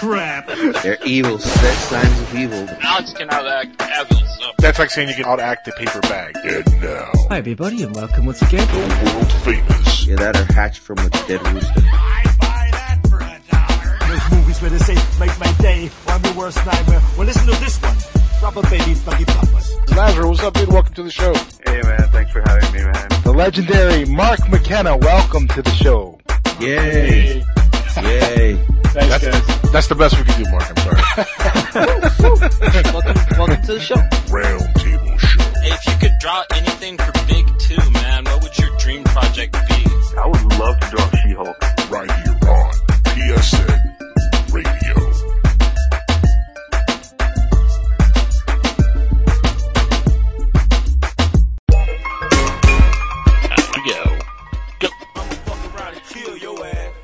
crap. They're evil. Set signs of evil. Alex can outact Cavill, so. That's like saying you can outact the paper bag. And now, Hi everybody and welcome once again. the world famous Yeah, that are hatched from a dead rooster. I buy that for a dollar. There's movies where they say, make my day, or I'm your worst nightmare. Well, listen to this one. Rubber Baby Buggy Bumpers. Lazarus, what's up, dude? Welcome to the show. Hey man, thanks for having me, man. The legendary Mark McKenna, welcome to the show. Yay! Yay! That's, that's the best we can do, Mark. I'm sorry. welcome, welcome to the show. Round table show. Hey, if you could draw anything for Big Two, man, what would your dream project be? I would love to draw She-Hulk. Right here on PSN Radio.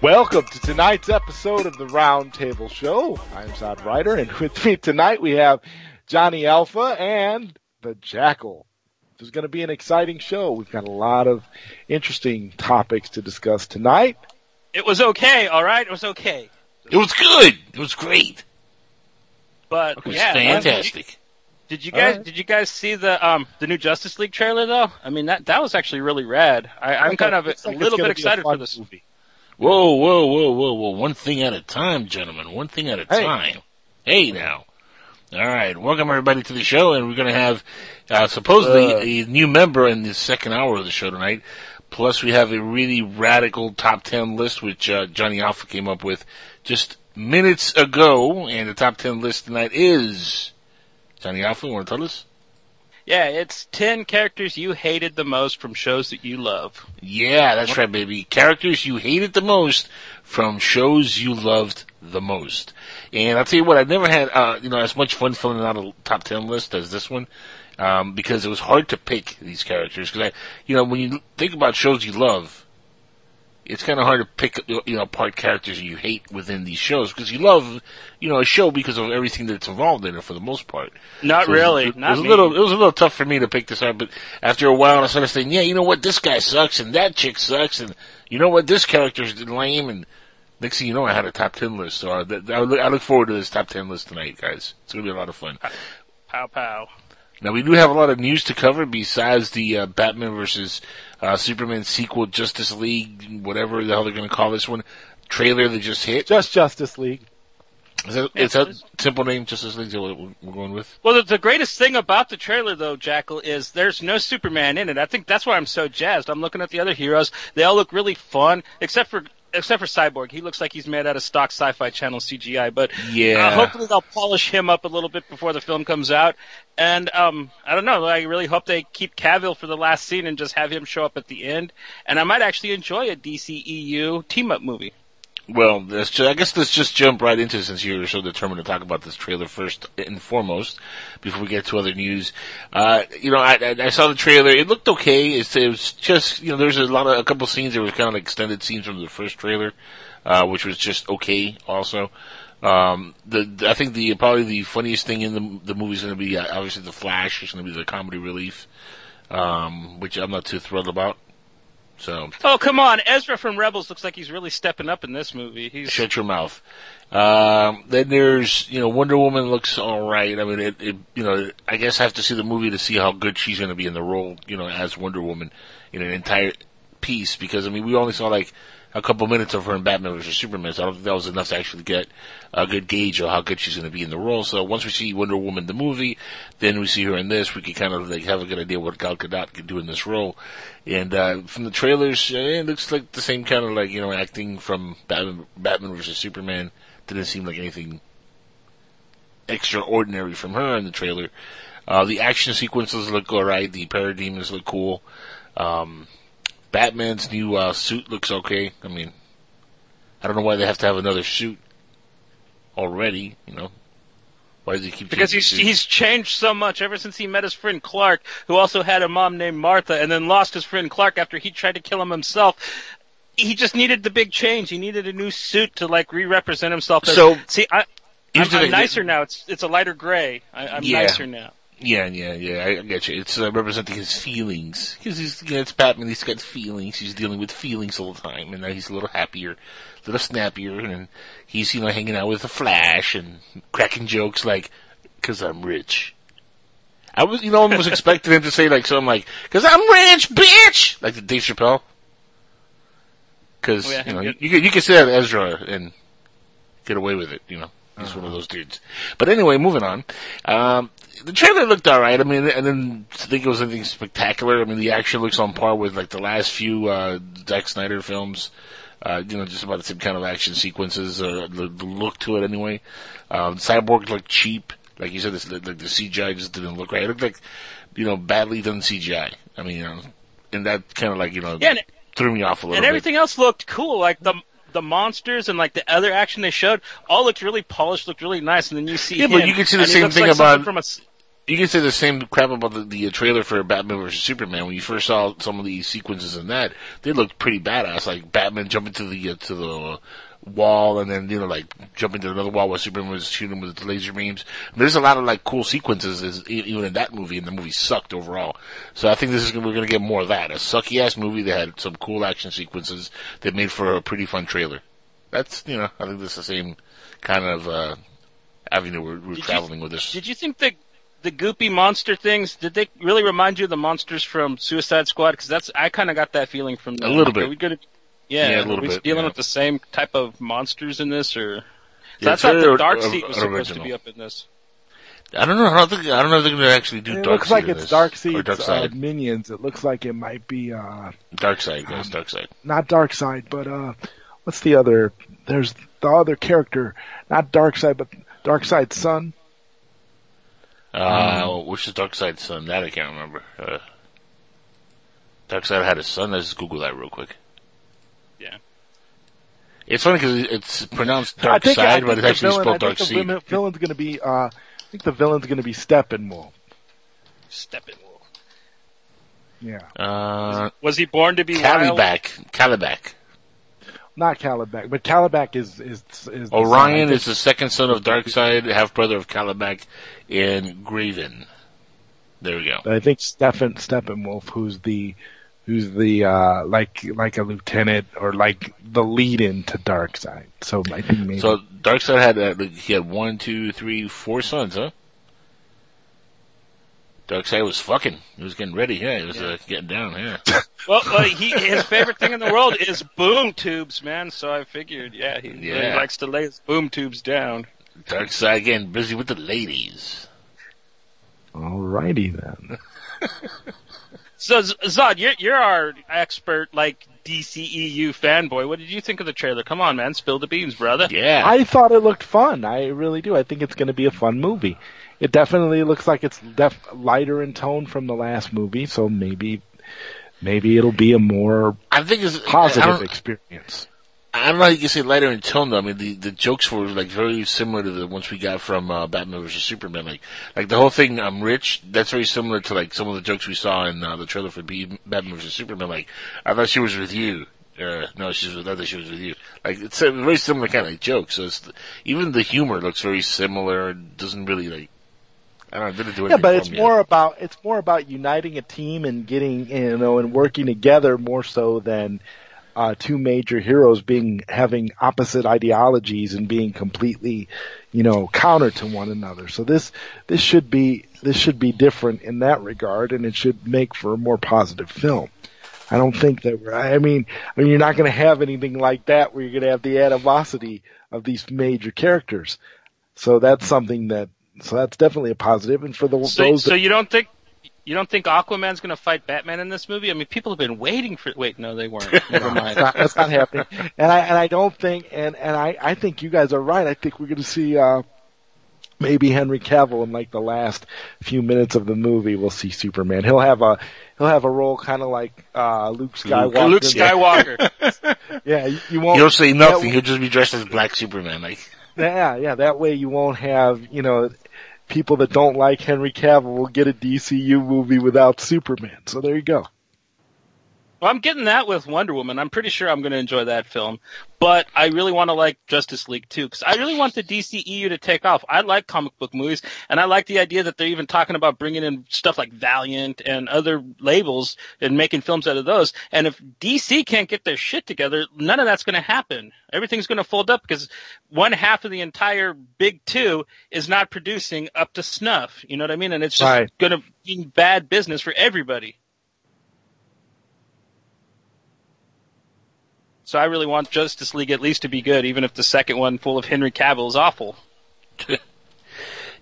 Welcome to tonight's episode of the Roundtable Show. I'm Zod Writer, and with me tonight we have Johnny Alpha and the Jackal. This is going to be an exciting show. We've got a lot of interesting topics to discuss tonight. It was okay, alright? It was okay. It was good. It was great. But, It was yeah. fantastic. Did you guys, Alright. did you guys see the, um, the new Justice League trailer though? I mean, that, that was actually really rad. I, I'm kind of a like it's little bit be a excited for this. Movie. Whoa, whoa, whoa, whoa, whoa. One thing at a time, gentlemen. One thing at a Hey. time. Hey now. All right. Welcome everybody to the show, and we're going to have uh, supposedly Uh. a new member in the second hour of the show tonight. Plus, we have a really radical top ten list, which uh, Johnny Alpha came up with just minutes ago, and the top ten list tonight is Johnny Alpha. Want to tell us? Yeah, it's 10 characters you hated the most from shows that you love. Yeah, that's right, baby. Characters you hated the most from shows you loved the most. And I'll tell you what, I've never had, uh, you know, as much fun filling out a top 10 list as this one. Um, because it was hard to pick these characters. Cause I, you know, when you think about shows you love, it's kind of hard to pick, you know, apart characters you hate within these shows. Because you love, you know, a show because of everything that's involved in it for the most part. Not So it was- really. It, not was a little. It was a little tough for me to pick this up, but after a while, I started saying, "Yeah, you know what? This guy sucks, and that chick sucks, and you know what? This character's lame." And next thing you know, I had a top ten list. So I, I, I look forward to this top ten list tonight, guys. It's gonna be a lot of fun. Pow pow. Now we do have a lot of news to cover besides the uh, Batman versus uh, Superman sequel, Justice League, whatever the hell they're gonna call this one. Trailer that just hit. Just Justice League. Is that, is that simple name Justice League? Is that what we're going with? Well, the, the greatest thing about the trailer, though, Jackal, is there's no Superman in it. I think that's why I'm so jazzed. I'm looking at the other heroes; they all look really fun, except for except for Cyborg. He looks like he's made out of stock Sci-Fi Channel CGI. But Yeah. uh, hopefully they'll polish him up a little bit before the film comes out. And um, I don't know. I really hope they keep Cavill for the last scene and just have him show up at the end. And I might actually enjoy a DCEU team-up movie. Well, I guess let's just jump right into it since you're so determined to talk about this trailer first and foremost before we get to other news. Uh, you know, I, I, saw the trailer. It looked okay. It's, it was just, you know, there's a lot of, a couple scenes that were kind of like extended scenes from the first trailer, uh, which was just okay also. Um, the- I think the, probably the funniest thing in the, the movie is going to be, uh, obviously the Flash. It's going to be the comedy relief, um, which I'm not too thrilled about. So, Oh come on, Ezra from Rebels looks like he's really stepping up in this movie. He's Shut your mouth. Um, then there's, you know, Wonder Woman looks alright. I mean, it, it, you know, I guess I have to see the movie to see how good she's going to be in the role, you know, as Wonder Woman in an entire piece because, I mean, we only saw like a couple minutes of her in Batman vs. Superman, so I don't think that was enough to actually get a good gauge of how good she's going to be in the role. So once we see Wonder Woman the movie, then we see her in this, we can kind of like have a good idea what Gal Gadot can do in this role. And uh, from the trailers, uh, it looks like the same kind of like you know acting from Batman, Batman vs Superman. Didn't seem like anything extraordinary from her in the trailer. Uh, the action sequences look alright. The parademons look cool. Um, Batman's new uh, suit looks okay. I mean, I don't know why they have to have another suit already. You know, why does he keep Because changing he's he's changed so much ever since he met his friend Clark, who also had a mom named Martha, and then lost his friend Clark after he tried to kill him himself. He just needed the big change. He needed a new suit to like re-represent himself. As, So- see, I, I'm, I'm nicer now. It's it's a lighter gray. I, I'm Yeah. nicer now. Yeah, yeah, yeah. I, I get you. It's uh, representing his feelings because he's you know, it's Batman. He's got feelings. He's dealing with feelings all the time, and now he's a little happier, a little snappier, and he's you know hanging out with the Flash and cracking jokes like, "Cause I'm rich." I was, you know, I was expecting him to say like something like, "Cause I'm rich, bitch," like the Dave Chappelle. Because Oh, yeah, you know you, you, can- you can say that Ezra and get away with it. You know, he's one of those dudes. But anyway, moving on. Um, the trailer looked alright. I mean, I didn't think it was anything spectacular. I mean, the action looks on par with like the last few uh, Zack Snyder films. Uh, you know, just about the same kind of action sequences, uh, the, the look to it anyway. Um, Cyborg looked cheap. Like you said, this, like the CGI just didn't look right. It looked like, you know, badly done CGI. I mean, you know, and that kind of like, you know, Yeah, and, threw me off a little and bit. everything else looked cool. Like the the monsters and like the other action they showed all looked really polished, looked really nice. And then you see Yeah, him, but you can see the same thing like about- from a you can say the same crap about the, the uh, trailer for Batman vs Superman. When you first saw some of the sequences in that, they looked pretty badass. Like Batman jumping to the uh, to the uh, wall, and then you know like jumping to another wall while Superman was shooting with the laser beams. I mean, there's a lot of like cool sequences is, even in that movie, and the movie sucked overall. So I think this is we're going to get more of that. A sucky ass movie that had some cool action sequences that made for a pretty fun trailer. That's you know I think this is the same kind of uh, avenue we're, we're Did you- traveling with this. Did you think that? the goopy monster things did they really remind you of the monsters from Suicide Squad? Because that's I kind of got that feeling from them. A little Like, bit. Are we gonna? Yeah, Yeah, a are we bit, dealing yeah. with the same type of monsters in this, or? Yeah, I it's thought very the Dark or- Seat was supposed original. to be up in this. I don't know. I don't think. I don't know if they're going to actually do It Dark looks like it's this. Dark or Seed's Dark uh, minions. It looks like it might be uh, Darkseid, guys. Darkseid. not Darkseid, but uh, what's the other? There's the other character, not Darkseid, but Darkseid's son. Uh, which is Darkseid's son? That I can't remember. Uh, Darkseid had a son. Let's Google that real quick. Yeah. It's funny because it's pronounced Dark think, Side, but it's actually villain, spelled I Dark think the Seed. villain- villain's going to be. Uh, I think the villain's going to be Steppenwolf. Steppenwolf. Yeah, Uh, Was he born to be wild? Kalibak. Kalibak. not Kalibak, but Kalibak is is is the Orion son. Is the second son of Darkseid, half brother of Kalibak, and Grayven. There we go. think- I think Steffen Steppenwolf, who's the who's the uh like like a lieutenant or like the lead into Darkseid. So I think maybe So Darkseid had uh, he had one, two, three, four sons, huh? Darkseid was fucking. He was getting ready. Yeah, he was uh, getting down. Yeah. Well, well he, his favorite thing in the world is boom tubes, man. So I figured, yeah, he really Yeah. likes to lay his boom tubes down. Darkseid getting busy with the ladies. Alrighty then. So Zod, you're you're our expert, like DCEU fanboy. What did you think of the trailer? Come on, man, spill the beans, brother. Yeah. I thought it looked fun. I really do. I think it's going to be a fun movie. It definitely looks like it's def- lighter in tone from the last movie, so maybe maybe it'll be a more I think it's I positive don't, experience. I don't know how you can say lighter in tone though. I mean, the, the jokes were like very similar to the ones we got from uh, Batman vs Superman. Like, like the whole thing, I'm rich. That's very similar to like some of the jokes we saw in uh, the trailer for B- Batman vs Superman. Like, I thought she was with you. Uh, no, she was with other. She was with you. Like, it's a very similar kind of joke. So it's even the humor looks very similar. It doesn't really like. I don't know. Didn't do Yeah, but it's me yet. more about it's more about uniting a team and getting you know and working together more so than uh, two major heroes being having opposite ideologies and being completely you know counter to one another. So this this should be this should be different in that regard, and it should make for a more positive film. I don't think that we're, I mean, I mean, you're not going to have anything like that where you're going to have the animosity of these major characters. So that's something that, so that's definitely a positive. And for the, So, those so you don't think you don't think Aquaman's going to fight Batman in this movie? I mean, people have been waiting for. Wait, no, they weren't. Never mind. not, that's not happening. And I, and I don't think, and, and I, I think you guys are right. I think we're going to see, uh, maybe Henry Cavill in like the last few minutes of the movie. We'll see Superman. He'll have a, he'll have a role kind of like, uh, Luke Skywalker. Luke Skywalker. Yeah, you, you won't. He'll say nothing. w- He'll just be dressed as Black Superman. Like, Yeah, yeah. That way you won't have, you know, people that don't like Henry Cavill will get a DCU movie without Superman. So there you go. Well, I'm getting that with Wonder Woman. I'm pretty sure I'm going to enjoy that film, but I really want to like Justice League too because I really want the DCEU to take off. I like comic book movies, and I like the idea that they're even talking about bringing in stuff like Valiant and other labels and making films out of those. And if DC can't get their shit together, none of that's going to happen. Everything's going to fold up because one half of the entire big two is not producing up to snuff. You know what I mean? And it's just Right. going to be bad business for everybody. So I really want Justice League at least to be good, even if the second one, full of Henry Cavill, is awful.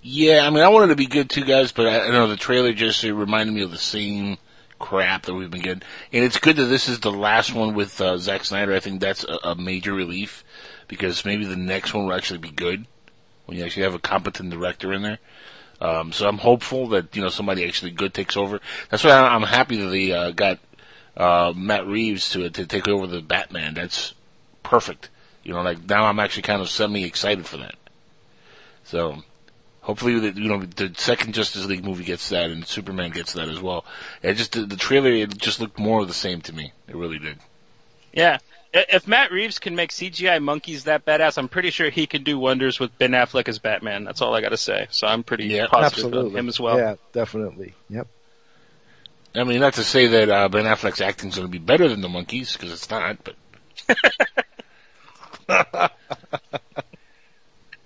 Yeah, I mean, I wanted to be good too, guys, but I, I know the trailer just reminded me of the same crap that we've been getting. And it's good that this is the last one with uh, Zack Snyder. I think that's a, a major relief because maybe the next one will actually be good when you actually have a competent director in there. Um, so I'm hopeful that you know somebody actually good takes over. That's why I'm happy that they uh, got uh, Matt Reeves to to take over the Batman. That's perfect. You know, like now I'm actually kind of semi excited for that. So hopefully, the, you know, the second Justice League movie gets that, and Superman gets that as well. It just the, the trailer it just looked more of the same to me. It really did. Yeah. If Matt Reeves can make CGI monkeys that badass, I'm pretty sure he can do wonders with Ben Affleck as Batman. That's all I got to say. So I'm pretty Yeah. positive Absolutely. of him as well. Yeah, definitely. Yep. I mean, not to say that uh, Ben Affleck's acting's going to be better than the monkeys because it's not, but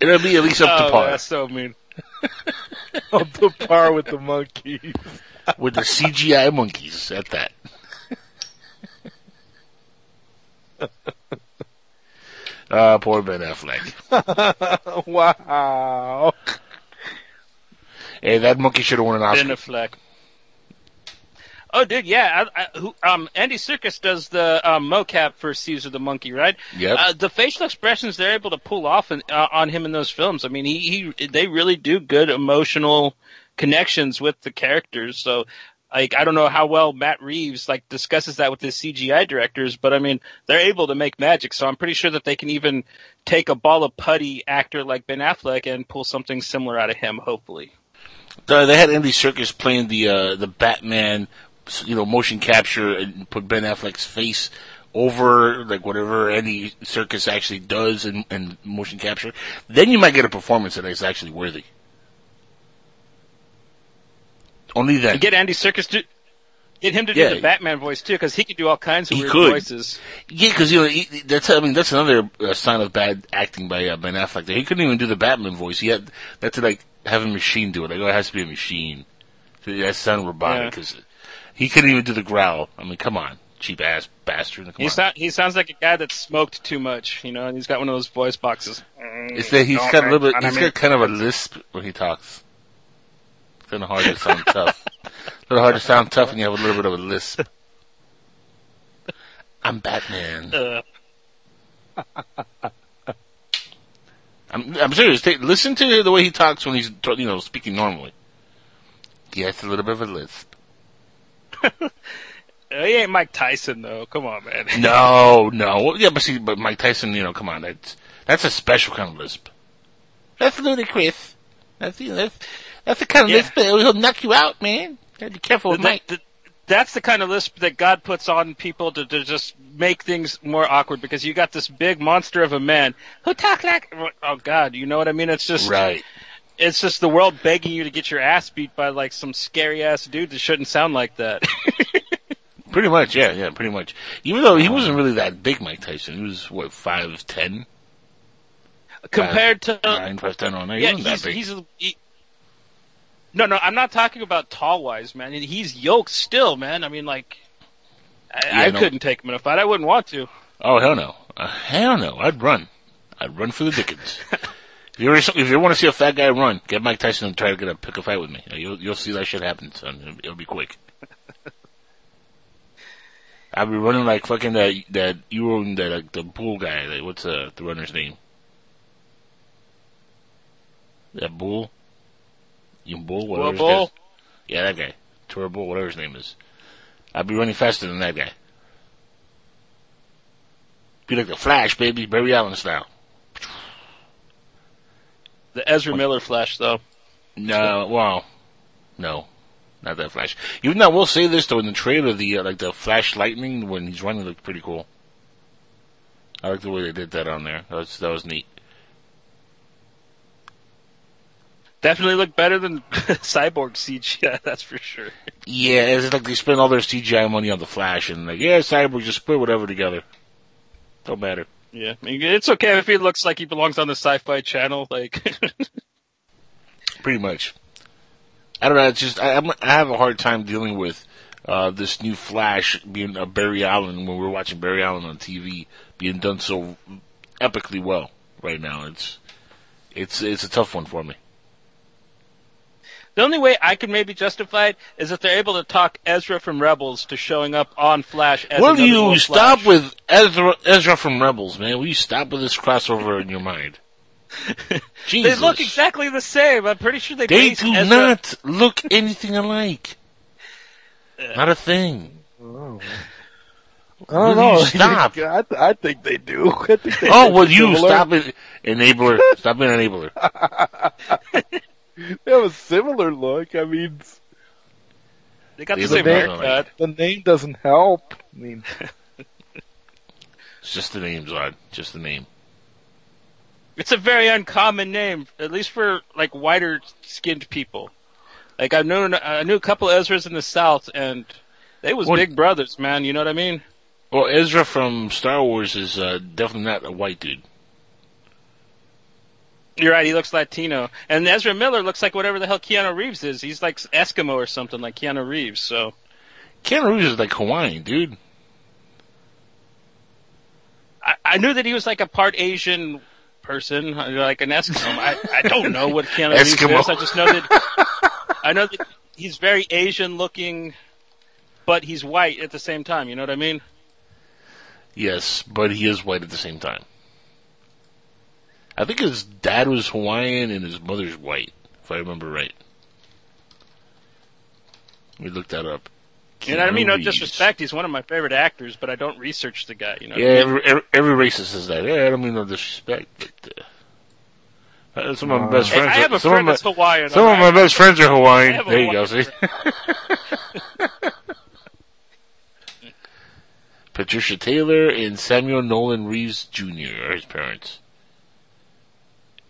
it'll be at least up to Oh, par that's so mean. Up to par with the monkeys. with the CGI monkeys at that. Ah, poor Ben Affleck. wow. Hey, that monkey should have won an Oscar. Ben Affleck. Oh, dude, yeah. I, I, who, um, Andy Serkis does the um, mocap for Caesar the Monkey, right? Yeah. Uh, the facial expressions they're able to pull off in, uh, on him in those films. I mean, he, he they really do good emotional connections with the characters. So, like, I don't know how well Matt Reeves like discusses that with his CGI directors, but I mean, they're able to make magic. So I'm pretty sure that they can even take a ball of putty actor like Ben Affleck and pull something similar out of him. Hopefully. Uh, they had Andy Serkis playing the uh, the Batman, you know, motion capture and put Ben Affleck's face over like whatever Andy Serkis actually does in, in motion capture. Then you might get a performance that is actually worthy. Only then. Get Andy Serkis to get him to do Yeah. the Batman voice too, because he could do all kinds of He weird could. voices. Yeah, because you know he, that's I mean that's another uh, sign of bad acting by uh, Ben Affleck. He couldn't even do the Batman voice. He had that to like have a machine do it. Like oh, it has to be a machine. So that sounded robotic Yeah. He couldn't even do the growl. I mean, come on, cheap ass bastard. He sound, he sounds like a guy that smoked too much, you know, and he's got one of those voice boxes. It's that he's got a little bit. He's got kind of a lisp when he talks. It's kind of hard to sound tough. A little hard to sound tough when you have a little bit of a lisp. I'm Batman. Uh, I'm, I'm serious. Take, listen to the way he talks when he's, you know, speaking normally. He has a little bit of a lisp. he ain't Mike Tyson though. Come on, man. No, no. Yeah, but see, but Mike Tyson, you know, come on, that's that's a special kind of lisp. That's ludicrous. That's you know, that's, that's the kind of Yeah. lisp that will knock you out, man. Gotta be careful with That- Mike. that- that's the kind of lisp that God puts on people to, to just make things more awkward because you got this big monster of a man who talk like oh God, you know what I mean? It's just Right. It's just the world begging you to get your ass beat by like some scary ass dude that shouldn't sound like that. Pretty much, yeah, yeah, pretty much. Even though he wasn't really that big, Mike Tyson. He was what five ten, Compared to nine, five ten on there. He yeah, that he's, big. he's he, no, no. I'm not talking about tall wise, man. He's yoked still, man. I mean, like, I, Yeah, I no. couldn't take him in a fight. I wouldn't want to. Oh hell no, uh, hell no! I'd run. I'd run for the Dickens. if you if you want to see a fat guy run, get Mike Tyson and try to get a pick a fight with me. You'll you'll see that shit happen, son. It'll, it'll be quick. I'll be running like fucking that that you were that uh, the bull guy. That, what's uh, the runner's name? That bull. You bull, whatever. his Bull? Yeah, that guy. Turbo, whatever his name is. I'll be running faster than that guy. Be like the Flash, baby, Barry Allen style. The Ezra Miller Flash, though. No, well, no. not that Flash. Even though I will say this though, in the trailer, the uh, like the Flash Lightning when he's running looked pretty cool. I like the way they did that on there. That was that was neat. Definitely look better than Cyborg CGI, that's for sure. Yeah, it's like they spend all their CGI money on the Flash, and like, yeah, Cyborg just put whatever together. Don't matter. Yeah, I mean, it's okay if he looks like he belongs on the Sci-Fi Channel. Like, Pretty much. I don't know. It's just I, I'm, I have a hard time dealing with uh, this new Flash being uh, Barry Allen when we're watching Barry Allen on TV being done so epically well right now. It's it's it's a tough one for me. The only way I could maybe justify it is if they're able to talk Ezra from Rebels to showing up on Flash. As Will you little stop Flash. with Ezra, Ezra from Rebels, man? Will you stop with this crossover in your mind? They look exactly the same. I'm pretty sure they. They do Ezra- not look anything alike. Uh. Not a thing. Oh. I Will don't know. you stop? I, th- I think they do. I think they Oh, look well, you similar. stop it, enabler. Stop being an enabler. They have a similar look. I mean, They got They the same haircut. the name doesn't help. I mean, It's just the name, Zod. Just the name. It's a very uncommon name, at least for like whiter skinned people. Like I've known, I knew a couple Ezras in the South, and they was What- big brothers, man. You know what I mean? Well, Ezra from Star Wars is uh, definitely not a white dude. You're right. He looks Latino, and Ezra Miller looks like whatever the hell Keanu Reeves is. He's like Eskimo or something, like Keanu Reeves. So Keanu Reeves is like Hawaiian, dude. I, I knew that he was like a part Asian person, like an Eskimo. I, I don't know what Keanu Reeves is. I just know that I know that he's very Asian looking, but he's white at the same time. You know what I mean? Yes, but he is white at the same time. I think his dad was Hawaiian and his mother's white, if I remember right. Let me look that up. You know what I mean? No disrespect. He's one of my favorite actors, but I don't research the guy. You know? Yeah, every, every, every racist says that. Yeah, I don't mean no disrespect, but uh, uh, some of my best Hey, friends. I have are, a some friend of my, that's Hawaiian. some of my best friends are Hawaiian. I have a There you go. See. Patricia Taylor and Samuel Nolan Reeves Jr. are his parents.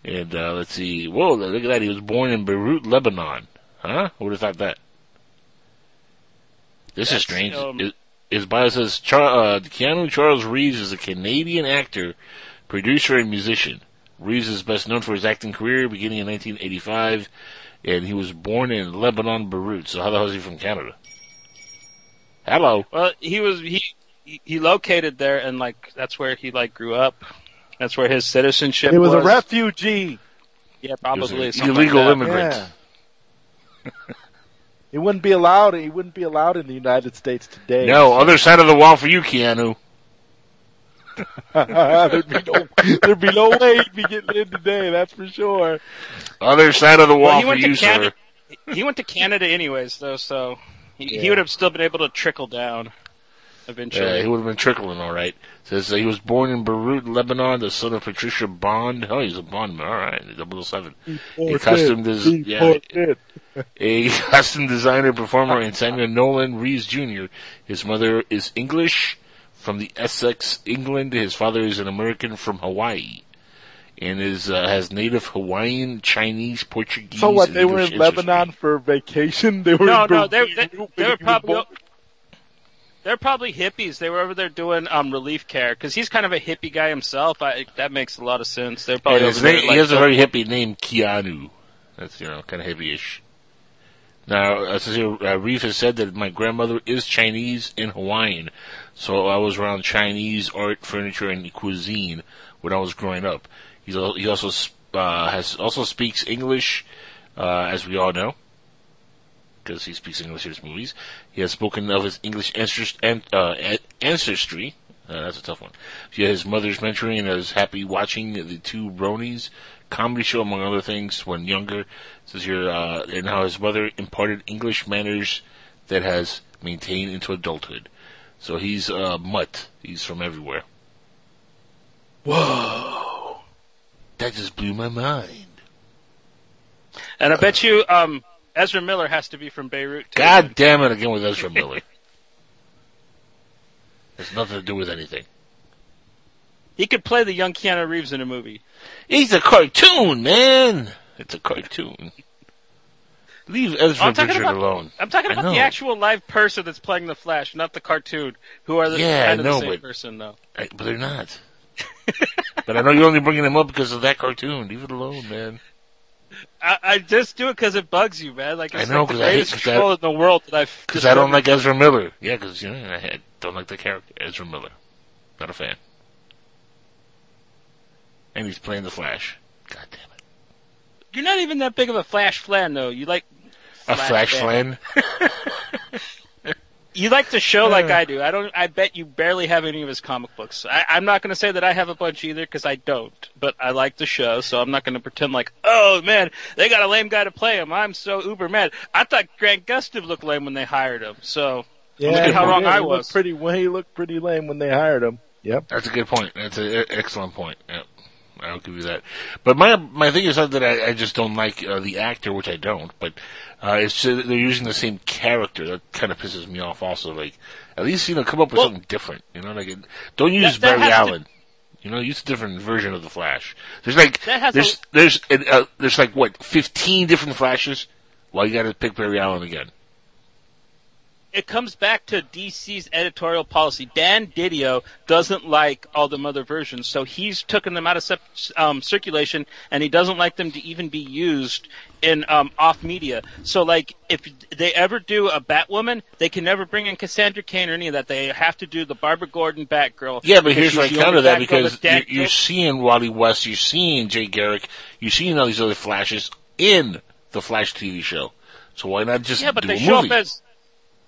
And uh, let's see. Whoa, look at that. He was born in Beirut, Lebanon. Huh? Who would have thought that? This is strange. um, His- his bio says Char- uh, Keanu Charles Reeves is a Canadian actor, producer, and musician. Reeves is best known for his acting career beginning in 1985, and he was born in Lebanon, Beirut. So how the hell is he from Canada? Hello. Well, he was he- he located there, and like that's where he like grew up. That's where his citizenship. he was a refugee. Yeah, probably an illegal like immigrant. Yeah. he wouldn't be allowed. He wouldn't be allowed in the United States today. No, other side of the wall for you, Keanu. there'd be no. There'd be no way he'd be getting in today. That's for sure. Other side of the wall Well, he for went you, to Canada. sir. He went to Canada anyways, though, so he, he would have still been able to trickle down eventually. Yeah, he would have been trickling, all right. Says uh, he was born in Beirut, Lebanon, the son of Patricia Bond. Oh, he's a Bondman. All right, 007. A custom des- yeah, a costume designer, performer, and Samuel Nolan Reeves Jr. His mother is English from the Essex, England. His father is an American from Hawaii, and is uh, has native Hawaiian, Chinese, Portuguese. So what? and They were in Lebanon for vacation. They were No, in no, they- they- they were probably- born. They're probably hippies. They were over there doing um relief care because he's kind of a hippie guy himself. I, that makes a lot of sense. They're probably And his there, name, like, he has a very hippie name, Keanu. That's you know kind of hippie-ish. Now, say, uh, Reef has said that my grandmother is Chinese and Hawaiian, so I was around Chinese art, furniture, and cuisine when I was growing up. He's he also uh, has also speaks English, uh, as we all know, because he speaks English in his movies. He has spoken of his English ancest- an- uh, ancestry. Uh, that's a tough one. He had his mother's mentoring and was happy watching the two Ronnies comedy show, among other things, when younger. It says here, uh, and how his mother imparted English manners that has maintained into adulthood. So he's a mutt. He's from everywhere. Whoa. That just blew my mind. And I bet you, um, Ezra Miller has to be from Beirut. Too. God damn it again with Ezra Miller. Has nothing to do with anything. He could play the young Keanu Reeves in a movie. He's a cartoon, man. It's a cartoon. Leave Ezra oh, I'm Bridger about- alone. I'm talking about the actual live person that's playing the Flash, not the cartoon. Who are the Yeah, kind of know, the same but- person though? I- but they're not. but I know you're only bringing them up because of that cartoon. Leave it alone, man. I, I just do it because it bugs you, man. Like it's I know, like the 'cause I hate- greatest 'cause I- in the world that I've. Because I don't like Ezra Miller. Yeah, because you know I I don't like the character Ezra Miller. Not a fan. And he's playing the Flash. God damn it. You're not even that big of a Flash fan, though. You like A Flash fan. fan. You like the show Uh. like I do. I don't. I bet you barely have any of his comic books. I, I'm not going to say that I have a bunch either because I don't. But I like the show, so I'm not going to pretend like, oh man, they got a lame guy to play him. I'm so uber mad. I thought Grant Gustin looked lame when they hired him. So Yeah, Look at how wrong did. I He was. Looked pretty, well, he looked pretty lame when they hired him. Yep. That's a good point. That's an excellent point. Yep. I'll give you that. But my my thing is not that I, I just don't like uh, the actor, which I don't. But uh, it's uh, they're using the same character that kind of pisses me off. Also, like at least you know come up with Well- something different. You know, like don't use That- that Barry has to- Allen. You know, use a different version of the Flash. There's like there's there's uh, there's like what fifteen different Flashes. Well, you got to pick Barry Allen again. It comes back to DC's editorial policy. Dan Didio doesn't like all the other versions, so he's taken them out of sep- um, circulation, and he doesn't like them to even be used in um, off media. So, like, if they ever do a Batwoman, they can never bring in Cassandra Cain or any of that. They have to do the Barbara Gordon Batgirl. Yeah, but here's where I counter that because you're, you're seeing Wally West, you're seeing Jay Garrick, you're seeing all these other Flashes in the Flash TV show. So why not just yeah, but do they a show movie? up as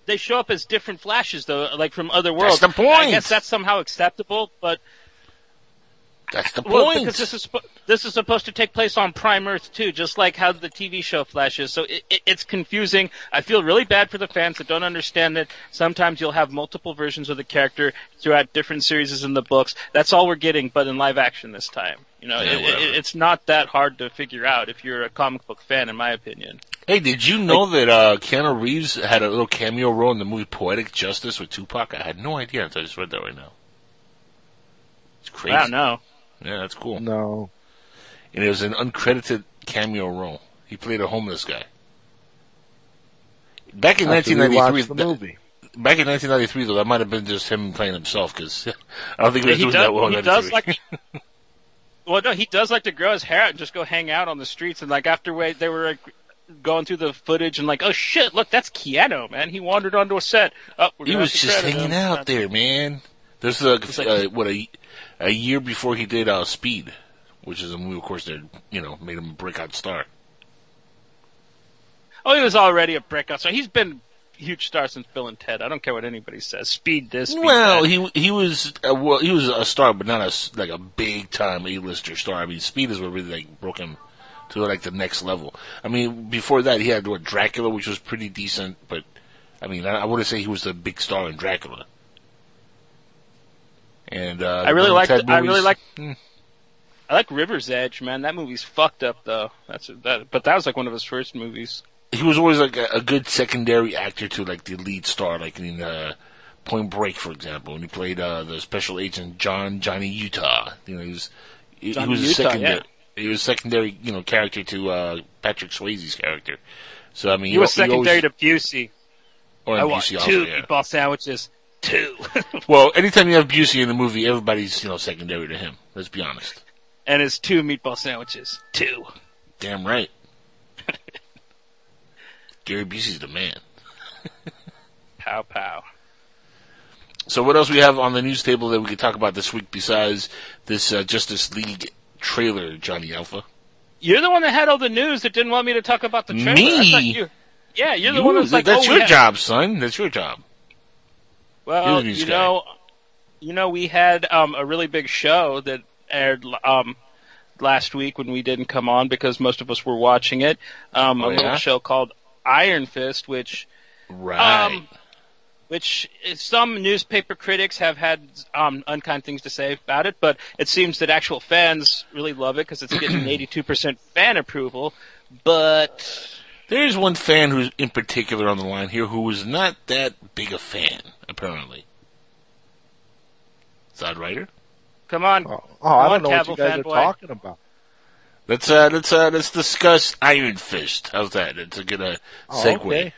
they show up as different flashes though, like from other worlds. That's the point. I guess that's somehow acceptable, but That's the point. Well, because this is this is supposed to take place on Prime Earth too, just like how the TV show flashes. So it, it, it's confusing. I feel really bad for the fans that don't understand it. Sometimes you'll have multiple versions of the character throughout different series in the books. That's all we're getting, but in live action this time. You know, Yeah, it, it, it's not that hard to figure out if you're a comic book fan, in my opinion. Hey, did you know that uh, Keanu Reeves had a little cameo role in the movie Poetic Justice with Tupac? I had no idea until I just read that right now. It's crazy. I don't know. Yeah, that's cool. No. And it was an uncredited cameo role. He played a homeless guy. Back in After 1993, the that- movie. back in 1993 though, that might have been just him playing himself because I don't think he was he doing does, that well in he does like. Well, no, he does like to grow his hair out and just go hang out on the streets. And like after we, they were like, going through the footage and like, oh shit, look, that's Keanu, man. He wandered onto a set. Oh, he was just hanging out there, man. This is a, like- uh, what a a year before he did uh, Speed, which is a movie, of course, that you know made him a breakout star. Oh, he was already a breakout. So he's been a huge star since Bill and Ted. I don't care what anybody says. Speed this. Speed Well, that. he he was uh, well, he was a star, but not a like a big time A lister star. I mean, Speed is what really like broke him to like the next level. I mean, before that, he had what Dracula, which was pretty decent, but I mean, I, I wouldn't say he was the big star in Dracula. And uh, I really liked. I really like. Hmm. I like River's Edge, man. That movie's fucked up though. That's that. But that was like one of his first movies. he was always like a, a good secondary actor to like the lead star, like in uh, Point Break, for example, when he played uh, the special agent John Johnny Utah. You know, he was he, he Johnny was a Utah, secondary. yeah. He was a secondary, you know, character to uh, Patrick Swayze's character. So I mean, He was al- secondary always, to Busey. or I in want Busey two also, yeah. meatball sandwiches. Two. Well, anytime you have Busey in the movie, everybody's you know secondary to him. Let's be honest. and his two meatball sandwiches. Two. Damn right. Gary Busey's the man. Pow pow. So what else we have on the news table that we could talk about this week besides this uh, Justice League trailer, Johnny Alpha? You're the one that had all the news that didn't want me to talk about the trailer. Me? You, yeah, you're the You- one that's like, that's oh, your yeah. job, son. That's your job. Well, you guy. know, you know, we had um, a really big show that aired um, last week when we didn't come on because most of us were watching it. Um, Oh, a little show called Iron Fist, which Right. Um, which some newspaper critics have had um, unkind things to say about it, but it seems that actual fans really love it because it's getting 82% fan approval. But There is one fan who's in particular on the line here who is not that big a fan, apparently. Zod Writer? Come on. Oh, oh, I on, don't know what you Cavill guys are fanboy. talking about. Let's uh let's uh let's discuss Iron Fist. How's that? It's a good uh, Oh, segue. okay.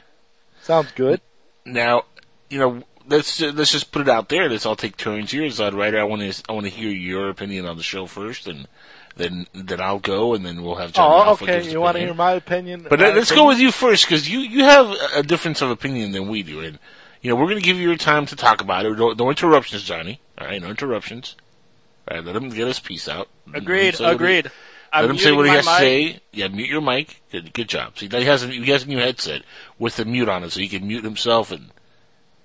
Sounds good. Now, you know, let's let's just put it out there. Let's all take turns here. Zod Writer, I want to I want to hear your opinion on the show first, and then then I'll go, and then we'll have John Oh, okay. You want to hear my opinion? But My uh, let's go with you first because you you have a difference of opinion than we do, and you know we're going to give you your time to talk about it. No, no interruptions, Johnny. All right, no interruptions. All right, let him get his piece out. Agreed. say what he- Agreed. I'm Let him say what he has to say. Yeah, mute your mic. Good, good job. See, he has a he has a new headset with the mute on it, so he can mute himself and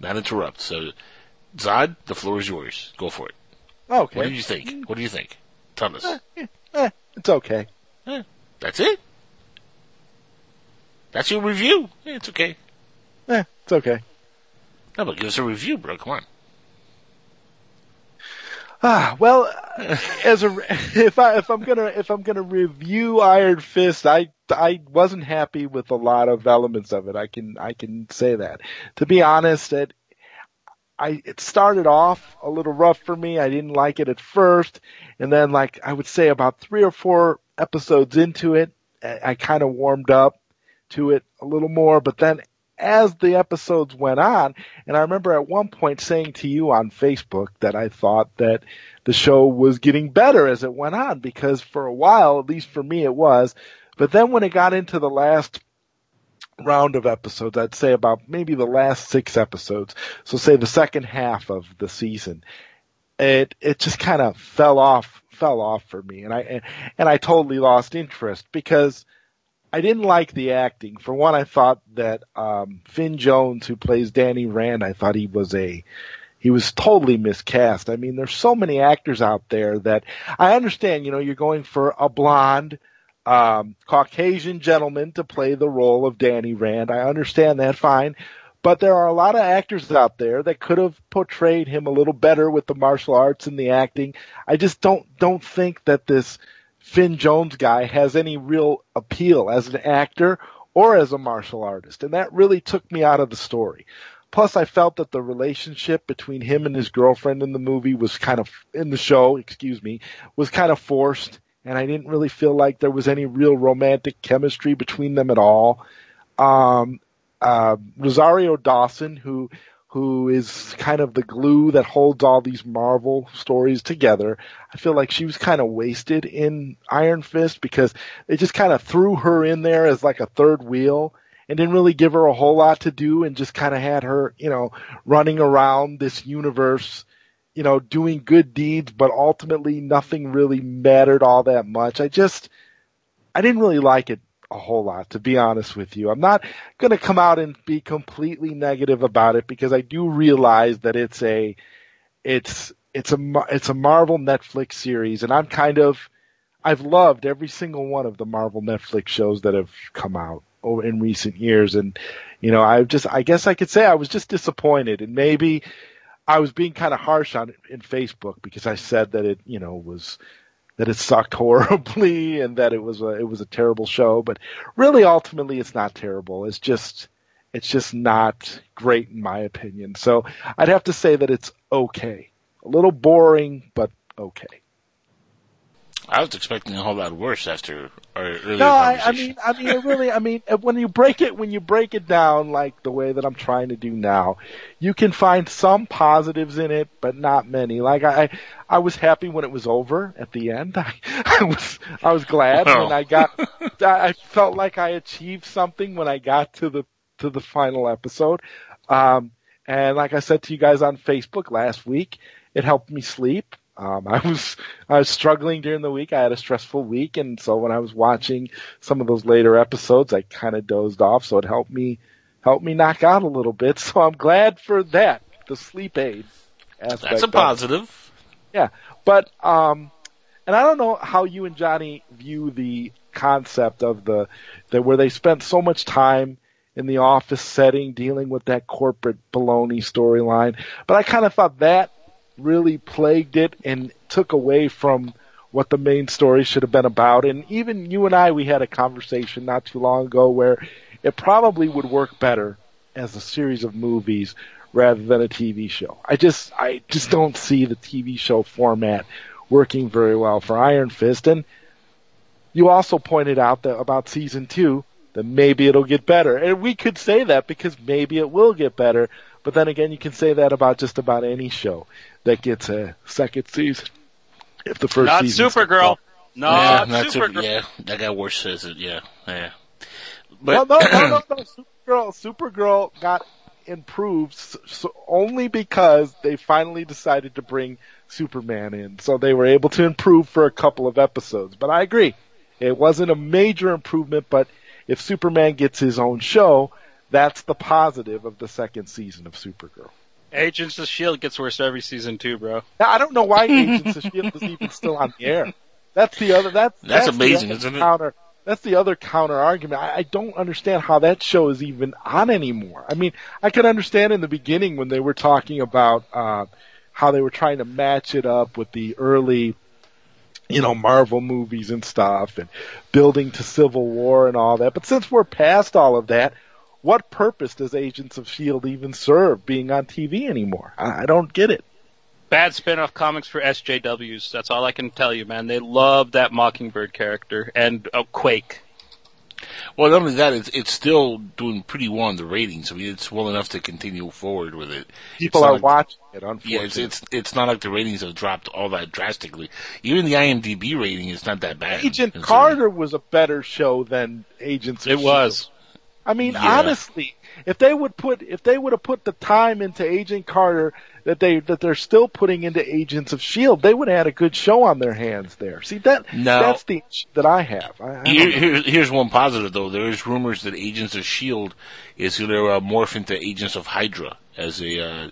not interrupt. So, Zod, the floor is yours. Go for it. Okay. What do you think? What do you think? Tell us. Eh, it's okay. That's it. That's your review. Yeah, it's okay. Eh, it's okay. No, but give us a review, bro. Come on. Ah, well, as a if I if I'm gonna if I'm gonna review Iron Fist, I I wasn't happy with a lot of elements of it. I can I can say that. To be honest, it I it started off a little rough for me. I didn't like it at first, and then like I would say about three or four episodes into it, I, I kind of warmed up to it a little more. But then as the episodes went on, and I remember at one point saying to you on Facebook that I thought that the show was getting better as it went on because for a while, at least for me, it was. But then when it got into the last round of episodes, I'd say about maybe the last six episodes, so say the second half of the season, it it just kind of fell off fell off for me, and I and, and I totally lost interest because I didn't like the acting. For one, I thought that um, Finn Jones, who plays Danny Rand, I thought he was a he was totally miscast. I mean, there's so many actors out there that I understand. You know, you're going for a blonde, um, Caucasian gentleman to play the role of Danny Rand. I understand that fine. But there are a lot of actors out there that could have portrayed him a little better with the martial arts and the acting. I just don't don't think that this Finn Jones guy has any real appeal as an actor or as a martial artist. And that really took me out of the story. Plus I felt that the relationship between him and his girlfriend in the movie was kind of, in the show, excuse me, was kind of forced. And I didn't really feel like there was any real romantic chemistry between them at all. Um, uh, Rosario Dawson, who who is kind of the glue that holds all these Marvel stories together. I feel like she was kind of wasted in Iron Fist because they just kind of threw her in there as like a third wheel and didn't really give her a whole lot to do and just kind of had her, you know, running around this universe, you know, doing good deeds, but ultimately nothing really mattered all that much. I just, I didn't really like it a whole lot, to be honest with you. I'm not going to come out and be completely negative about it because I do realize that it's a, it's, it's a, it's a Marvel Netflix series and I'm kind of, I've loved every single one of the Marvel Netflix shows that have come out over in recent years. And, you know, I just, I guess I could say I was just disappointed and maybe I was being kind of harsh on in Facebook because I said that it, you know, was, that it sucked horribly and that it was a it was a terrible show. But really, ultimately, it's not terrible. It's just it's just not great in my opinion. So I'd have to say that it's okay. A little boring, but okay. I was expecting a whole lot worse after our earlier No, I, I mean, I mean, it really, I mean, when you break it, when you break it down like the way that I'm trying to do now, you can find some positives in it, but not many. Like I, I was happy when it was over at the end. I, I was, I was glad when I got, I felt like I achieved something when I got to the, to the final episode. Um, and like I said to you guys on Facebook last week, it helped me sleep. Um, I was I was struggling during the week. I had a stressful week, and so when I was watching some of those later episodes, I kind of dozed off. So it helped me helped me knock out a little bit. So I'm glad for that, the sleep aid aspect. That's a positive. Yeah, but um, and I don't know how you and Johnny view the concept of the that where they spent so much time in the office setting dealing with that corporate baloney storyline, but I kind of thought that really plagued it and took away from what the main story should have been about. And even you and I, we had a conversation not too long ago where it probably would work better as a series of movies rather than a TV show. I just, I just don't see the TV show format working very well for Iron Fist. And you also pointed out that about season two, that maybe it'll get better. And we could say that because maybe it will get better. But then again, you can say that about just about any show that gets a second season. If the first Not season Supergirl. No, yeah, not not super, Supergirl. yeah, that guy worse says it. Yeah, yeah. Well, But no, no, no, no. Supergirl, Supergirl got improved so only because they finally decided to bring Superman in, so they were able to improve for a couple of episodes. But I agree, it wasn't a major improvement. But if Superman gets his own show, that's the positive of the second season of Supergirl. Agents of Shield gets worse every season too, bro. Now, I don't know why Agents of Shield is even still on the air. That's the other. That's That's the amazing, isn't it? Counter. That's the other counter argument. I, I don't understand how that show is even on anymore. I mean, I could understand in the beginning when they were talking about uh, how they were trying to match it up with the early, you know, Marvel movies and stuff, and building to Civil War and all that. But since we're past all of that, what purpose does Agents of Shield even serve being on TV anymore? I, I don't get it. Bad spin-off comics for SJWs. That's all I can tell you, man. They love that Mockingbird character and uh, Quake. well, not only that, it's it's still doing pretty well in the ratings. I mean, it's well enough to continue forward with it. People are like- watching it. Yeah, Unfortunately, it's it's it's not like the ratings have dropped all that drastically. Even the IMDb rating is not that bad. Agent Carter was a better show than Agents of It S.H.I.E.L.D.. was. I mean, Yeah. honestly, if they would put if they would have put the time into Agent Carter that they that they're still putting into Agents of Shield, they would have had a good show on their hands there. See that No. that's the issue that I have. I, I Here, know. here, here's one positive though. There is rumors that Agents of Shield is going to uh, morph into Agents of Hydra as a uh,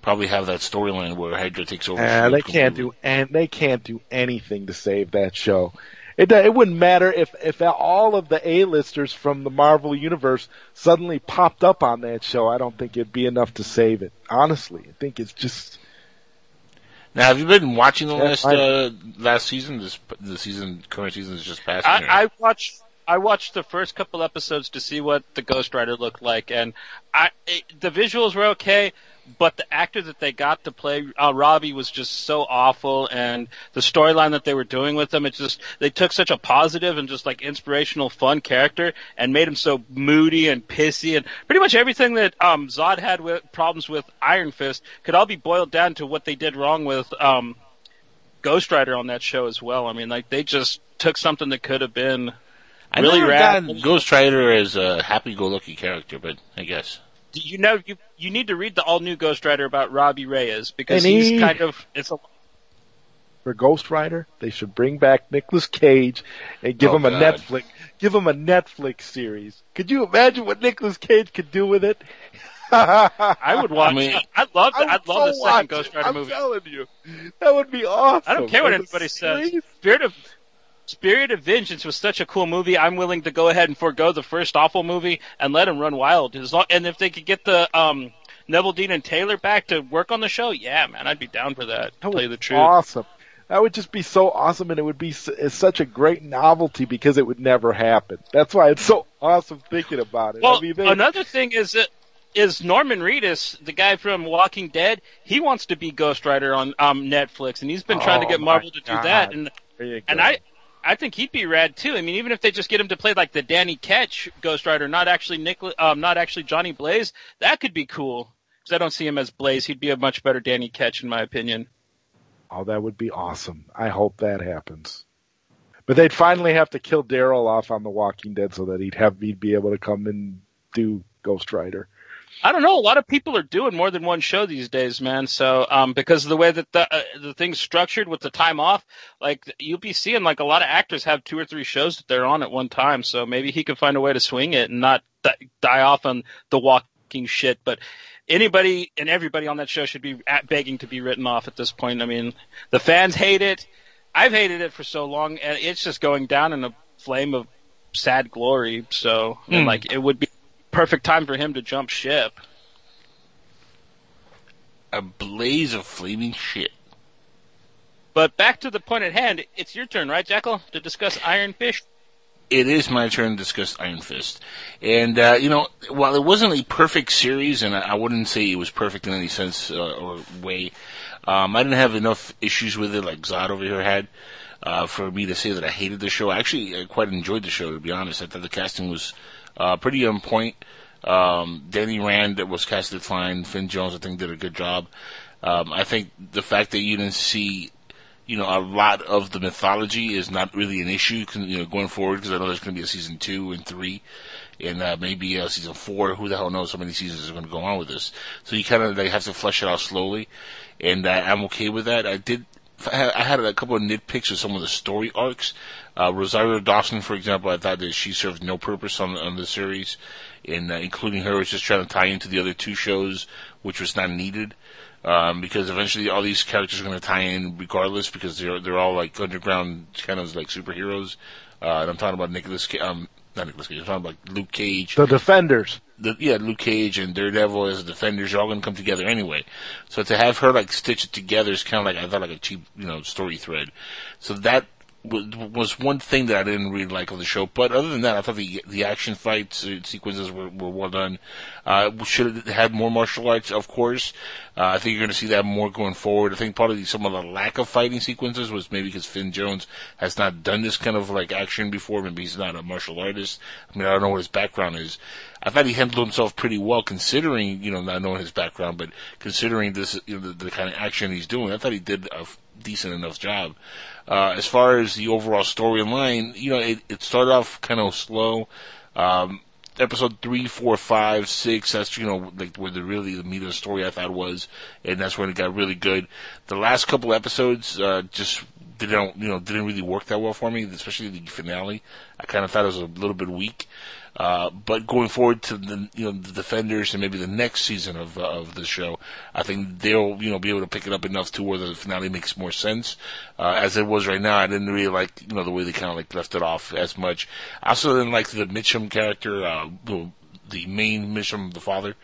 probably have that storyline where Hydra takes over. Uh, they can't do and they can't do anything to save that show. It it wouldn't matter if if all of the A-listers from the Marvel universe suddenly popped up on that show. I don't think it'd be enough to save it. Honestly, I think it's just Now, have you been watching the Yeah, last I- uh, last season? This the season current season is just passing. I, I watched I watched the first couple episodes to see what the Ghost Rider looked like, and I it, the visuals were okay, but the actor that they got to play uh, Robbie was just so awful, and the storyline that they were doing with him, it just they took such a positive and just like inspirational, fun character and made him so moody and pissy, and pretty much everything that um, Zod had with problems with Iron Fist could all be boiled down to what they did wrong with. Um, Ghost Rider on that show as well. I mean, like they just took something that could have been I really never rad. Ghost Rider as a happy-go-lucky character, but I guess. You know you you need to read the all new Ghost Rider about Robbie Reyes because And he's he- kind of it's a for Ghost Rider. They should bring back Nicolas Cage and give Oh, him a God. Netflix give him a Netflix series. Could you imagine what Nicolas Cage could do with it? I would watch. I mean- I, would love. I would I'd love the so second watch Ghost it. Rider I'm movie. telling you, that would be awesome. I don't care what anybody says. series? Spirit of Spirit of Vengeance was such a cool movie. I'm willing to go ahead and forego the first awful movie and let him run wild. As long, and if they could get the um Neveldine and Taylor back to work on the show, yeah, man, I'd be down for that. That tell you the truth. Awesome. That would just be so awesome, and it would be such a great novelty because it would never happen. That's why it's so awesome thinking about it. Well, I mean, they, another thing is that is Norman Reedus, the guy from Walking Dead. He wants to be Ghost Rider on um, Netflix, and he's been trying to Oh, get Marvel to do God. that. And and. I, I think he'd be rad too. I mean, even if they just get him to play like the Danny Ketch Ghost Rider, not actually Nicholas, um, not actually Johnny Blaze, that could be cool. Because I don't see him as Blaze. He'd be a much better Danny Ketch, in my opinion. Oh, that would be awesome. I hope that happens. But they'd finally have to kill Daryl off on The Walking Dead so that he'd have he'd be able to come and do Ghost Rider. I don't know. A lot of people are doing more than one show these days, man. So, um, because of the way that the uh, the thing's structured with the time off, like you'll be seeing like a lot of actors have two or three shows that they're on at one time. So maybe he could find a way to swing it and not di- die off on the walking shit. But anybody and everybody on that show should be at begging to be written off at this point. I mean, the fans hate it. I've hated it for so long, and it's just going down in a flame of sad glory. So, and Hmm. like, it would be perfect time for him to jump ship. A blaze of flaming shit. But back to the point at hand, it's your turn, right, Jackal, to discuss Iron Fist? it is my turn to discuss Iron Fist. And, uh, you know, while it wasn't a perfect series, and I, wouldn't say it was perfect in any sense uh, or way, um, I didn't have enough issues with it like Zod over here had. Uh, for me to say that I hated the show, I actually, I quite enjoyed the show. To be honest, I thought the casting was uh, pretty on point. Um, Danny Rand that was casted fine. Finn Jones, I think, did a good job. Um, I think the fact that you didn't see, you know, a lot of the mythology is not really an issue, you know, going forward because I know there's going to be a season two and three, and uh, maybe a season four. Who the hell knows how many seasons are going to go on with this? So you kind of like have to flesh it out slowly, and uh, I'm okay with that. I did. I had a couple of nitpicks with some of the story arcs. Uh, Rosario Dawson, for example, I thought that she served no purpose on on the series, and uh, including her was just trying to tie into the other two shows, which was not needed. Um, because eventually all these characters are going to tie in regardless because they're they're all like underground kind of like superheroes. Uh, and I'm talking about Nicholas, um, not Nicholas Cage. I'm talking about Luke Cage. The Defenders. The, yeah, Luke Cage and Daredevil as the Defenders are all going to come together anyway. So to have her like stitch it together is kind of like I thought like a cheap you know story thread. So that was, one thing that I didn't really like on the show. But other than that, I thought the the action fights uh, sequences were, were well done. Uh, should have had more martial arts, of course. Uh, I think you're going to see that more going forward. I think the, some of the lack of fighting sequences was maybe because Finn Jones has not done this kind of like action before. Maybe he's not a martial artist. I mean, I don't know what his background is. I thought he handled himself pretty well considering, you know, not knowing his background, but considering this, you know, the, the kind of action he's doing. I thought he did a decent enough job. Uh, as far as the overall storyline, you know, it, it started off kind of slow. Um, episode three, four, five, six. That's you know like where the really the meat of the story I thought was, and that's when it got really good. The last couple episodes uh, just didn't you know didn't really work that well for me, especially the finale. I kind of thought it was a little bit weak. Uh, but going forward to the you know the defenders and maybe the next season of uh, of the show, I think they'll you know be able to pick it up enough to where the finale makes more sense. Uh, as it was right now, I didn't really like you know the way they kind of like left it off as much. I also didn't like the Meachum character, uh, the main Meachum, the father.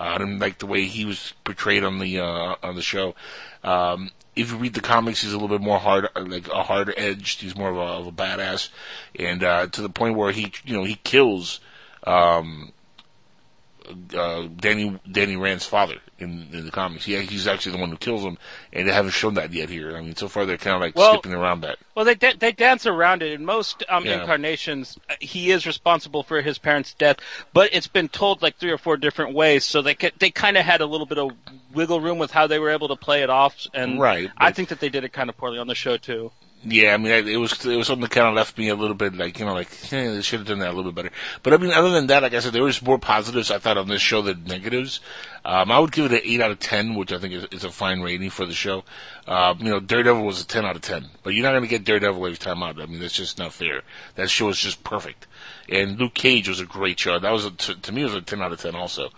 Uh, I didn't like the way he was portrayed on the uh, on the show. Um, if you read the comics, he's a little bit more hard, like a hard edged. He's more of a, of a badass, and uh, to the point where he, you know, he kills um, uh, Danny Danny Rand's father in, in the comics. Yeah, he's actually the one who kills him, and they haven't shown that yet here. I mean, so far they're kind of like Well- skipping around that. Well, they da- they dance around it. In most um, Yeah. incarnations, uh, he is responsible for his parents' death, but it's been told like three or four different ways. So they ca- they kind of had a little bit of wiggle room with how they were able to play it off. And Right, I think that they did it kind of poorly on the show too. Yeah, I mean, it was it was something that kind of left me a little bit like you know like eh, they should have done that a little bit better. But I mean, other than that, like I said, there was more positives I thought on this show than negatives. Um, I would give it an eight out of ten, which I think is, is a fine rating for the show. Um, you know, Daredevil was a ten out of ten, but you're not going to get Daredevil every time out. I mean, that's just not fair. That show is just perfect. And Luke Cage was a great show. That was a, to, to me was a ten out of ten also.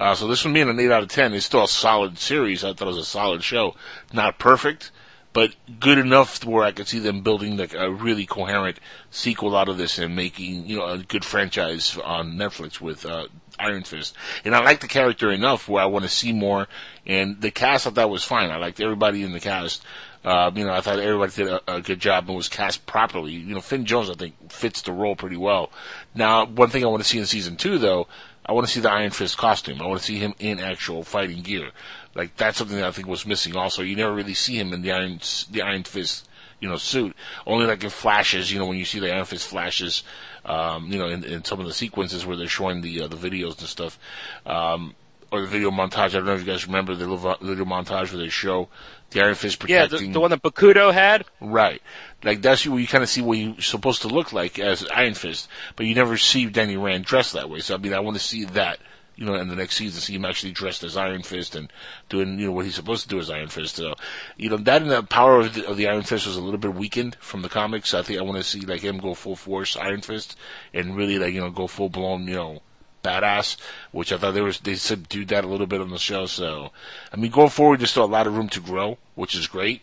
Uh, so this one being an eight out of ten is still a solid series. I thought it was a solid show. Not perfect but good enough where I could see them building like a really coherent sequel out of this and making you know a good franchise on Netflix with uh, Iron Fist. And I like the character enough where I want to see more. And the cast I thought was fine. I liked everybody in the cast. Uh, you know, I thought everybody did a, a good job and was cast properly. You know, Finn Jones I think fits the role pretty well. Now, one thing I want to see in season two though, I want to see the Iron Fist costume. I want to see him in actual fighting gear. Like that's something that I think was missing. Also, you never really see him in the Iron the Iron Fist, you know, suit. Only like in flashes. You know, when you see the Iron Fist flashes, um, you know, in, in some of the sequences where they're showing the uh, the videos and stuff, um, or the video montage. I don't know if you guys remember the little video montage where they show the Iron Fist Yeah, protecting. the, the one that Bakuto had. Right. Like that's where you kind of see what he's supposed to look like as Iron Fist, but you never see Danny Rand dressed that way. So I mean, I want to see that, you know, in the next season, see him actually dressed as Iron Fist and doing, you know, what he's supposed to do as Iron Fist. So, you know, that and the power of the, of the Iron Fist was a little bit weakened from the comics. I think I want to see like him go full force Iron Fist and really like you know go full blown, you know. Badass, which I thought they was they subdued that a little bit on the show. So, I mean, going forward, there's still a lot of room to grow, which is great.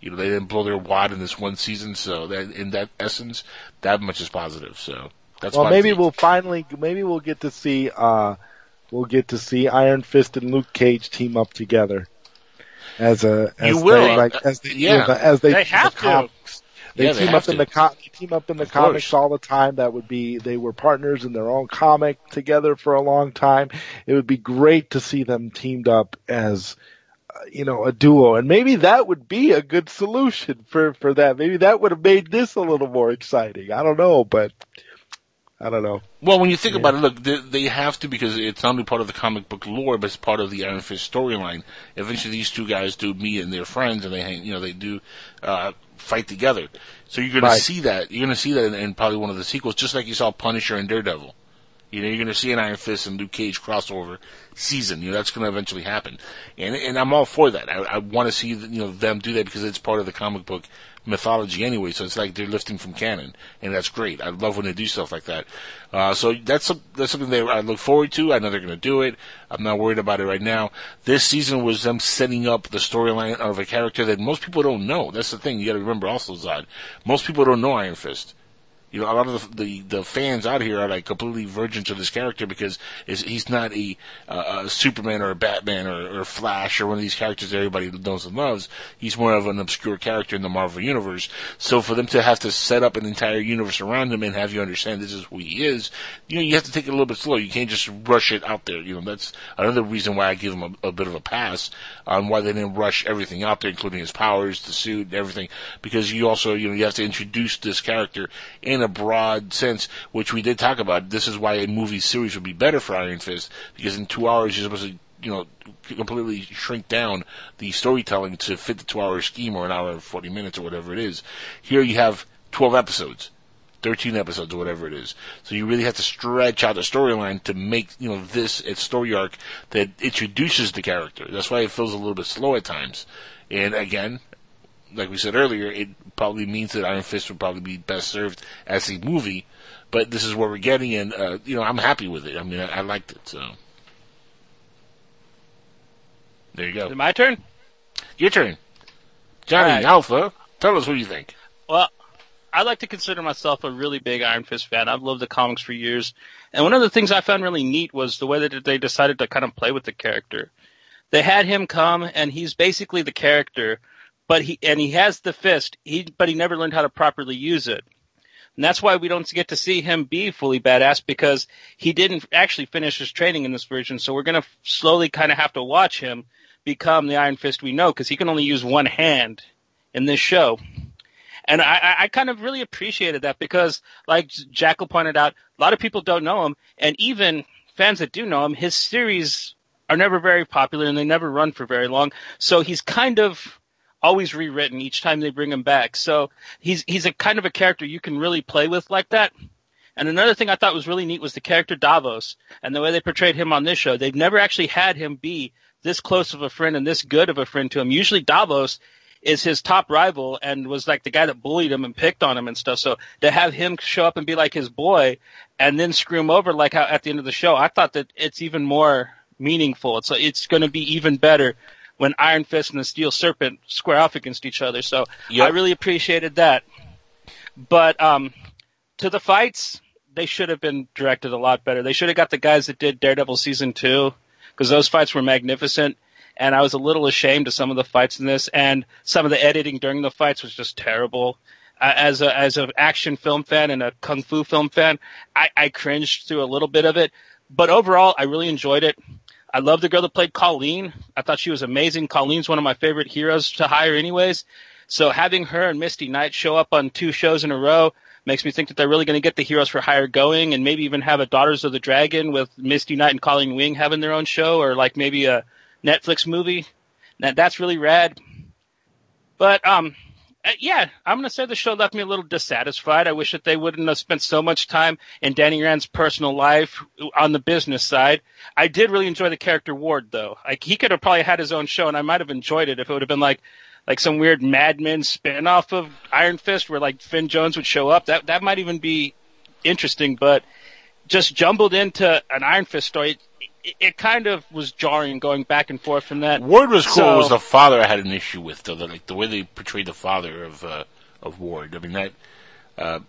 You know, they didn't blow their wad in this one season, so that in that essence, that much is positive. So that's Well, maybe we'll finally, maybe we'll get to see, uh, we'll get to see Iron Fist and Luke Cage team up together as a, as You will. they, like, as they, Yeah. as they, They have the to. comics. They Yeah, they team have up in the co- they team up in the comics course. all the time. That would be they were partners in their own comic together for a long time. It would be great to see them teamed up as uh, you know a duo, and maybe that would be a good solution for for that. Maybe that would have made this a little more exciting. I don't know, but I don't know. Well, when you think about it, look, they, they have to because it's not only part of the comic book lore, but it's part of the Iron Fist storyline. Eventually, these two guys do meet and they're friends, and they hang, you know, they do uh, fight together. So you're going Right. to see that. You're going to see that in, in probably one of the sequels, just like you saw Punisher and Daredevil. You know, you're going to see an Iron Fist and Luke Cage crossover season. You know, that's going to eventually happen, and and I'm all for that. I, I want to see you know them do that because it's part of the comic book mythology anyway. So it's like they're lifting from canon, and that's great. I love when they do stuff like that. Uh, so that's some, that's something that I look forward to. I know they're going to do it. I'm not worried about it right now. This season was them setting up the storyline of a character that most people don't know. That's the thing you got to remember. Also, Zod, most people don't know Iron Fist you know, a lot of the, the the fans out here are like completely virgin to this character because he's not a, uh, a Superman or a Batman or, or Flash or one of these characters that everybody knows and loves. He's more of an obscure character in the Marvel universe. So for them to have to set up an entire universe around him and have you understand this is who he is, you know, you have to take it a little bit slow. You can't just rush it out there. You know, that's another reason why I give him a, a bit of a pass on why they didn't rush everything out there, including his powers, the suit, everything, because you also, you know, you have to introduce this character in a broad sense, which we did talk about. This is why a movie series would be better for Iron Fist, because in two hours you're supposed to, you know, completely shrink down the storytelling to fit the two hour scheme or an hour and 40 minutes or whatever it is. Here you have 12 episodes. 13 episodes or whatever it is. So you really have to stretch out the storyline to make, you know, this its story arc that introduces the character. That's why it feels a little bit slow at times. And again, like we said earlier, it probably means that Iron Fist would probably be best served as a movie, but this is what we're getting and, uh, you know, I'm happy with it. I mean, I, I liked it, so. There you Is it go. my turn? Your turn. Johnny right. Alpha, tell us what you think. Well, I like to consider myself a really big Iron Fist fan. I've loved the comics for years. And one of the things I found really neat was the way that they decided to kind of play with the character. They had him come and he's basically the character, but he, and he has the fist, he, but he never learned how to properly use it. And that's why we don't get to see him be fully badass because he didn't actually finish his training in this version. So we're going to slowly kind of have to watch him become the Iron Fist we know because he can only use one hand in this show. And I, I- I kind of really appreciated that because, like Jackal pointed out, a lot of people don't know him, and even fans that do know him, his series are never very popular and they never run for very long. So he's kind of always rewritten each time they bring him back. So he's he's a kind of a character you can really play with like that. And another thing I thought was really neat was the character Davos and the way they portrayed him on this show. They've never actually had him be this close of a friend and this good of a friend to him. Usually Davos is his top rival and was like the guy that bullied him and picked on him and stuff. So to have him show up and be like his boy and then screw him over like how at the end of the show, I thought that it's even more meaningful. It's it's going to be even better when Iron Fist and the Steel Serpent square off against each other. So Yep. I really appreciated that. But um, to the fights, they should have been directed a lot better. They should have got the guys that did Daredevil season two because those fights were magnificent. And I was a little ashamed of some of the fights in this, and some of the editing during the fights was just terrible. Uh, as a as an action film fan and a kung fu film fan, I, I cringed through a little bit of it. But overall, I really enjoyed it. I love the girl that played Colleen. I thought she was amazing. Colleen's one of my favorite heroes to hire, anyways. So having her and Misty Knight show up on two shows in a row makes me think that they're really going to get the Heroes for Hire going, and maybe even have a Daughters of the Dragon with Misty Knight and Colleen Wing having their own show, or like maybe a Netflix movie. That that's really rad. But um, Uh, yeah, I'm gonna say the show left me a little dissatisfied. I wish that they wouldn't have spent so much time in Danny Rand's personal life on the business side. I did really enjoy the character Ward though. Like he could have probably had his own show, and I might have enjoyed it if it would have been like like some weird Mad Men spin-off of Iron Fist, where like Finn Jones would show up. That that might even be interesting, but just jumbled into an Iron Fist story. It, it kind of was jarring going back and forth from that. Ward was cool. So- it was the father I had an issue with, though. The, like the way they portrayed the father of uh, of Ward. I mean that. Uh,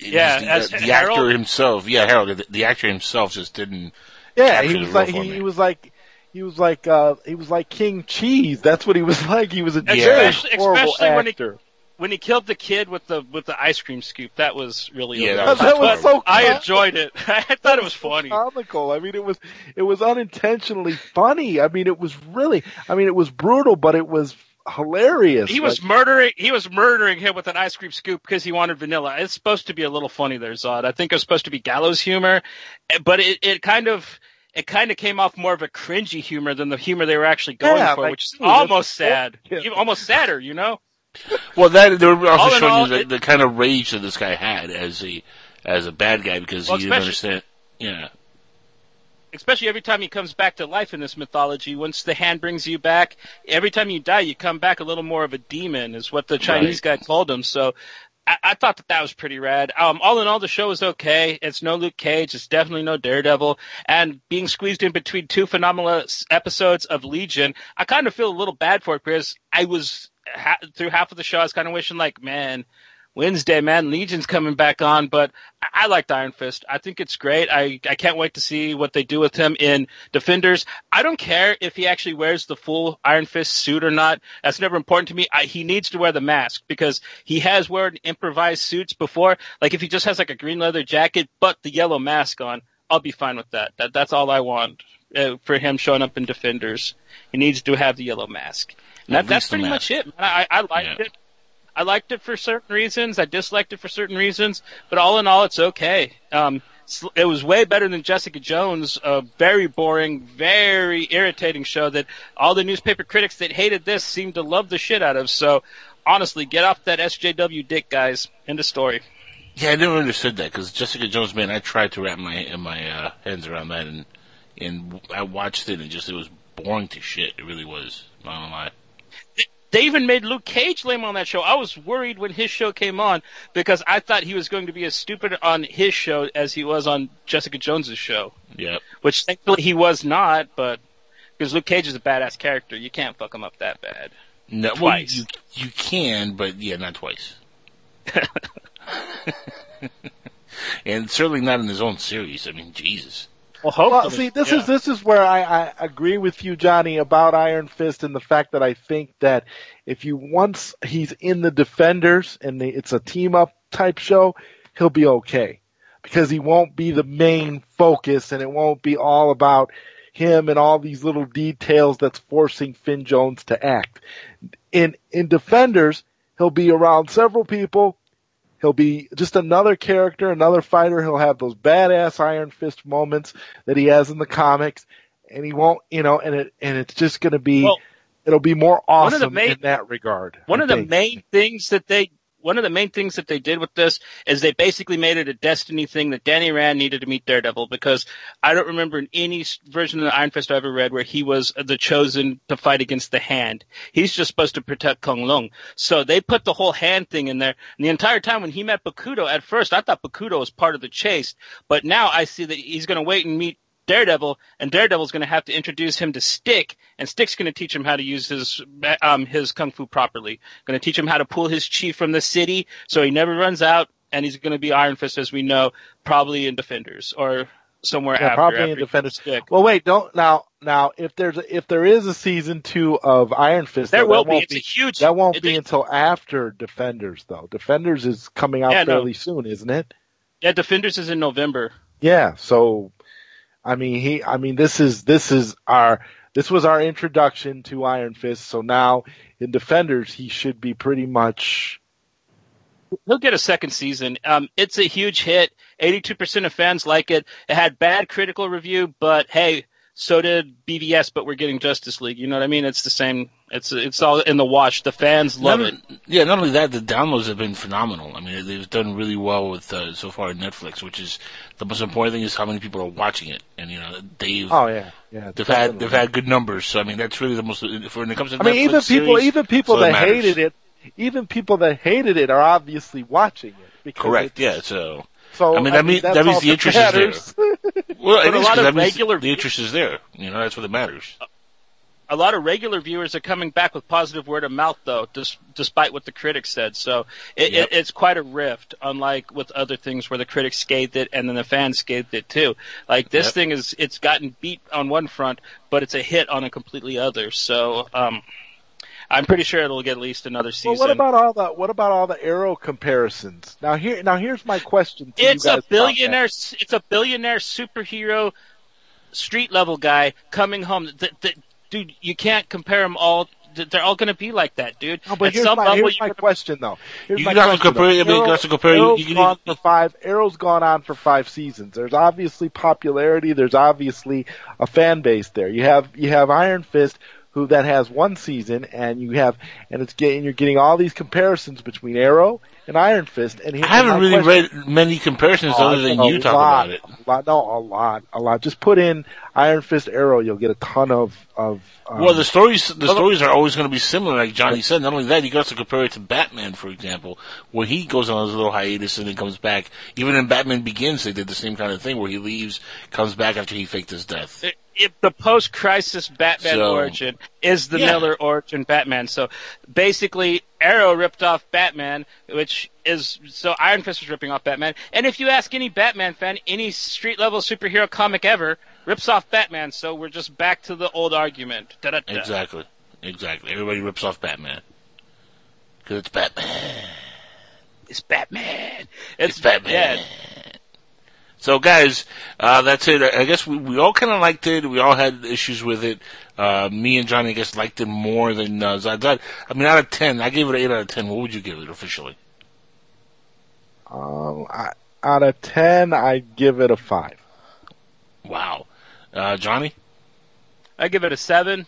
Yeah, the, as the, the Harold? actor himself. Yeah, Harold. The, the actor himself just didn't. Yeah, he was like for he, me. he was like he was like uh he was like King Cheese. That's what he was like. He was a Yeah. very Especially- horrible especially when he- actor. When he killed the kid with the with the ice cream scoop, that was really Yeah, that was- That was But so I enjoyed it. I thought it was funny. comical. I mean, it was it was unintentionally funny. I mean, it was really. I mean, it was brutal, but it was hilarious. He was Like, murdering. He was murdering him with an ice cream scoop because he wanted vanilla. It's supposed to be a little funny there, Zod. I think it was supposed to be gallows humor, but it, it kind of it kind of came off more of a cringy humor than the humor they were actually going Yeah, for, like, which is dude, almost sad, yeah. Even- almost sadder. You know, Well, that they were also All showing all, you the, it- the kind of rage that this guy had as a as a bad guy because Well, he didn't understand. Yeah, especially every time he comes back to life in this mythology. Once the hand brings you back, every time you die, you come back a little more of a demon, is what the Chinese guy told him. So. I, I thought that that was pretty rad. Um, all in all, the show was okay. It's no Luke Cage. It's definitely no Daredevil. And being squeezed in between two phenomenal episodes of Legion, I kind of feel a little bad for it because I was ha- through half of the show. I was kind of wishing, like, man, Wednesday, man, Legion's coming back on, but I, I liked Iron Fist. I think it's great. I, I can't wait to see what they do with him in Defenders. I don't care if he actually wears the full Iron Fist suit or not. That's never important to me. I, he needs to wear the mask because he has worn improvised suits before. Like if he just has like a green leather jacket, but the yellow mask on, I'll be fine with that. That that's all I want uh, for him showing up in Defenders. He needs to have the yellow mask. That, that's pretty much it. man. I, I liked Yeah. it. I liked it for certain reasons. I disliked it for certain reasons, but all in all, it's okay. Um, it was way better than Jessica Jones, a very boring, very irritating show that all the newspaper critics that hated this seemed to love the shit out of. So, honestly, get off that SJW dick, guys. End of story. yeah, I never understood that because Jessica Jones, man, I tried to wrap my my uh, hands around that, and and I watched it, and just it was boring to shit. It really was. Not gonna lie. They even made Luke Cage lame on that show. I was worried when his show came on because I thought he was going to be as stupid on his show as he was on Jessica Jones's show. Yep. which thankfully he was not, but because Luke Cage is a badass character, you can't fuck him up that bad. No, well, you you can, but yeah, not twice. and certainly not in his own series. I mean, Jesus. Well, hopefully, Well, see, this yeah. is this is where I, I agree with you, Johnny, about Iron Fist and the fact that I think that if you once he's in the Defenders and the, it's a team up type show, he'll be okay because he won't be the main focus and it won't be all about him and all these little details that's forcing Finn Jones to act. In in Defenders, he'll be around several people. He'll be just another character, another fighter. He'll have those badass Iron Fist moments that he has in the comics, and he won't, you know, and it and it's just going to be, Well, it'll be more one of the awesome main- in that regard. one I of the main things that they one of the main things that they did with this is they basically made it a destiny thing that Danny Rand needed to meet Daredevil because I don't remember in any version of the Iron Fist I ever read where he was the chosen to fight against the hand. He's just supposed to protect K'un-Lun. So they put the whole hand thing in there. And the entire time when he met Bakuto, at first I thought Bakuto was part of the chase, but now I see that he's going to wait and meet Daredevil, and Daredevil's going to have to introduce him to Stick, and Stick's going to teach him how to use his um, his kung fu properly. Going to teach him how to pull his chi from the city, so he never runs out, and he's going to be Iron Fist, as we know, probably in Defenders or somewhere Yeah, after. probably after in Defenders. Stick. Well, wait, don't now. Now, if there's a, if there is a season two of Iron Fist, There though, will that be. won't It's a huge. That won't be a- until after Defenders, though. Defenders is coming out Yeah, no. fairly soon, isn't it? yeah, Defenders is in November. Yeah. So, I mean, he. I mean, this is this is our this was our introduction to Iron Fist. So now in Defenders, he should be pretty much. He'll get a second season. Um, it's a huge hit. 82% of fans like it. It had bad critical review, but hey, so did BVS, but we're getting Justice League. You know what I mean? It's the same. It's it's all in the wash. The fans love Not it. Yeah, not only that, the downloads have been phenomenal. I mean, they've done really well with uh, so far on Netflix, which is the most important thing is how many people are watching it. And you know, they've Oh yeah, yeah. they've had they've had good numbers. So I mean, that's really the most. For when it comes to I mean, Netflix even people, series, even people so that matters. hated it, even people that hated it are obviously watching it. Because Correct. Yeah. So So I mean, that mean- that's that means the interest is there. well, But it a lot of regular- the interest is there. You know, that's what it matters. A lot of regular viewers are coming back with positive word of mouth, though, dis- despite what the critics said. So it, Yep. it, it's quite a rift, unlike with other things where the critics scathed it and then the fans scathed it too. Like this Yep. thing is, it's gotten beat on one front, but it's a hit on a completely other. So, um, I'm pretty sure it'll get at least another season. Well, what about all the what about all the Arrow comparisons? Now here, now here's my question. To it's you guys a billionaire. It's a billionaire superhero, street level guy coming home. Th th dude, you can't compare them all. They're all going to be like that, dude. No, but At here's some my, level, here's you my gotta- question though. Here's You my gotta compare- though. I mean, you Arrow- gotta compare- you- Arrow's you- you- gone for five. Arrow's gone on for five seasons. There's obviously popularity. There's obviously a fan base there. You have you have Iron Fist. Who that has one season, and you have, and it's getting, you're getting all these comparisons between Arrow and Iron Fist. And I haven't really question. read many comparisons Oh, other than a you talk lot, about it. A lot, no, a lot, a lot. Just put in Iron Fist Arrow, you'll get a ton of of. Um, Well, the stories the stories are always going to be similar, like Johnny said. Not only that, you got to compare it to Batman, for example, where he goes on his little hiatus and then comes back. Even in Batman Begins, they did the same kind of thing, where he leaves, comes back after he faked his death. If the post-crisis Batman So- origin is the Yeah. Miller origin Batman. So basically, Arrow ripped off Batman, which is so Iron Fist was ripping off Batman. And if you ask any Batman fan, any street level superhero comic ever rips off Batman. So we're just back to the old argument. Da-da-da. Exactly, exactly. Everybody rips off Batman because it's Batman. It's Batman. It's, It's, Batman. yeah. So, guys, uh, that's it. I guess we, we all kind of liked it. We all had issues with it. Uh, me and Johnny, I guess, liked it more than uh, Zod. Zod- I mean, out of 10, I gave it an 8 out of 10. What would you give it officially? um, I, out of ten, I give it a five. Wow. Uh, Johnny? I give it a seven.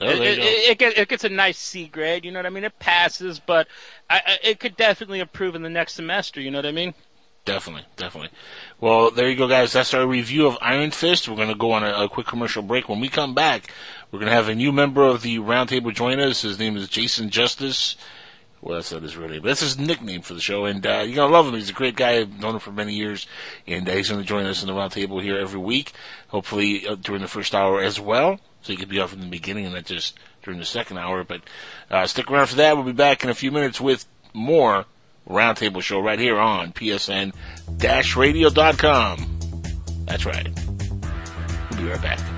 Oh, it, it, it, it, get- it gets a nice C grade. You know what I mean? It passes, but I, I, it could definitely improve in the next semester. You know what I mean? Definitely, definitely. Well, there you go, guys. That's our review of Iron Fist. We're going to go on a, a quick commercial break. When we come back, we're going to have a new member of the roundtable join us. His name is Jason Justice. Well, that's not his real name. but That's his nickname for the show, and uh, you're gonna love him. He's a great guy. I've known him for many years, and uh, he's gonna join us in the roundtable here every week. Hopefully uh, during the first hour as well, so he could be off in the beginning and not just during the second hour. But uh, stick around for that. We'll be back in a few minutes with more roundtable show right here on PSN-radio.com. That's right. We'll be right back.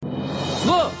Look,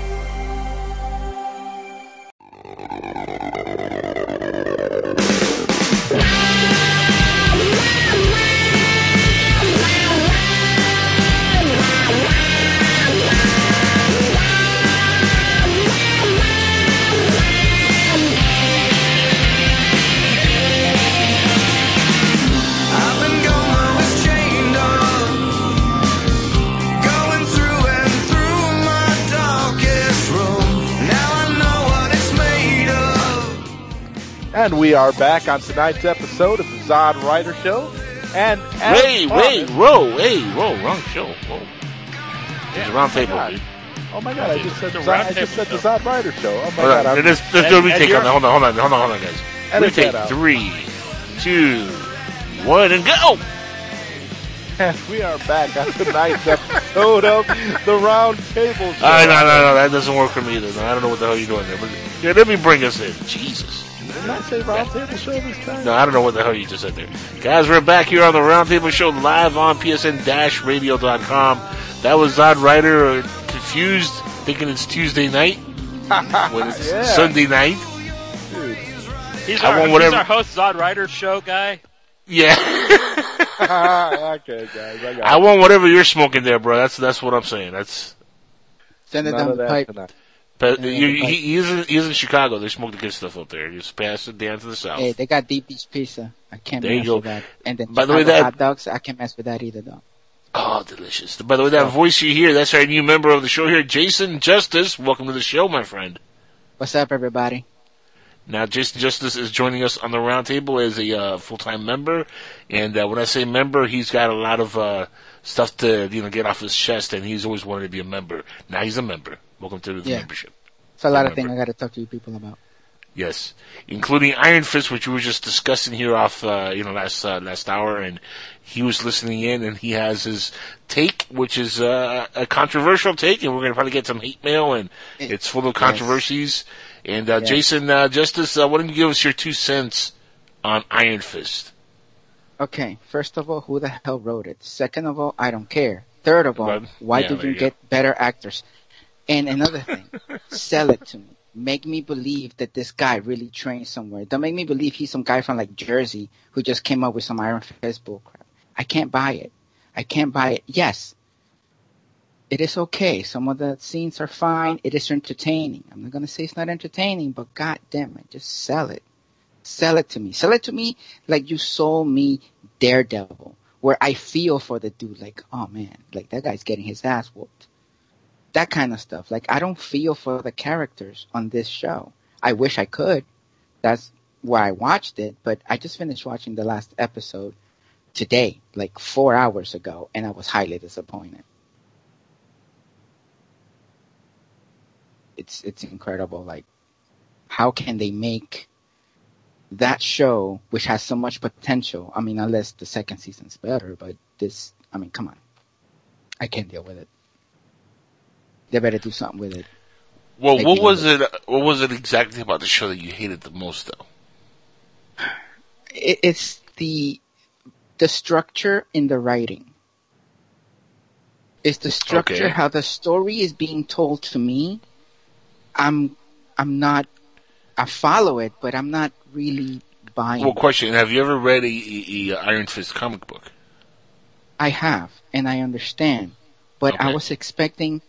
we are back on tonight's episode of the Zod Writer Show. And as Wait, wait, promised- whoa, hey, whoa, wrong show. Whoa. There's a round oh my table, God. dude. Oh my god, I just said It's a Zod, I just said the Zod Writer Show. Oh my Hold god, on, I'm, let's, let's do a and- retake on that. Hold on, hold on, hold on, hold on, guys. Edit that Retake three, two, one, and go! and we are back on tonight's episode of the Round Table Show. Ah, no, no, no, that doesn't work for me either. No, I don't know what the hell you're doing there. But yeah, let me bring us in. Jesus. Did I say Round Show this time? No, I don't know what the hell you just said there. Guys, we're back here on the Roundtable Show live on PSN-radio.com. That was Zod Writer uh, confused, thinking it's Tuesday night when it's Yeah. Sunday night. He's I our, want he's whatever- our host, Zod Writer show guy. Yeah. okay, guys, I got I want whatever you're smoking there, bro. That's that's what I'm saying. That's Send it None down the pipe. tonight. You, like- he, he's in he's in Chicago. They smoke the good stuff up there. You just pass it down to the south. Hey, they got deep dish pizza. I can't There you mess go. with that. And then By the way, that- hot dogs, I can't mess with that either though. Oh, delicious. By the way, that voice you hear, that's our new member of the show here, Jason Justice. Welcome to the show, my friend. What's up, everybody? Now, Jason Justice is joining us on the roundtable as a uh, full-time member, and uh, when I say member, he's got a lot of uh, stuff to you know get off his chest, and he's always wanted to be a member. Now he's a member. Welcome to the Yeah. membership. It's a lot of things I got to talk to you people about. Yes, including Iron Fist, which we were just discussing here off, uh, you know, last uh, last hour, and he was listening in, and he has his take, which is uh, a controversial take, and we're going to probably get some hate mail, and it's full of controversies. And uh, Yes. Jason uh, Justice, uh, why don't you give us your two cents on Iron Fist? Okay, first of all, who the hell wrote it? Second of all, I don't care. Third of all, Well, why yeah, did you get better actors? And another thing, sell it to me. Make me believe that this guy really trained somewhere. Don't make me believe he's some guy from like Jersey who just came up with some Iron Fist bullcrap. I can't buy it. I can't buy it. Yes, it is okay. Some of the scenes are fine. It is entertaining. I'm not gonna say it's not entertaining, but god damn it, just sell it. Sell it to me. Sell it to me like you sold me Daredevil, where I feel for the dude. Like, oh man, like that guy's getting his ass whooped. That kind of stuff. Like, I don't feel for the characters on this show. I wish I could. That's why I watched it, but I just finished watching the last episode today, like four hours ago, and I was highly disappointed. It's it's incredible. Like, how can they make that show, which has so much potential? I mean, unless the second season's better, but this, I mean, come on, I can't deal with it. They better do something with it. Well, Make what was love it? What was it exactly about the show that you hated the most, though? it, it's the the structure in the writing. It's the structure Okay. how the story is being told to me. I'm I'm not. I follow it, but I'm not really buying. Well, question: Have you ever read a, a, a Iron Fist comic book? I have, and I understand, but I was expecting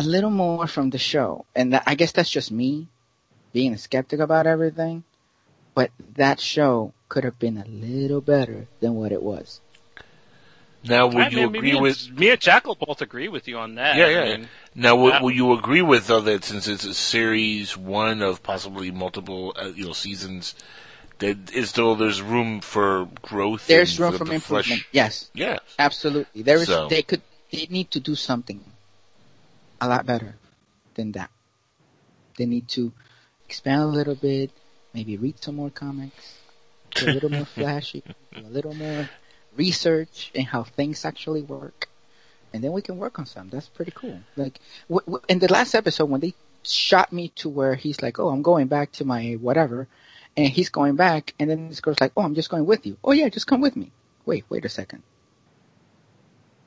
a little more from the show, and that, I guess that's just me being a skeptic about everything. But that show could have been a little better than what it was. Now, would I you mean, agree me with? And, me and Jackal both agree with you on that. Yeah, I yeah. mean, Now, will, that- will you agree with though that since it's a series one of possibly multiple, uh, you know, seasons, that is still there's room for growth. There's room for for the improvement. flesh- Yes, Yeah. absolutely. There is. So- They could. They need to do something a lot better than that. They need to expand a little bit. Maybe read some more comics. Be a little more flashy. a little more research in how things actually work, and then we can work on some. That's pretty cool. Like w- w- in the last episode when they shot me to where he's like, "Oh, I'm going back to my whatever," and he's going back, and then this girl's like, "Oh, I'm just going with you." Oh yeah, just come with me. Wait, wait a second.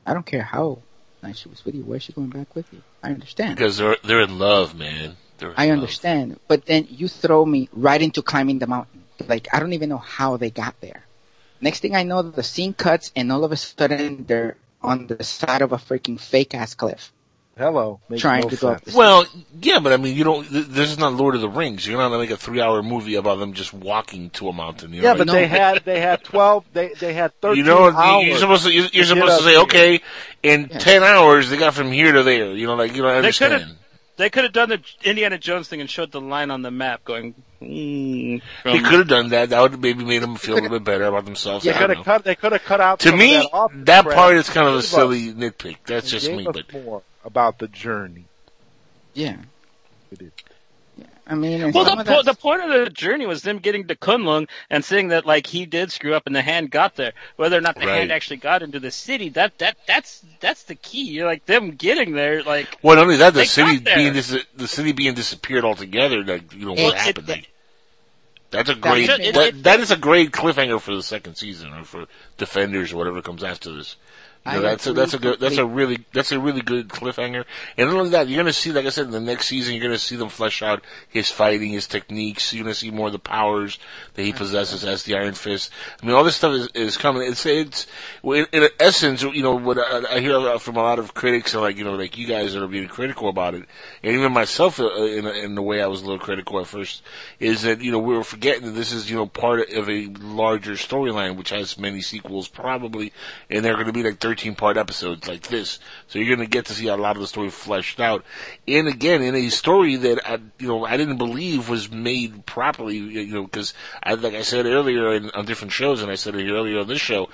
I don't care how nice she was with you. Where's she going back with you? I understand. Because they're they're in love, man. In I love. understand, but then you throw me right into climbing the mountain. Like I don't even know how they got there. Next thing I know, the scene cuts, and all of a sudden they're on the side of a freaking fake ass cliff. Hello. Makes Trying no to go up the Well, yeah, but I mean, you don't. This is not Lord of the Rings. You're not gonna make a three-hour movie about them just walking to a mountain. You know, Yeah, like- but they had they had twelve. They they had thirteen you know, hours. you're supposed to you're, you're to supposed to say, up okay, in ten hours they got from here to there. You know, like you know, I They could understand. have. They could have done the Indiana Jones thing and showed the line on the map going. Mm, They could have done that. That would have maybe made them feel a little bit better about themselves. They could have cut. They could have cut out. To some of me, that, off that part is kind of a silly nitpick. That's just me, but more about the journey. Yeah. They did. I mean, Well, the, po- the point of the journey was them getting to K'un-Lun and seeing that like he did screw up and the hand got there. Whether or not the Right. hand actually got into the city, that that that's that's the key. You're like them getting there, like well, not only that, the city being dis- the city being disappeared altogether. Like you know It- what it- happened. it- that's a great. it- it- that, it- that is a great cliffhanger for the second season or for Defenders or whatever comes after this. You know, that's a, that's a good, that's a really, that's a really good cliffhanger. And not only that, you're gonna see, like I said, in the next season, you're gonna see them flesh out his fighting, his techniques. You're gonna see more of the powers that he possesses as the Iron Fist. I mean, all this stuff is, is coming. It's, it's, in, in essence, you know, what I, I hear from a lot of critics, and like, you know, like you guys that are being critical about it, and even myself, uh, in, in the way I was a little critical at first, is that, you know, we were forgetting that this is, you know, part of a larger storyline, which has many sequels probably, and they're gonna be like 13 part episodes like this. So you're gonna get to see a lot of the story fleshed out. And again, in a story that I, you know, I didn't believe was made properly, you know, cause I, like I said earlier in, on different shows, and I said it earlier on this show,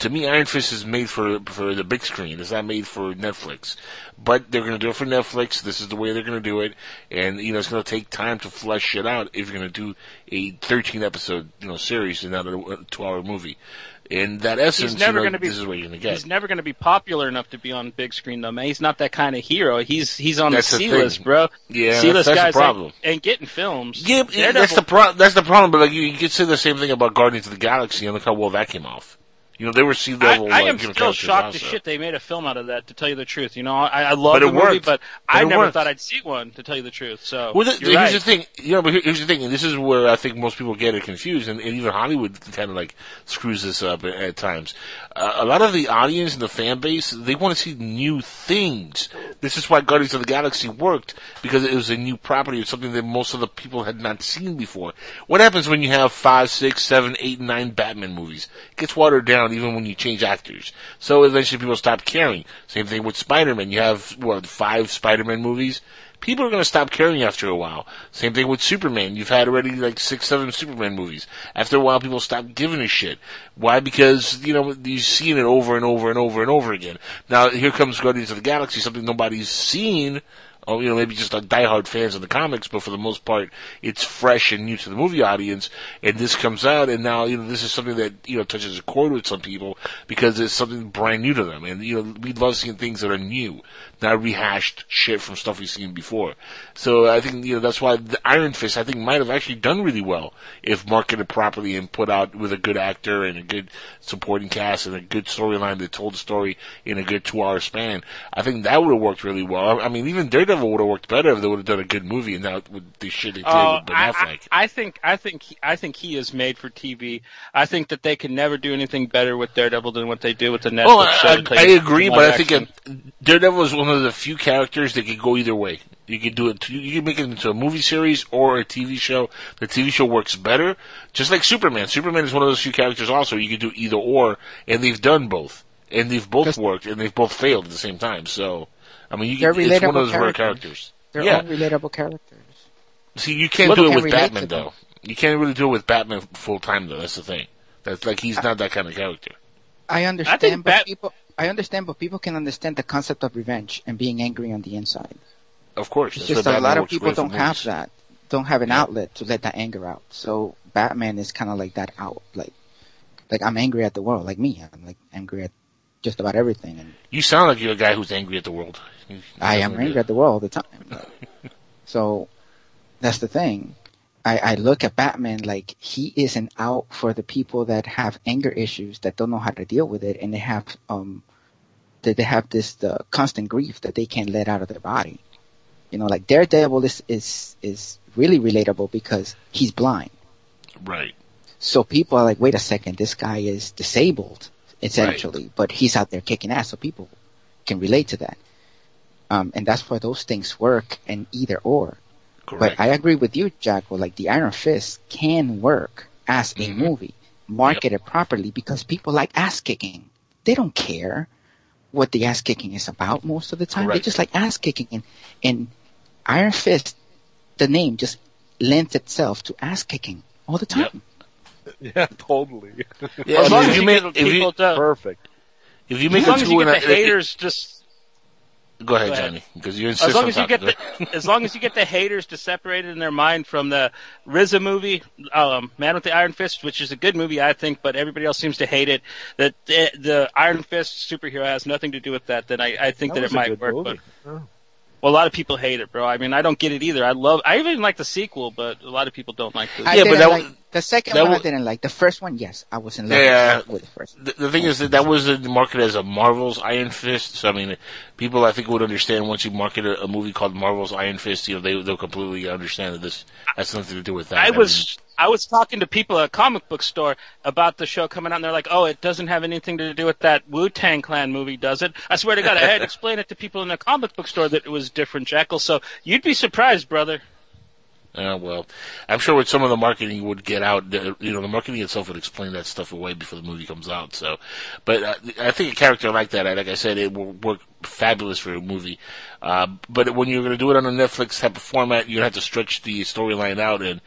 to me, Iron Fist is made for for the big screen. It's not made for Netflix. But they're going to do it for Netflix. This is the way they're going to do it, and you know it's going to take time to flesh it out if you're going to do a 13 episode you know series and not a two hour movie. In that essence, he's never you know, going to be. this is what you're going to get. He's never going to be popular enough to be on big screen though, man. He's not that kind of hero. He's he's on That's the C list, bro. Yeah, C list that's the guys problem. Ain't, ain't getting films. Yeah, Daredevil- that's the pro- that's the problem. But like you, you could say the same thing about Guardians of the Galaxy, and look how well that came off. You know, they were sea I, level. I like, am you still shocked also. shit they made a film out of that. To tell you the truth, you know, I, I love the movie, worked. but But I never worked. thought I'd see one. To tell you the truth, so Well, th- you're here's right. the thing. You know, but here- here's the thing, and this is where I think most people get it confused, and, and even Hollywood kind of like screws this up at, at times. Uh, a lot of the audience and the fan base, they want to see new things. This is why Guardians of the Galaxy worked because it was a new property, it's something that most of the people had not seen before. What happens when you have five, six, seven, eight, nine Batman movies? It gets watered down even when you change actors. So eventually people stop caring. Same thing with Spider-Man. You have what five Spider-Man movies people are going to stop caring after a while. Same thing with Superman. You've had already like six, seven Superman movies. After a while, people stop giving a shit. Why? Because, you know, you've seen it over and over and over and over again. Now, here comes Guardians of the Galaxy, something nobody's seen. Oh, you know, maybe just like diehard fans of the comics, but for the most part, it's fresh and new to the movie audience. And this comes out, and now, you know, this is something that, you know, touches a chord with some people because it's something brand new to them. And, you know, we love seeing things that are new, not rehashed shit from stuff we've seen before. So I think, you know, that's why the Iron Fist, I think, might have actually done really well if marketed properly and put out with a good actor and a good supporting cast and a good storyline that told the story in a good two hour span. I think that would have worked really well. I mean, even Daredevil Daredevil would have worked better if they would have done a good movie and not with the shit they did Oh, with Ben I, Affleck. I, I think I think he, I think he is made for TV. I think that they can never do anything better with Daredevil than what they do with the Netflix Well, show. I, to I agree, to but I think it, Daredevil is one of the few characters that could go either way. You could do it. You could make it into a movie series or a TV show. The TV show works better, just like Superman. Superman is one of those few characters. Also, you could do either or, and they've done both, and they've both worked, and they've both failed at the same time. So, I mean, you They're can, it's one of those rare characters. characters. They're yeah. relatable characters. See, you can't Little do it can with Batman though. You can't really do it with Batman full time though. That's the thing. That's like he's not that kind of character. I understand, think but Bat- people. I understand, but people can understand the concept of revenge and being angry on the inside. Of course, It's just a Batman lot of people don't have movies. that, don't have an outlet to let that anger out. So Batman is kind of like that out, like, like I'm angry at the world, like me. I'm like angry at just about everything, and You sound like you're a guy who's angry at the world. You- I am angry do. at the world all the time. so that's the thing. I, I look at Batman like he isn't out for the people that have anger issues that don't know how to deal with it, and they have um that they have this the constant grief that they can't let out of their body. You know, like Daredevil is is is really relatable because he's blind. Right. So people are like, wait a second, this guy is disabled essentially, but he's out there kicking ass, so people can relate to that. Um, and that's why those things work and either or. Correct. But I agree with you, Jacko. Like the Iron Fist can work as a Mm-hmm. movie, marketed properly, because people like ass kicking. They don't care what the ass kicking is about most of the time. They Correct. just like ass kicking, and and Iron Fist, the name just lends itself to ass kicking all the time. Yeah, totally. Yeah, as long mean, as you you make get if you to, Perfect. if you make as long a as you get the haters just go ahead, Go ahead. Johnny, because you insist as long on as you get the, as long as you get the haters to separate it in their mind from the RZA movie, um, Man with the Iron Fist, which is a good movie, I think, but everybody else seems to hate it. That the, the Iron Fist superhero has nothing to do with that. Then I, I think that, was it might work. movie. But Oh. Well, a lot of people hate it, bro. I mean, I don't get it either. I love, I even like the sequel, but a lot of people don't like the. I Yeah, but didn't that like was- the second that one. I didn't like the first one. Yes, I was in love Yeah. with the first. The, the thing is that that was uh, marketed as a Marvel's Iron Fist. So I mean, people I think would understand once you market a, a movie called Marvel's Iron Fist. You know, they they'll completely understand that this has nothing to do with that. I mean, was I was talking to people at a comic book store about the show coming out, and they're like, "Oh, it doesn't have anything to do with that Wu Tang Clan movie, does it?" I swear to God, I had to explain it to people in the comic book store that it was different, Jackal. So you'd be surprised, brother. Uh, well, I'm sure with some of the marketing would get out. You know, the marketing itself would explain that stuff away before the movie comes out. So, but uh, I think a character like that, like I said, it will work fabulous for a movie. Uh, but when you're going to do it on a Netflix type of format, to have to stretch the storyline out, and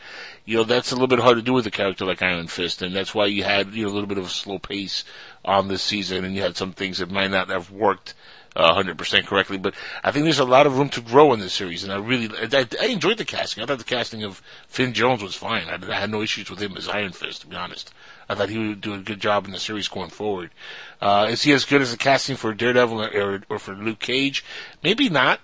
you know that's a little bit hard to do with a character like Iron Fist, and that's why you had you know a little bit of a slow pace on this season, and you had some things that might not have worked uh, 100% correctly. But I think there's a lot of room to grow in this series, and I really I, I enjoyed the casting. I thought the casting of Finn Jones was fine. I, I had no issues with him as Iron Fist, to be honest. I thought he would do a good job in the series going forward. Uh, is he as good as the casting for Daredevil or, or for Luke Cage? Maybe not.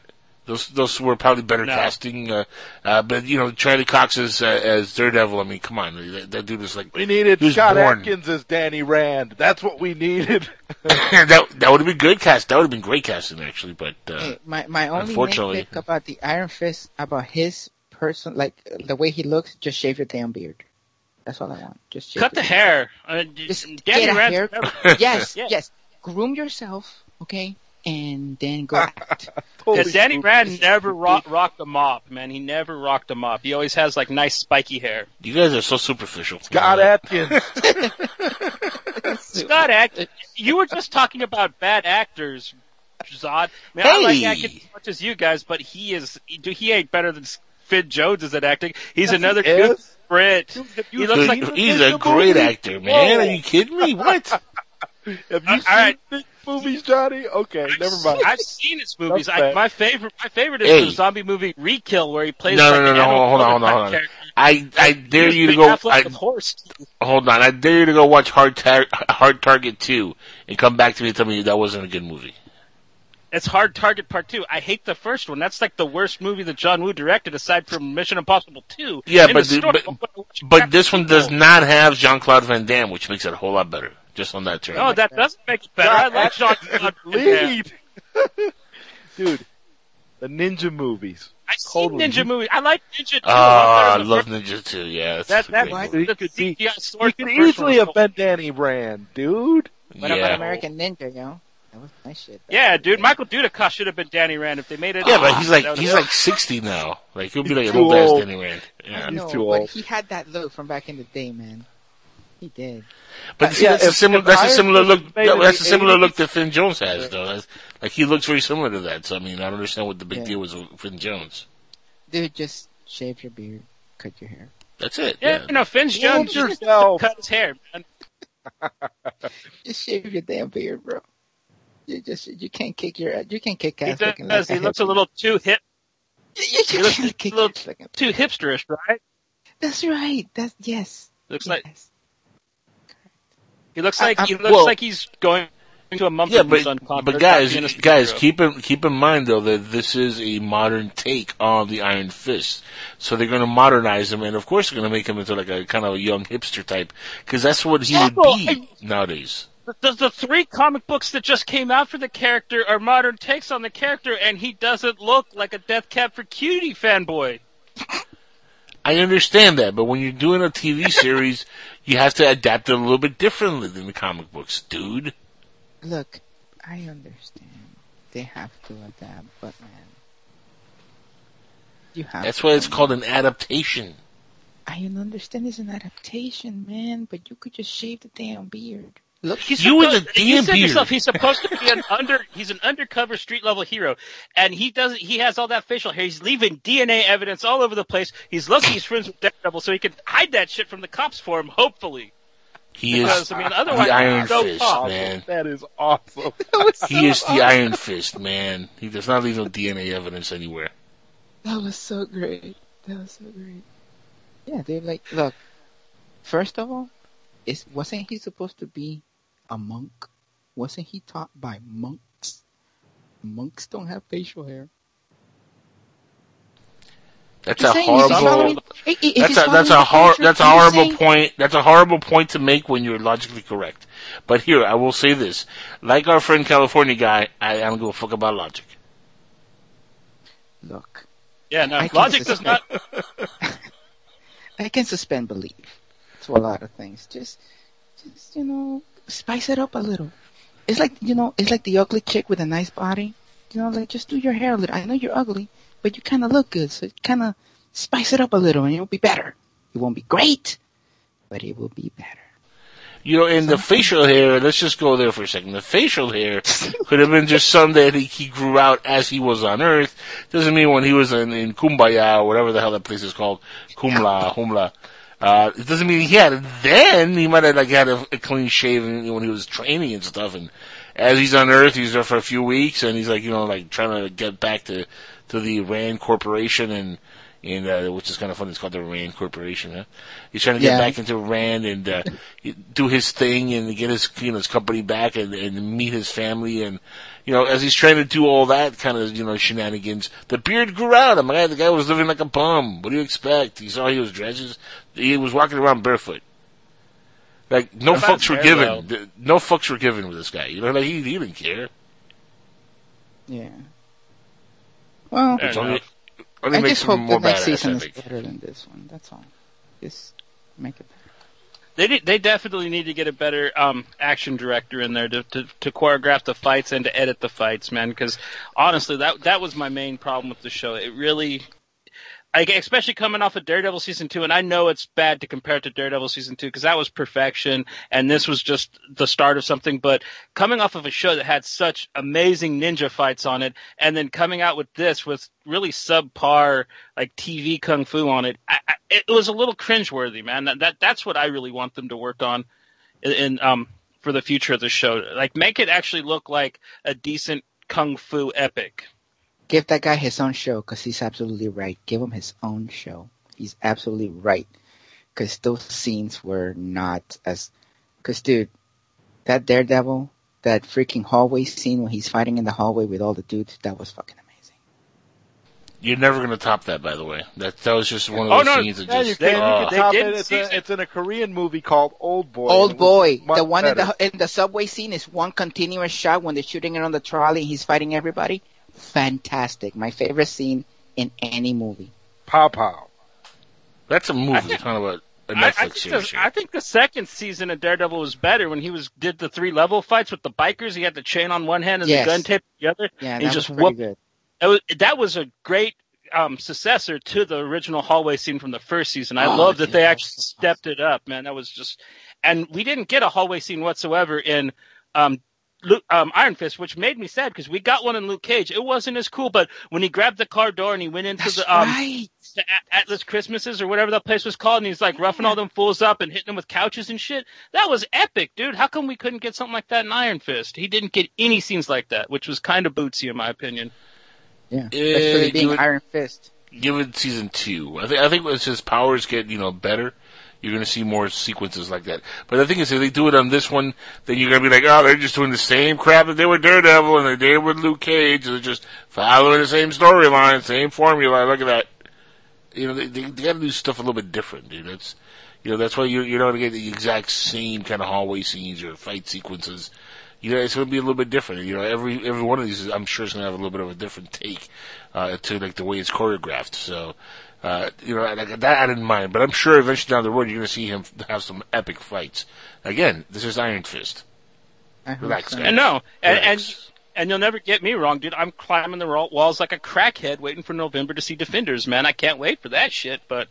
Those those were probably better No. casting. Uh, uh, but you know, Charlie Cox as uh, as Daredevil. I mean, come on, that, that dude was like We needed He was Scott born. Adkins as Danny Rand. That's what we needed. that that would have been good cast. That would have been great casting actually. But uh, Hey, my my only unfortunately- nitpick about the Iron Fist about his person, like the way he looks, just shave your damn beard. That's all I want. Just shave Cut the hair. Uh, Just Danny get a Rand's hair. yes, Yeah. yes. Groom yourself, okay, and then go act. Yeah, Danny Rand never rock, rocked a mop, man. He never rocked a mop. He always has like nice spiky hair. you guys are so superficial. Scott Adkins. Scott Act, you were just talking about bad actors, Zod. Man, I like Hey! Adkins as much as you guys, but he is he, he ain't better than Finn Jones is at acting. He's Yes, another he good. Brit. He looks Dude, like he's a great movie? actor, man. Whoa. Are you kidding me? What? Have you All seen right. the movies, Johnny? Okay, never mind. I've seen his movies. I, my favorite, my favorite is Hey. the zombie movie Rekill, where he plays No, like no, no, an no. Hold on, hold on, hold on. character. I I dare you to go. I, horse hold on. I dare you to go watch Hard Tar- Hard Target two and come back to me and tell me that wasn't a good movie. It's Hard Target Part Two. I hate the first one. That's like the worst movie that John Woo directed, aside from Mission Impossible Two. Yeah, but the the- story, but- watch But this one does not have Jean Claude Van Damme, which makes it a whole lot better. Just on that term. No, that doesn't make it better. I like Jean Claude Van Damme. Lead. Dude, The ninja movies. I seen Totally. Ninja movies. I like Ninja too. Oh, I I'm love than Ninja too. Yeah, that's That a that great the, movie. the, could CGI sword. You the could easily have been Danny Rand, dude. What yeah. about American Ninja, yo? That was my shit. Yeah, dude, Michael Dudikoff should have been Danny Rand if they made it. Yeah, but he's like he's like sixty now. Like he'll be like an too old ass old. Danny Rand. Yeah. He's no, too but he had that look from back in the day, man. He did. But uh, see, Yeah, that's a if- similar if that's a similar look. was That's a similar 80s, look that Finn Jones has, though. That's, like he looks very similar to that. So I mean, I don't understand what the big Yeah. deal was with Finn Jones. Dude, just shave your beard, cut your hair. That's it. Yeah, Yeah. you know, Finn's Hold Jones just yourself. cut his hair, man. Just shave your damn beard, bro. You just you can't kick your you can't kick He ass looking does. like He looks a little too hip, You, you he looks can't a kick little- too hipsterish, right? That's right. That's yes. Looks like yes. He looks like I'm- he looks well- like he's going to a Mumford Yeah, and but Son concert. but guys, guys, superhero. keep in keep in mind though that this is a modern take on the Iron Fist. So they're going to modernize him, and of course they're going to make him into like a kind of a young hipster type because that's what he would Jackal, be nowadays. the, the three comic books that just came out for the character are modern takes on the character, and he doesn't look like a Death Cab for Cutie fanboy. I understand that, but when you're doing a TV series, you have to adapt it a little bit differently than the comic books, dude. Look, I understand. They have to adapt, but man, you have. That's why it's called an adaptation. I understand it's an adaptation, man, but you could just shave the damn beard. Look, He's You with supposed- the you damn said beard. yourself he's supposed to be an under he's an undercover street level hero and he doesn't he has all that facial hair he's leaving DNA evidence all over the place he's lucky he's friends with Daredevil so he can hide that shit from the cops for him hopefully He is I mean otherwise the Iron so Fist, tough. man. That is awesome. He is the Iron Fist, man. He does not leave no DNA evidence anywhere. that was so great. That was so great. Yeah, they're like, look. First of all, is wasn't he supposed to be a monk? Wasn't he taught by monks? Monks don't have facial hair. That's Just a saying, if he's horrible. following- hey, if he's That's a that's a the hor- that's a I'm just horrible point. That's a horrible point to make when you're logically correct. But here, I will say this: like our friend California guy, I, I don't give a fuck about logic. Look, yeah no I logic does not I can suspend belief to a lot of things. Just, just you know, spice it up a little. It's like you know, it's like the ugly chick with a nice body. You know, like just do your hair a little. I know you're ugly, but you kind of look good, so kind of spice it up a little, and it'll be better. It won't be great, but it will be better. You know, and the facial hair, let's just go there for a second. The facial hair could have been just some that he, he grew out as he was on Earth. Doesn't mean when he was in, in Kumbaya or whatever the hell that place is called, Kumla, Humla. Uh, it doesn't mean he had it then. He might have like had a, a clean shave when he was training and stuff. And as he's on Earth, he's there for a few weeks and he's like, you know, like trying to get back to, to the Rand Corporation and, and uh, which is kind of funny. It's called the Rand Corporation. Huh? He's trying to get Yeah. back into Rand and uh, do his thing and get his you know his company back and, and meet his family and you know as he's trying to do all that kind of you know shenanigans, the beard grew out. I'm like, the guy was living like a bum. What do you expect? He saw he was dresses. He was walking around barefoot. Like no That's fucks were given. though. Th- No fucks were given with this guy. You know, like he, he didn't care. Yeah. Well, It's only, only I just hope more the next badass. season is better than this one. That's all. Just make it better. They they definitely need to get a better um, action director in there to, to to choreograph the fights and to edit the fights, man. Because honestly, that that was my main problem with the show. It really, especially coming off of Daredevil season two, and I know it's bad to compare it to Daredevil season two because that was perfection, and this was just the start of something. But coming off of a show that had such amazing ninja fights on it, and then coming out with this with really subpar like TV kung fu on it, I, I, it was a little cringeworthy, man. That, that that's what I really want them to work on, in, in um for the future of the show. Like make it actually look like a decent kung fu epic. Give that guy his own show because he's absolutely right. Give him his own show. He's absolutely right. Because those scenes were not as. Because, dude, that Daredevil, that freaking hallway scene when he's fighting in the hallway with all the dudes, that was fucking amazing. You're never going to top that, by the way. That that was just one of Oh, those no, scenes that Yeah, you just. they- can, uh, you they can top did it. It's, season- a, it's in a Korean movie called Old Boy. Old boy, the one in the in the subway scene is one continuous shot when they're shooting it on the trolley he's fighting everybody. Fantastic. My favorite scene in any movie. Pow pow. That's a movie. It's not about a I, I, Netflix think series. the, I think the second season of Daredevil was better when he was did the three level fights with the bikers. He had the chain on one hand and Yes. the gun tape on the other. Yeah, and that he just was pretty whooped. good. That was, that was a great um, successor to the original hallway scene from the first season. I Oh, love that yeah, they that actually stepped it up, man. That was just, and we didn't get a hallway scene whatsoever in um, Luke, um, Iron Fist, which made me sad because we got one in Luke Cage. It wasn't as cool, but when he grabbed the car door and he went into That's the um, right. the A- Atlas Christmases or whatever that place was called, and he's like roughing all them fools up and hitting them with couches and shit. That was epic, dude. How come we couldn't get something like that in Iron Fist? He didn't get any scenes like that, which was kind of bootsy in my opinion. Yeah, especially being you Iron Fist. Give it season two. I think I think as his powers get you know better, you're going to see more sequences like that. But the thing is, if they do it on this one, then you're going to be like, oh, they're just doing the same crap that they were Daredevil and they did with Luke Cage. They're just following the same storyline, same formula. Look at that. You know, they, they, they got to do stuff a little bit different, dude. That's you know that's why you you're not going to get the exact same kind of hallway scenes or fight sequences. You know, it's going to be a little bit different. You know, every every one of these, I'm sure, is going to have a little bit of a different take uh, to like the way it's choreographed. So, uh, you know, like, that I didn't mind, but I'm sure eventually down the road you're going to see him have some epic fights. Again, this is Iron Fist. Relax, so. guys. And no, and, and and you'll never get me wrong, dude. I'm climbing the walls like a crackhead, waiting for November to see Defenders. Man, I can't wait for that shit. But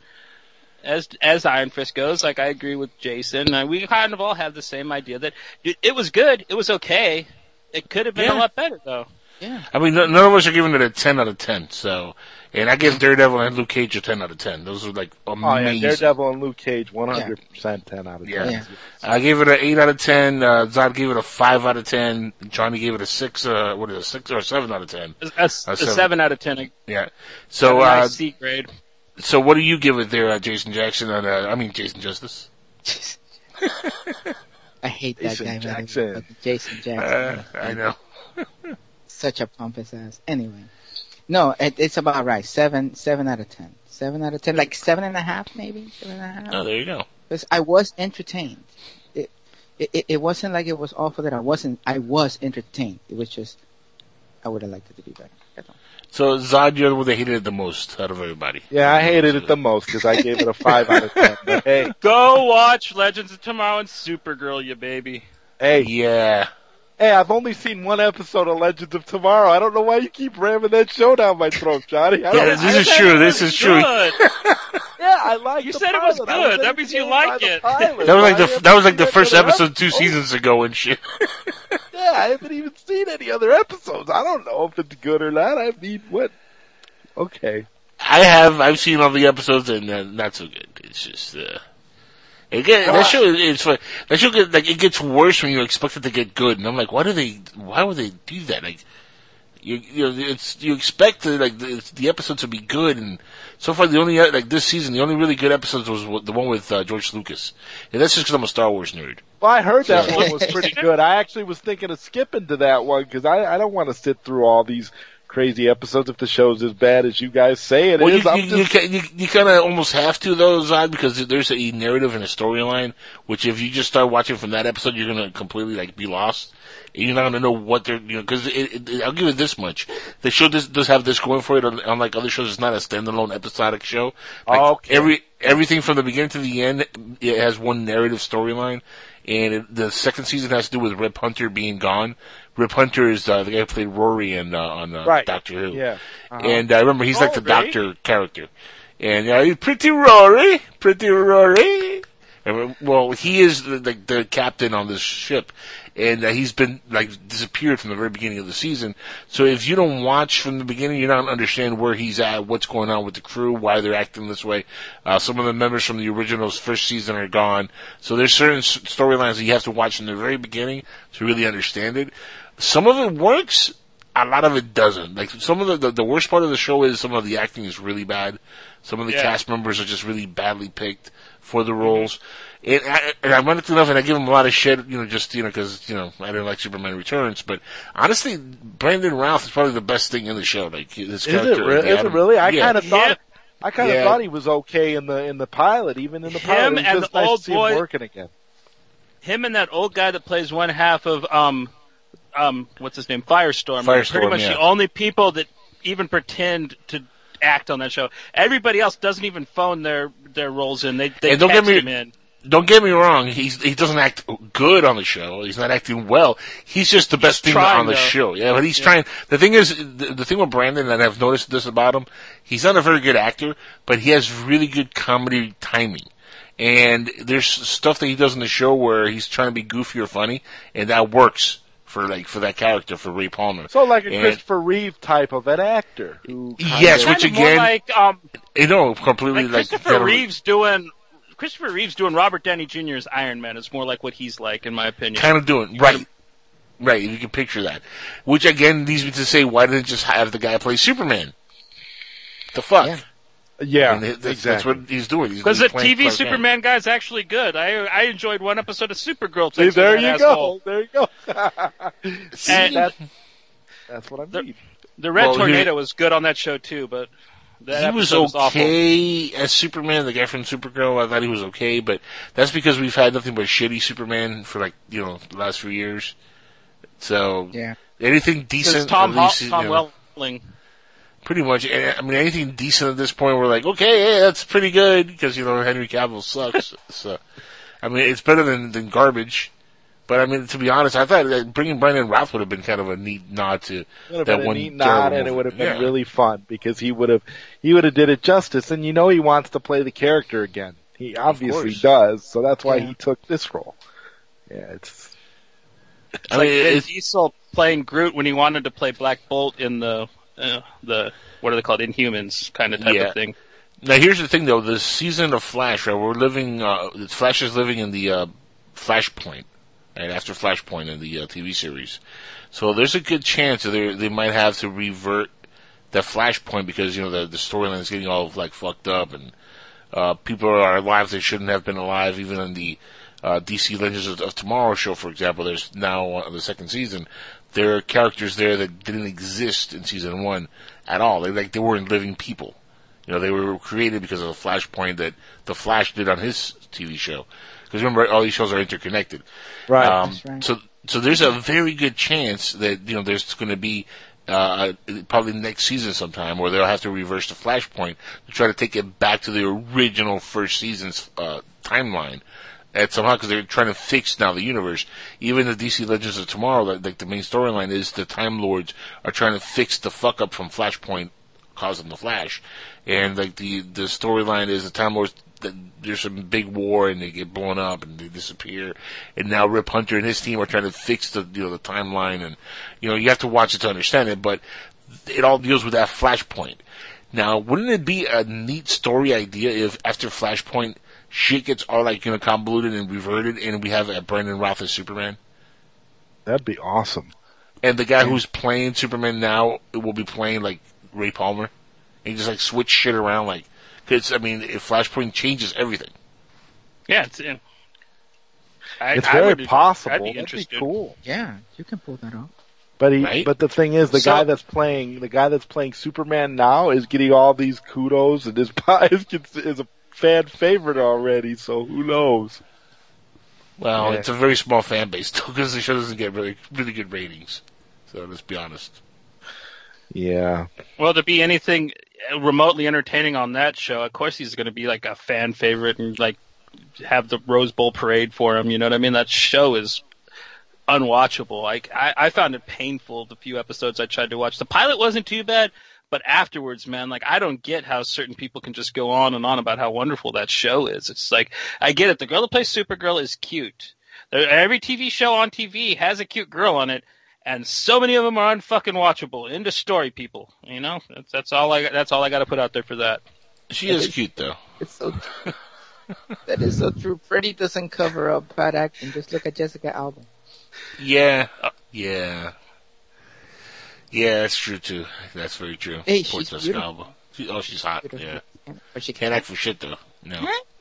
as as Iron Fist goes, like I agree with Jason. Uh, we kind of all have the same idea that dude, it was good, it was okay. It could have been Yeah. a lot better though. Yeah. I mean, none of us are giving it a 10 out of 10. So, and I give Daredevil and Luke Cage a 10 out of 10. Those are like Oh amazing. yeah, Daredevil and Luke Cage, 100% 10 out of 10. Yeah. Yeah. I gave it an 8 out of 10. Uh, Zod gave it a 5 out of 10. Johnny gave it a 6, uh, what is it, 6 or 7 out of 10. A, a, a seven. seven. out of ten. Yeah. So, a uh, nice C grade. so what do you give it there, uh, Jason Jackson? And, uh, I mean, Jason Justice? I hate that Jason guy. man. Jackson. Jason Jackson. Uh, I know. Such a pompous ass. Anyway. No, it, it's about right. Seven, seven out of ten. Seven out of ten. Like seven and a half, maybe? Seven and a half? Oh, there you go. Because I was entertained. It, it, it wasn't like it was awful that I wasn't, I was entertained. It was just, I would have liked it to be better. So, Zod, you're the one that hated it the most out of everybody. Yeah, I hated it the most because I gave it a 5 out of 10. But hey, Go watch Legends of Tomorrow and Supergirl, you baby. hey, Yeah. Hey, I've only seen one episode of Legends of Tomorrow. I don't know why you keep ramming that show down my throat, Johnny. I Yeah, don't, this is true. This is true. Yeah, I like You the said it was pilot. I good. That means you like it. pilot. That was like the that was like the first seen episode two seasons ago and shit. Yeah, I haven't even seen any other episodes. I don't know if it's good or not. I mean, what? Okay. I have. I've seen all the episodes and uh, not so good. It's just. Uh, it get, that show is fun. That show get, like it gets worse when you expect it to get good, and I'm like, why do they? Why would they do that? Like, you you know, it's you expect the, like the, the episode to be good, and so far the only like this season the only really good episodes was the one with uh, George Lucas, and that's just because I'm a Star Wars nerd. Well, I heard that one was pretty good. I actually was thinking of skipping to that one because I, I don't want to sit through all these crazy episodes if the show's as bad as you guys say it Well, is. you, you, just- you, you, kind of almost have to though, Zod, because there's a narrative and a storyline. Which, if you just start watching from that episode, you're gonna completely like be lost. And you're not gonna know what they're, you know, because I'll give it this much: the show does, does have this going for it. Unlike other shows, it's not a standalone episodic show. Like Okay. every everything from the beginning to the end, it has one narrative storyline. And it, the second season has to do with Rip Hunter being gone. Rip Hunter is uh, the guy who played Rory in, uh, on uh, Right. Doctor Who. Yeah. Uh-huh. And I remember he's like the Oh, really? doctor character. And uh, he's pretty Rory, pretty Rory. And, well, he is the, the, the captain on this ship, and uh, he's been like disappeared from the very beginning of the season. So if you don't watch from the beginning, you don't understand where he's at, what's going on with the crew, why they're acting this way. Uh, some of the members from the original's first season are gone, so there's certain s- storylines that you have to watch from the very beginning to really understand it. Some of it works, a lot of it doesn't. Like some of the, the the worst part of the show is some of the acting is really bad. Some of the Yeah. cast members are just really badly picked for the roles. And, I, and ironically enough, and I give him a lot of shit, you know, just you know, because you know I didn't like Superman Returns, but honestly, Brandon Routh is probably the best thing in the show. Like his is it, character, re- the is it really? I yeah. kind of thought. Yeah. I kind of Yeah. thought he was okay in the in the pilot, even in the pilot. Him and just the nice old boy- him working again. Him and that old guy that plays one half of um um, what's his name, Firestorm. Firestorm, pretty much yeah. the only people that even pretend to act on that show. Everybody else doesn't even phone their their roles in. They they And don't get me- him in. Don't get me wrong. He's he doesn't act good on the show. He's not acting well. He's just the best thing trying, on the though. show. Yeah, but he's Yeah. trying. The thing is, the, the thing with Brandon, that I've noticed this about him, he's not a very good actor, but he has really good comedy timing. And there's stuff that he does in the show where he's trying to be goofy or funny, and that works for like for that character for Ray Palmer. So like a And- Christopher Reeve type of an actor who Yes, of- which Kind more again, like um, you know, completely like like, Christopher kind Reeves doing. Christopher Reeves doing Robert Downey Jr.'s Iron Man is more like what he's like, in my opinion. kind of doing right. Right, you can picture that. Which again leads me to say, why didn't they just have the guy play Superman? The fuck? Yeah. Yeah, I mean, that's, that's what he's doing. He's Because the TV Clark Kent. Superman guy's actually good. I I enjoyed one episode of Supergirl. See, there you asshole. go. There you go. See, And- that, that's what I mean. The Red Well, Tornado here- was good on that show too, but that he was episode was awful. okay as Superman, the guy from Supergirl. I thought he was okay, but that's because we've had nothing but shitty Superman for like you know the last few years. So Yeah. anything decent, Tom, at Hol- least, you Tom know, Welling. Pretty much. eh, I mean, anything decent at this point, we're like, okay, yeah, that's pretty good because you know Henry Cavill sucks. so, I mean, it's better than than garbage. But I mean, to be honest, I thought that bringing Brandon Routh would have been kind of a neat nod to It would have that been a one neat nod, terrible and it would have been Yeah. really fun because he would have he would have did it justice. And you know he wants to play the character again. He obviously does, so that's why Yeah. he took this role. Yeah, it's It's I like mean, Vin it's- Diesel playing Groot when he wanted to play Black Bolt in the uh, the what are they called Inhumans kind of type Yeah. of thing. Now here's the thing though, the season of Flash, right, we're living, uh, Flash is living in the, uh, Flashpoint, right, after Flashpoint in the, uh, TV series. So there's a good chance that they they might have to revert that Flashpoint because, you know, the, the storyline is getting all, like, fucked up and, uh, people are alive they shouldn't have been alive, even in the, uh, DC Legends of, of Tomorrow show, for example, there's now, uh, the second season, there are characters there that didn't exist in season one at all. They, like, they weren't living people. You know, they were created because of a flashpoint that the Flash did on his TV show. Because remember, all these shows are interconnected. Right. Um, That's right. So, so there's a very good chance that you know there's going to be uh, probably next season sometime where they'll have to reverse the flashpoint to try to take it back to the original first season's uh, timeline. And somehow, because they're trying to fix now the universe. Even the DC Legends of Tomorrow, like, the main storyline is the Time Lords are trying to fix the fuck up from Flashpoint causing the Flash. And like the the storyline is the Time Lords there's some big war and they get blown up and they disappear. And now Rip Hunter and his team are trying to fix the you know the timeline and you know you have to watch it to understand it, but it all deals with that Flashpoint. Now, wouldn't it be a neat story idea if after Flashpoint shit gets all like you know convoluted and reverted and we have a Brandon Routh as Superman? that'd be awesome. And the guy who's playing Superman now will be playing like Ray Palmer. And just like switch shit around like, cause I mean, if Flashpoint changes everything. Yeah, it's. uh, I, It's I very would- possible. I'd be That'd be cool. Yeah, you can pull that off. But he, Right? but the thing is, the So- guy that's playing, the guy that's playing Superman now is getting all these kudos, and his is, is a fan favorite already. So who knows? Well, Yeah. it's a very small fan base though, because the show doesn't get really really good ratings. So let's be honest. Yeah, Well, to be anything remotely entertaining on that show, of course he's going to be like a fan favorite and like have the Rose Bowl parade for him. You know what I mean? That show is unwatchable. Like I, I found it painful the few episodes I tried to watch. The pilot wasn't too bad, but afterwards, man, like I don't get how certain people can just go on and on about how wonderful that show is. It's like I get it. The girl that plays Supergirl is cute. Every TV show on TV has a cute girl on it, and so many of them are unfucking watchable. Into story, people. You know, that's, that's all I that's all I got to put out there for that. She is cute though. It's so true. that is so true. Freddie doesn't cover up bad acting. Just look at Jessica Alba. Yeah, uh, yeah, yeah. That's true too. That's very true. Hey, Poor she's Jessica beautiful. Alba. She, oh, she's hot. Beautiful. Yeah, But she can't act for shit though. No,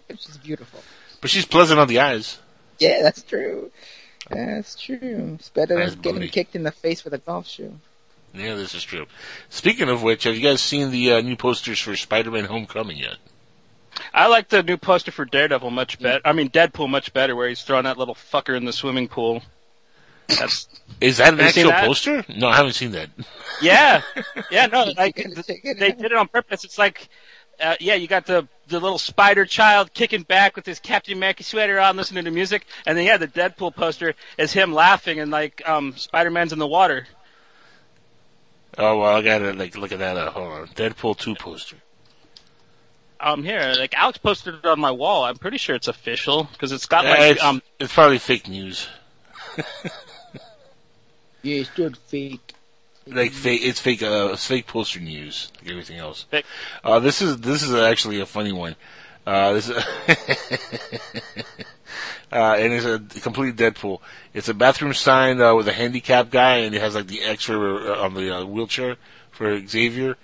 She's beautiful. but she's pleasant on the eyes. Yeah, that's true. That's true. It's better Nice than getting booty. kicked in the face with a golf shoe. Yeah, this is true. Speaking of which, have you guys seen the uh, new posters for Spider-Man: Homecoming yet? I like the new poster for Daredevil much better. I mean Deadpool much better, where he's throwing that little fucker in the swimming pool. That's Is that an Have actual that? poster? No, I haven't seen that. yeah, yeah. No, like they did it on purpose. It's like, uh, yeah, you got the the little spider child kicking back with his Captain America sweater on, listening to music, and then yeah, the Deadpool poster is him laughing and like um Spider Man's in the water. Oh well, I gotta like look at that. Uh, hold on, Deadpool two poster. Um, here, like Alex posted it on my wall. I'm pretty sure it's official because it's got Uh, like it's, um it's probably fake news. Yeah, it's still fake. Like fake, it's fake. Uh, it's fake poster news. Like everything else. Fake. Uh, this is this is actually a funny one. Uh, this is uh, and it's a complete Deadpool. It's a bathroom sign uh, with a handicap guy, and it has like the X-ray uh, on the uh, wheelchair for Xavier,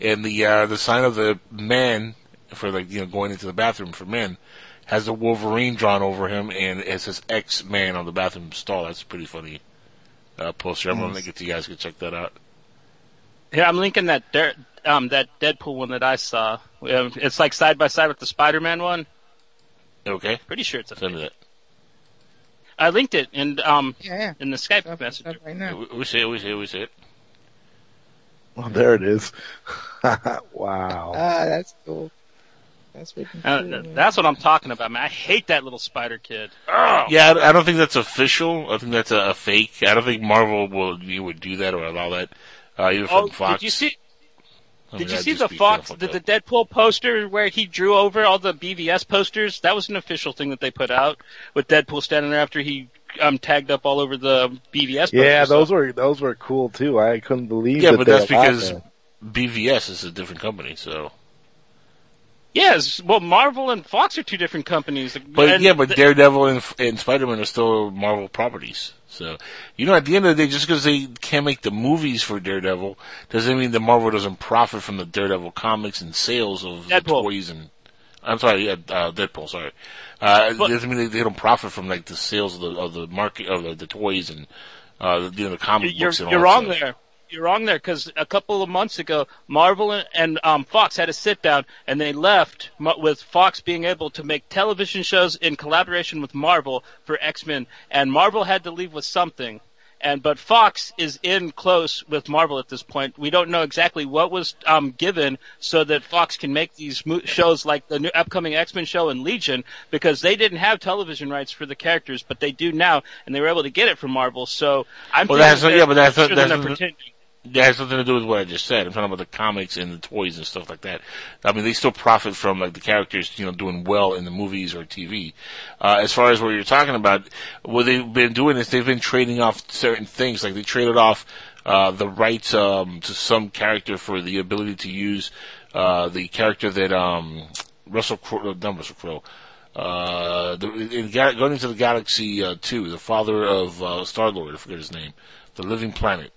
and the uh, the sign of the man for like you know going into the bathroom for men has a Wolverine drawn over him, and it says X Man on the bathroom stall. That's pretty funny uh, poster. I'm gonna Nice. link it to you guys. Can check that out. Here, I'm linking that Der- um that Deadpool one that I saw. Um, It's like side by side with the Spider-Man one. Okay. Pretty sure it's a. Send me that. I linked it in um Yeah, yeah. in the Skype message. Right now. We, we see it. We see it. We see it. Oh, there it is. wow. Ah, that's cool. That's freaking Uh, cool. th- that's what I'm talking about, man. I hate that little spider kid. Oh. Yeah, I, I don't think that's official. I think that's a, a fake. I don't think Marvel will you would do that or allow that. Uh, even from Oh, Fox. did you see? I mean, Did you that'd see the Fox, the, the. Deadpool poster where he drew over all the BVS posters? That was an official thing that they put out with Deadpool standing there after he um tagged up all over the BVS. Yeah, posters. those were those were cool too. I couldn't believe. It. Yeah, that but that's because that. BVS is a different company. So, Yes, well, Marvel and Fox are two different companies. but And yeah, but Daredevil and, and Spider Man are still Marvel properties. So, you know, at the end of the day, just because they can't make the movies for Daredevil doesn't mean that Marvel doesn't profit from the Daredevil comics and sales of the Deadpool. toys and. I'm sorry, yeah, uh, Deadpool. Sorry, uh, it doesn't mean they, they don't profit from like the sales of the of the market of the, the toys and uh, the, you know, the comic you're, books and all you're that wrong stuff. there. You're wrong there because a couple of months ago, Marvel and, and um, Fox had a sit down, and they left with Fox being able to make television shows in collaboration with Marvel for X Men, and Marvel had to leave with something. And but Fox is in close with Marvel at this point. We don't know exactly what was um, given so that Fox can make these mo- shows like the new upcoming X Men show and Legion because they didn't have television rights for the characters, but they do now, and they were able to get it from Marvel. So I'm Well, that's yeah, but that's that's not pretending. That has nothing to do with what I just said. I'm talking about the comics and the toys and stuff like that. I mean, they still profit from like the characters, you know, doing well in the movies or TV. Uh, as far as what you're talking about, what they've been doing is they've been trading off certain things. Like they traded off uh, the rights um, to some character for the ability to use uh, the character that um, Russell Crowe, not Russell Crowe. Uh, the, in Guardians of the Galaxy uh, 2, the father of uh, Star Lord, I forget his name, the Living Planet.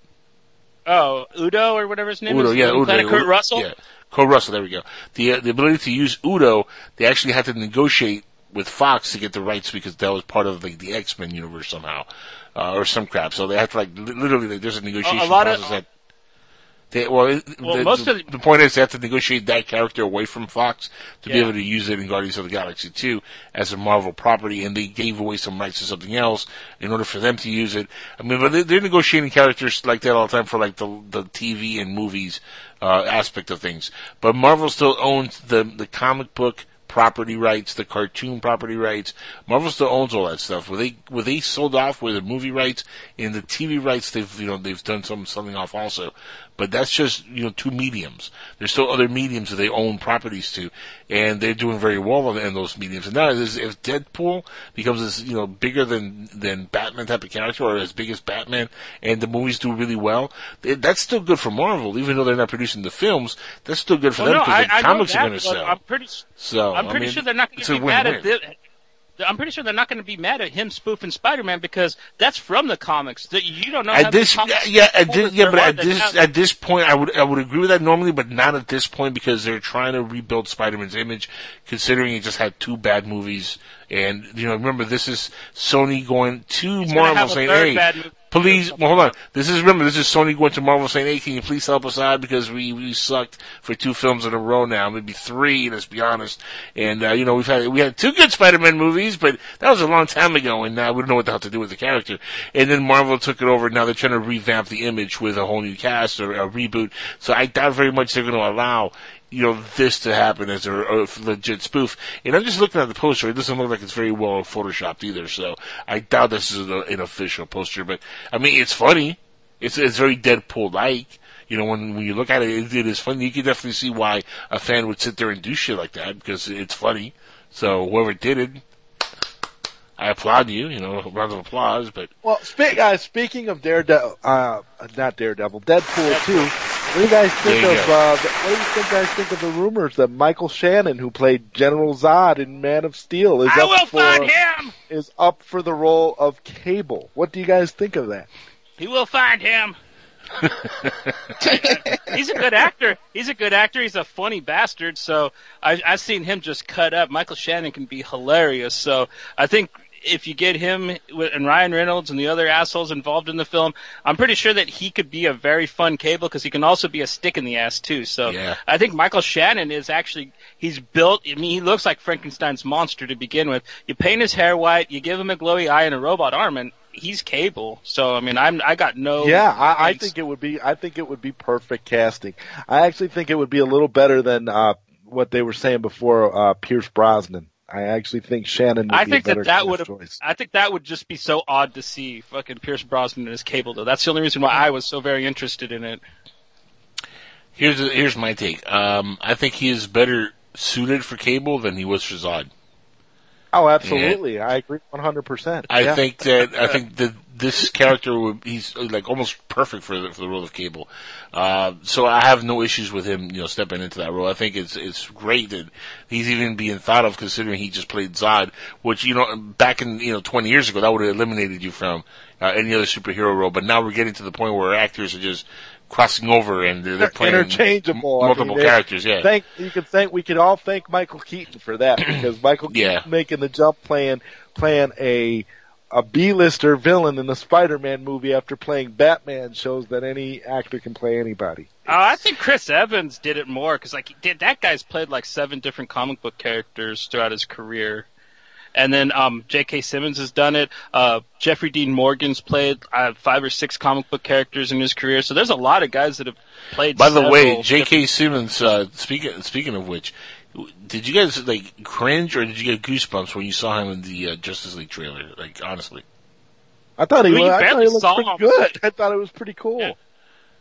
Oh, Udo or whatever his name Udo, is. yeah, Udo, Planet, Kurt Russell. Yeah, Kurt Russell. There we go. The uh, the ability to use Udo, they actually had to negotiate with Fox to get the rights because that was part of like the X Men universe somehow, uh, or some crap. So they had to like li- literally like, there's a negotiation lot of- process that. They, well, Well, the, most the, of the- the point is they have to negotiate that character away from Fox to be able to use it in Guardians of the Galaxy 2 as a Marvel property, and they gave away some rights to something else in order for them to use it. I mean, but they, they're negotiating characters like that all the time for like the the TV and movies uh, aspect of things. But Marvel still owns the the comic book property rights, the cartoon property rights. Marvel still owns all that stuff. Where they where they sold off with the movie rights and the TV rights, they've you know they've done some something off also. But that's just you know two mediums. There's still other mediums that they own properties to, and they're doing very well in those mediums. And now if Deadpool becomes this you know bigger than than Batman type of character or as big as Batman, and the movies do really well, th- that's still good for Marvel. Even though they're not producing the films, that's still good for Well, them no, because I, I the comics know are going to sell. I'm pretty. So I'm I pretty mean, sure they're not going to be mad at this. I'm pretty sure they're not going to be mad at him spoofing Spider-Man because that's from the comics. That you don't know At this, yeah, at this, yeah, but at this, at this point, I would, I would agree with that normally, but not at this point because they're trying to rebuild Spider-Man's image, considering he just had two bad movies, and you know, remember this is Sony going to He's Marvel saying, "Hey. Please, well, hold on. This is remember. This is Sony going to Marvel saying, "Hey, can you please help us out because we we sucked for two films in a row now, maybe three. Let's be honest. And uh, you know, we've had we had two good Spider-Man movies, but that was a long time ago, and now we don't know what the hell to do with the character. And then Marvel took it over. Now they're trying to revamp the image with a whole new cast or a reboot. So I doubt very much they're going to allow you know, this to happen as a, a legit spoof. And I'm just looking at the poster. It doesn't look like it's very well photoshopped either. So I doubt this is a, an official poster. But I mean, it's funny. It's it's very Deadpool-like. You know, when when you look at it, it, it is funny. You can definitely see why a fan would sit there and do shit like that because it's funny. So whoever did it, I applaud you. You know, round of applause. But Well, speak, uh, speaking of Daredevil, uh, not Daredevil, Deadpool 2, what do you guys think you of, uh, the, what do you think guys think of the rumors that Michael Shannon, who played General Zod in Man of Steel, is I up will for, find him. is up for the role of Cable? What do you guys think of that? He will find him. He's a good actor. He's a good actor. He's a funny bastard. So I, I've seen him just cut up. Michael Shannon can be hilarious. So I think if you get him with- and Ryan Reynolds and the other assholes involved in the film, I'm pretty sure that he could be a very fun cable because he can also be a stick in the ass too. So Yeah. I think Michael Shannon is actually he's built. I mean, he looks like Frankenstein's monster to begin with. You paint his hair white, you give him a glowy eye and a robot arm, and he's Cable. So I mean, I'm I got no. Yeah, I, I think it would be. I think it would be perfect casting. I actually think it would be a little better than uh, what they were saying before. Uh, Pierce Brosnan. I actually think Shannon would I be think a better that that would have. I think that would just be so odd to see fucking Pierce Brosnan as Cable though. That's the only reason why I was so very interested in it. here's here's my take. Um, I think he is better suited for Cable than he was for Zod. Oh, absolutely. I agree 100%. I Yeah. think that I think that this character would he's like almost perfect for the for the role of Cable. Uh, so I have no issues with him, you know, stepping into that role. I think it's it's great that he's even being thought of, considering he just played Zod, which you know back in you know 20 years ago that would have eliminated you from uh, any other superhero role. But now we're getting to the point where actors are just crossing over and they're, they're playing interchangeable. m- I multiple mean, characters. Yeah, Thank you could thank we could all thank Michael Keaton for that because Michael Yeah. Keaton making the jump playing playing a a B-lister villain in the Spider-Man movie after playing Batman shows that any actor can play anybody. Uh, I think Chris Evans did it more because like he did that guy's played like seven different comic book characters throughout his career. And then um, J.K. Simmons has done it. Uh, Jeffrey Dean Morgan's played uh, five or six comic book characters in his career. So there's a lot of guys that have played. By the way, several J.K. Simmons. Uh, speaking speaking of which, did you guys like cringe or did you get goosebumps when you saw him in the uh, Justice League trailer? Like honestly, I thought he, Well, was, you I thought he looked saw pretty him. good. I thought it was pretty cool.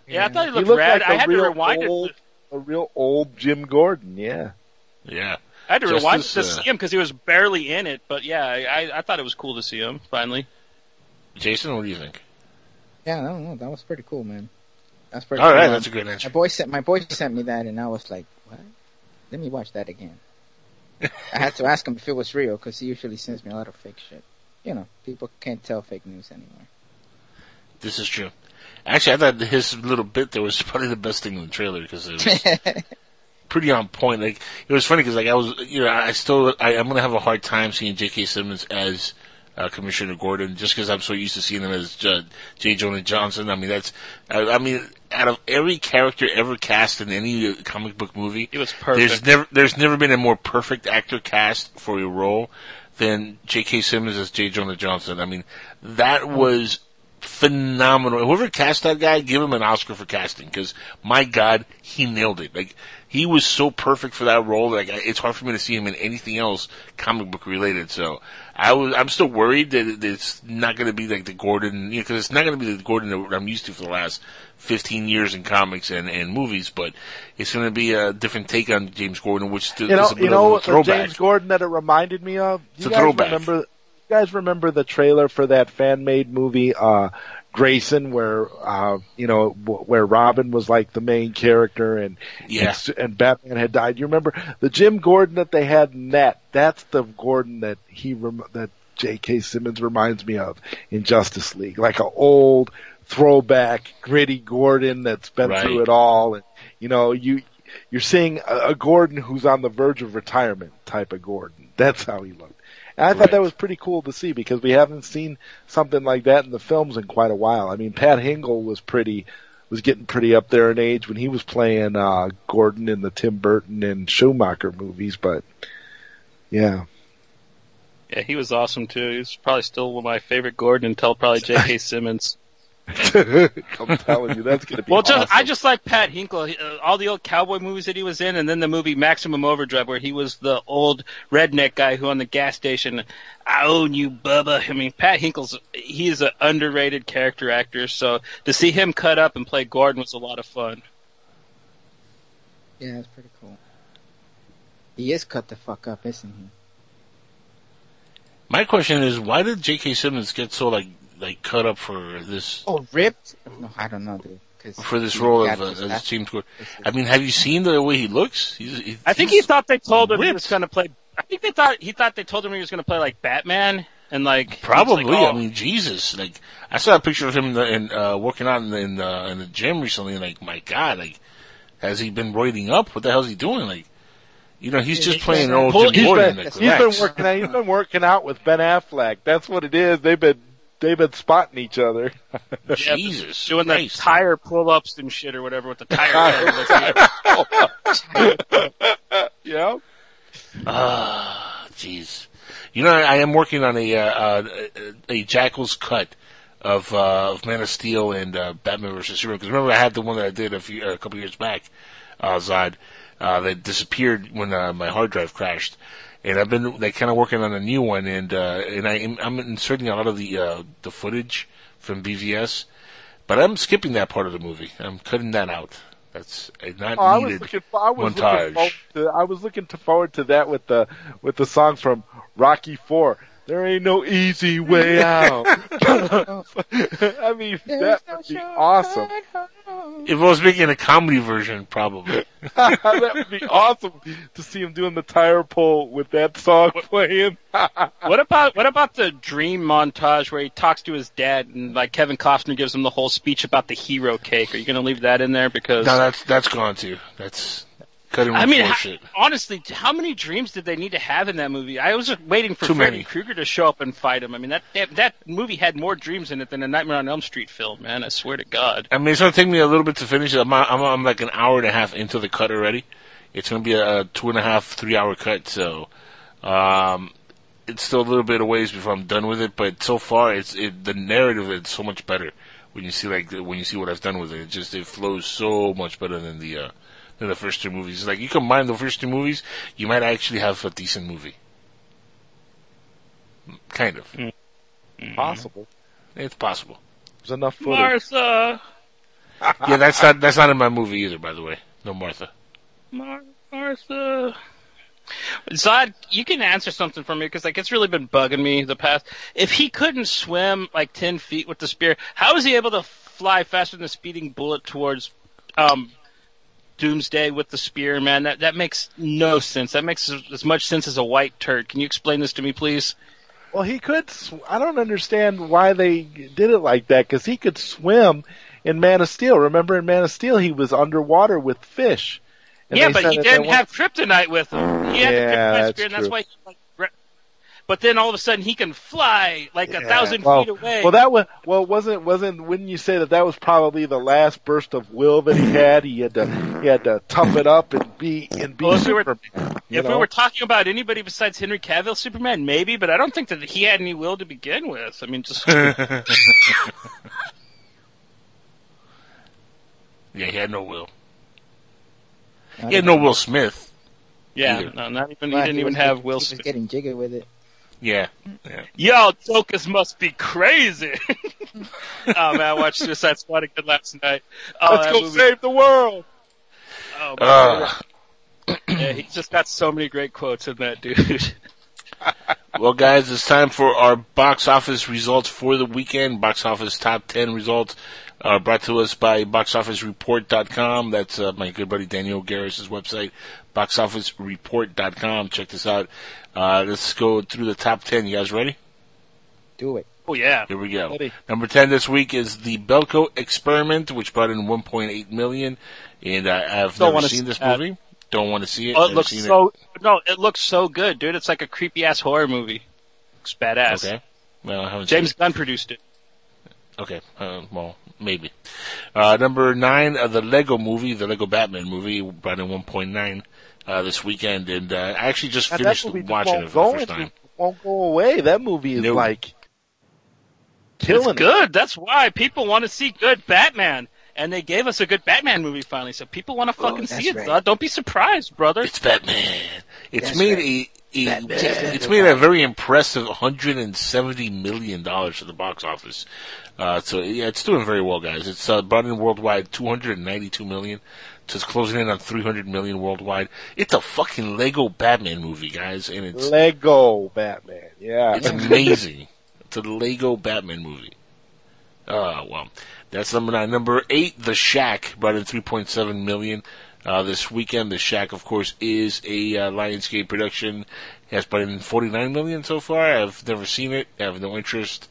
Yeah, I thought he He looked, looked rad. like I a had to rewind old, it. a real old Jim Gordon. Yeah. yeah. I had to rewind it to uh, see him because he was barely in it. But yeah, I, I thought it was cool to see him finally. Jason, what do you think? Yeah, I don't know. That was pretty cool, man. That's pretty. All cool. right, that's a great answer. My boy sent my boy sent me that, and I was like, "What? Let me watch that again." I had to ask him if it was real because he usually sends me a lot of fake shit. You know, people can't tell fake news anymore. This is true. Actually, I thought his little bit there was probably the best thing in the trailer because it was pretty on point. Like it was funny because like I was, you know, I still I, I'm gonna have a hard time seeing J.K. Simmons as uh, Commissioner Gordon just because I'm so used to seeing him as J. J. Jonah Jameson. I mean, that's I, I mean, out of every character ever cast in any uh, comic book movie, He was perfect. there's never there's never been a more perfect actor cast for a role than J.K. Simmons as J. Jonah Jameson. I mean, that was phenomenal. Whoever cast that guy, give him an Oscar for casting because my God, he nailed it. Like he was so perfect for that role. Like I- it's hard for me to see him in anything else comic book related. So I was, I'm still worried that it's not going to be like the Gordon, you because it's not going to be the Gordon that I'm used to for the last 15 years in comics and, and movies. But it's going to be a different take on James Gordon, which You is know, a bit you know of a throwback. James Gordon that it reminded me of? It's You a guys throwback. remember you guys remember the trailer for that fan made movie uh Grayson where uh you know where Robin was like the main character and Yeah. and, and Batman had died. You remember the Jim Gordon that they had in that? That's the Gordon that he rem- that J.K. Simmons reminds me of in Justice League, like a old throwback gritty Gordon that's been Right. through it all and you know you you're seeing a, a Gordon who's on the verge of retirement type of Gordon. That's how he looked. And I thought that was pretty cool to see because we haven't seen something like that in the films in quite a while. I mean, Pat Hingle was pretty, was getting pretty up there in age when he was playing, uh, Gordon in the Tim Burton and Schumacher movies, but yeah. Yeah, he was awesome too. He was probably still one of my favorite Gordon until probably J.K. Simmons. I'm telling you, that's gonna be Well, just, awesome. I just like Pat Hingle. He- Uh, all the old cowboy movies that he was in, and then the movie Maximum Overdrive, where he was the old redneck guy who on the gas station, I own you, Bubba. I mean, Pat Hingle's he's an underrated character actor. So to see him cut up and play Gordon was a lot of fun. Yeah, that's pretty cool. He is cut the fuck up, isn't he? My question is, why did J.K. Simmons get so like like cut up for this Oh, ripped? No, I don't know, dude. 'cause for this role of uh, this as back- James I mean, have you seen the way he looks? He's, he, I think he thought they told him he was going to play. I think they thought he thought they told him he was going to play like Batman and like Probably. like, oh. I mean, Jesus. Like, I saw a picture of him in, the, in uh, working out in the, in, the, in the gym recently, and like, my God, like, has he been roiding up? What the hell's he doing? Like, you know, he's just playing an old Well, Jim he's been, he's been working out. He's been working out with Ben Affleck. That's what it is. They've been they've been spotting each other. Yeah, Jesus, doing the Christ. tire pull-ups and shit or whatever with the tire. yeah. Ah, jeez. You know, I am working on a uh, uh, a Jackal's cut of uh, of Man of Steel and uh, Batman vs Superman. Because remember, I had the one that I did a few a couple years back, uh, Zod, uh, that disappeared when uh, my hard drive crashed. And I've been like kind of working on a new one, and uh, and I am, I'm inserting a lot of the uh, the footage from BVS, but I'm skipping that part of the movie. I'm cutting that out. That's not Oh, I was needed looking. I was looking montage. forward to. I was looking to forward to that with the with the song from Rocky Four. There ain't no easy way out. I mean, that would be awesome. If I was making a comedy version, probably. that would be awesome to see him doing the tire pull with that song playing. what about what about the dream montage where he talks to his dad and like Kevin Costner gives him the whole speech about the hero cake? Are you going to leave that in there because No, that's that's gone too. That's cutting I mean, how, shit. honestly, how many dreams did they need to have in that movie? I was waiting for Too Freddy many. Krueger to show up and fight him. I mean, that, that that movie had more dreams in it than a Nightmare on Elm Street film, man. I swear to God. I mean, it's gonna take me a little bit to finish it. I'm, I'm, I'm like an hour and a half into the cut already. It's gonna be a two and a half, three hour cut, so um, it's still a little bit of ways before I'm done with it. But so far, it's it, the narrative is so much better when you see like when you see what I've done with it. It just it flows so much better than the uh, than the first two movies. It's like you combine the first two movies, you might actually have a decent movie. Kind of. Possible. It's possible. There's enough footage. Martha, yeah, that's not that's not in my movie either, by the way. No Martha. Mar- Martha. Zod, you can answer something for me because like it's really been bugging me the past. If he couldn't swim like ten feet with the spear, how is he able to fly faster than a speeding bullet towards um, Doomsday with the spear? Man, that that makes no sense. That makes as, much sense as a white turd. Can you explain this to me, please? Well, he could. Sw- I don't understand why they did it like that because he could swim in Man of Steel. Remember, in Man of Steel, he was underwater with fish. Yeah, but he didn't have kryptonite with him. He had Yeah, the kryptonite that's spear, and that's true. why. He, like, but then all of a sudden he can fly like a thousand well, feet away. Well, that was well, wasn't wasn't wouldn't you say that that was probably the last burst of will that he had? He had to he had to tough it up and be and be Well, if we were- Superman. you If we were talking about anybody besides Henry Cavill Superman, maybe, but I don't think that he had any will to begin with. I mean, just Yeah, he had no will. Not He had no Will Smith. yeah, Either. no, not even. He didn't he even was have getting- Will He was getting jiggy with it. Yeah. yeah. Yo, Tokus must be crazy. oh man, I watched Suicide Squad again last night. Oh, Let's go movie- save the world. Oh, man. Ah. yeah, he's just got so many great quotes in that dude. Well, guys, it's time for our box office results for the weekend. Box office top 10 results are brought to us by boxofficereport.com. That's uh, my good buddy Daniel Garris' website, boxofficereport.com. Check this out. Uh, let's go through the top 10. You guys ready? Do it. oh yeah. Here we go. Ready. Number 10 this week is the Belko Experiment, which brought in 1.8 million. And uh, I've Don't never seen see this that. movie. Don't want to see it. Oh, it Never looks seen so no, it looks so good, dude. It's like a creepy ass horror movie. Looks badass. Okay. Well, I haven't seen James Gunn produced it. Okay, uh, well, maybe. Uh, number nine, uh, the Lego movie, the Lego Batman movie, brought in 1.9 uh, this weekend, and uh, I actually just Now, finished watching it for go the first into- time. Won't go away. That movie is No. like killing it's good. That's why people want to see good Batman. And they gave us a good Batman movie finally, so people want to fucking see it. right. Don't be surprised, brother. It's Batman. It's That's made right. a, a it's made a very impressive 170 million dollars at the box office. Uh, so yeah, it's doing very well, guys. It's uh, brought in worldwide 292 million. So it's closing in on 300 million worldwide. It's a fucking Lego Batman movie, guys, and it's Lego Batman. Yeah. It's amazing. it's a Lego Batman movie. Uh, well, that's number nine. Number eight, The Shack, brought in 3.7 million. Uh, this weekend, The Shack, of course, is a uh, Lionsgate production. It has brought in 49 million so far. I've never seen it. I have no interest.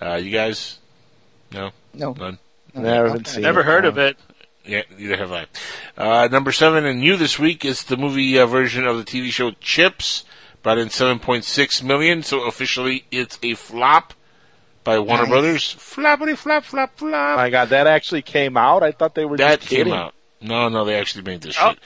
Uh, you guys? No? No. None? Never even seen Never it, heard no. of it. Yeah, neither have I. Uh, number seven and new this week is the movie uh, version of the TV show Chips, brought in 7.6 million. So officially, it's a flop by Warner Nice. Brothers. Floppity flop flop flop. My God, that actually came out. I thought they were that just came kidding. out. No, no, they actually made this Oh. shit.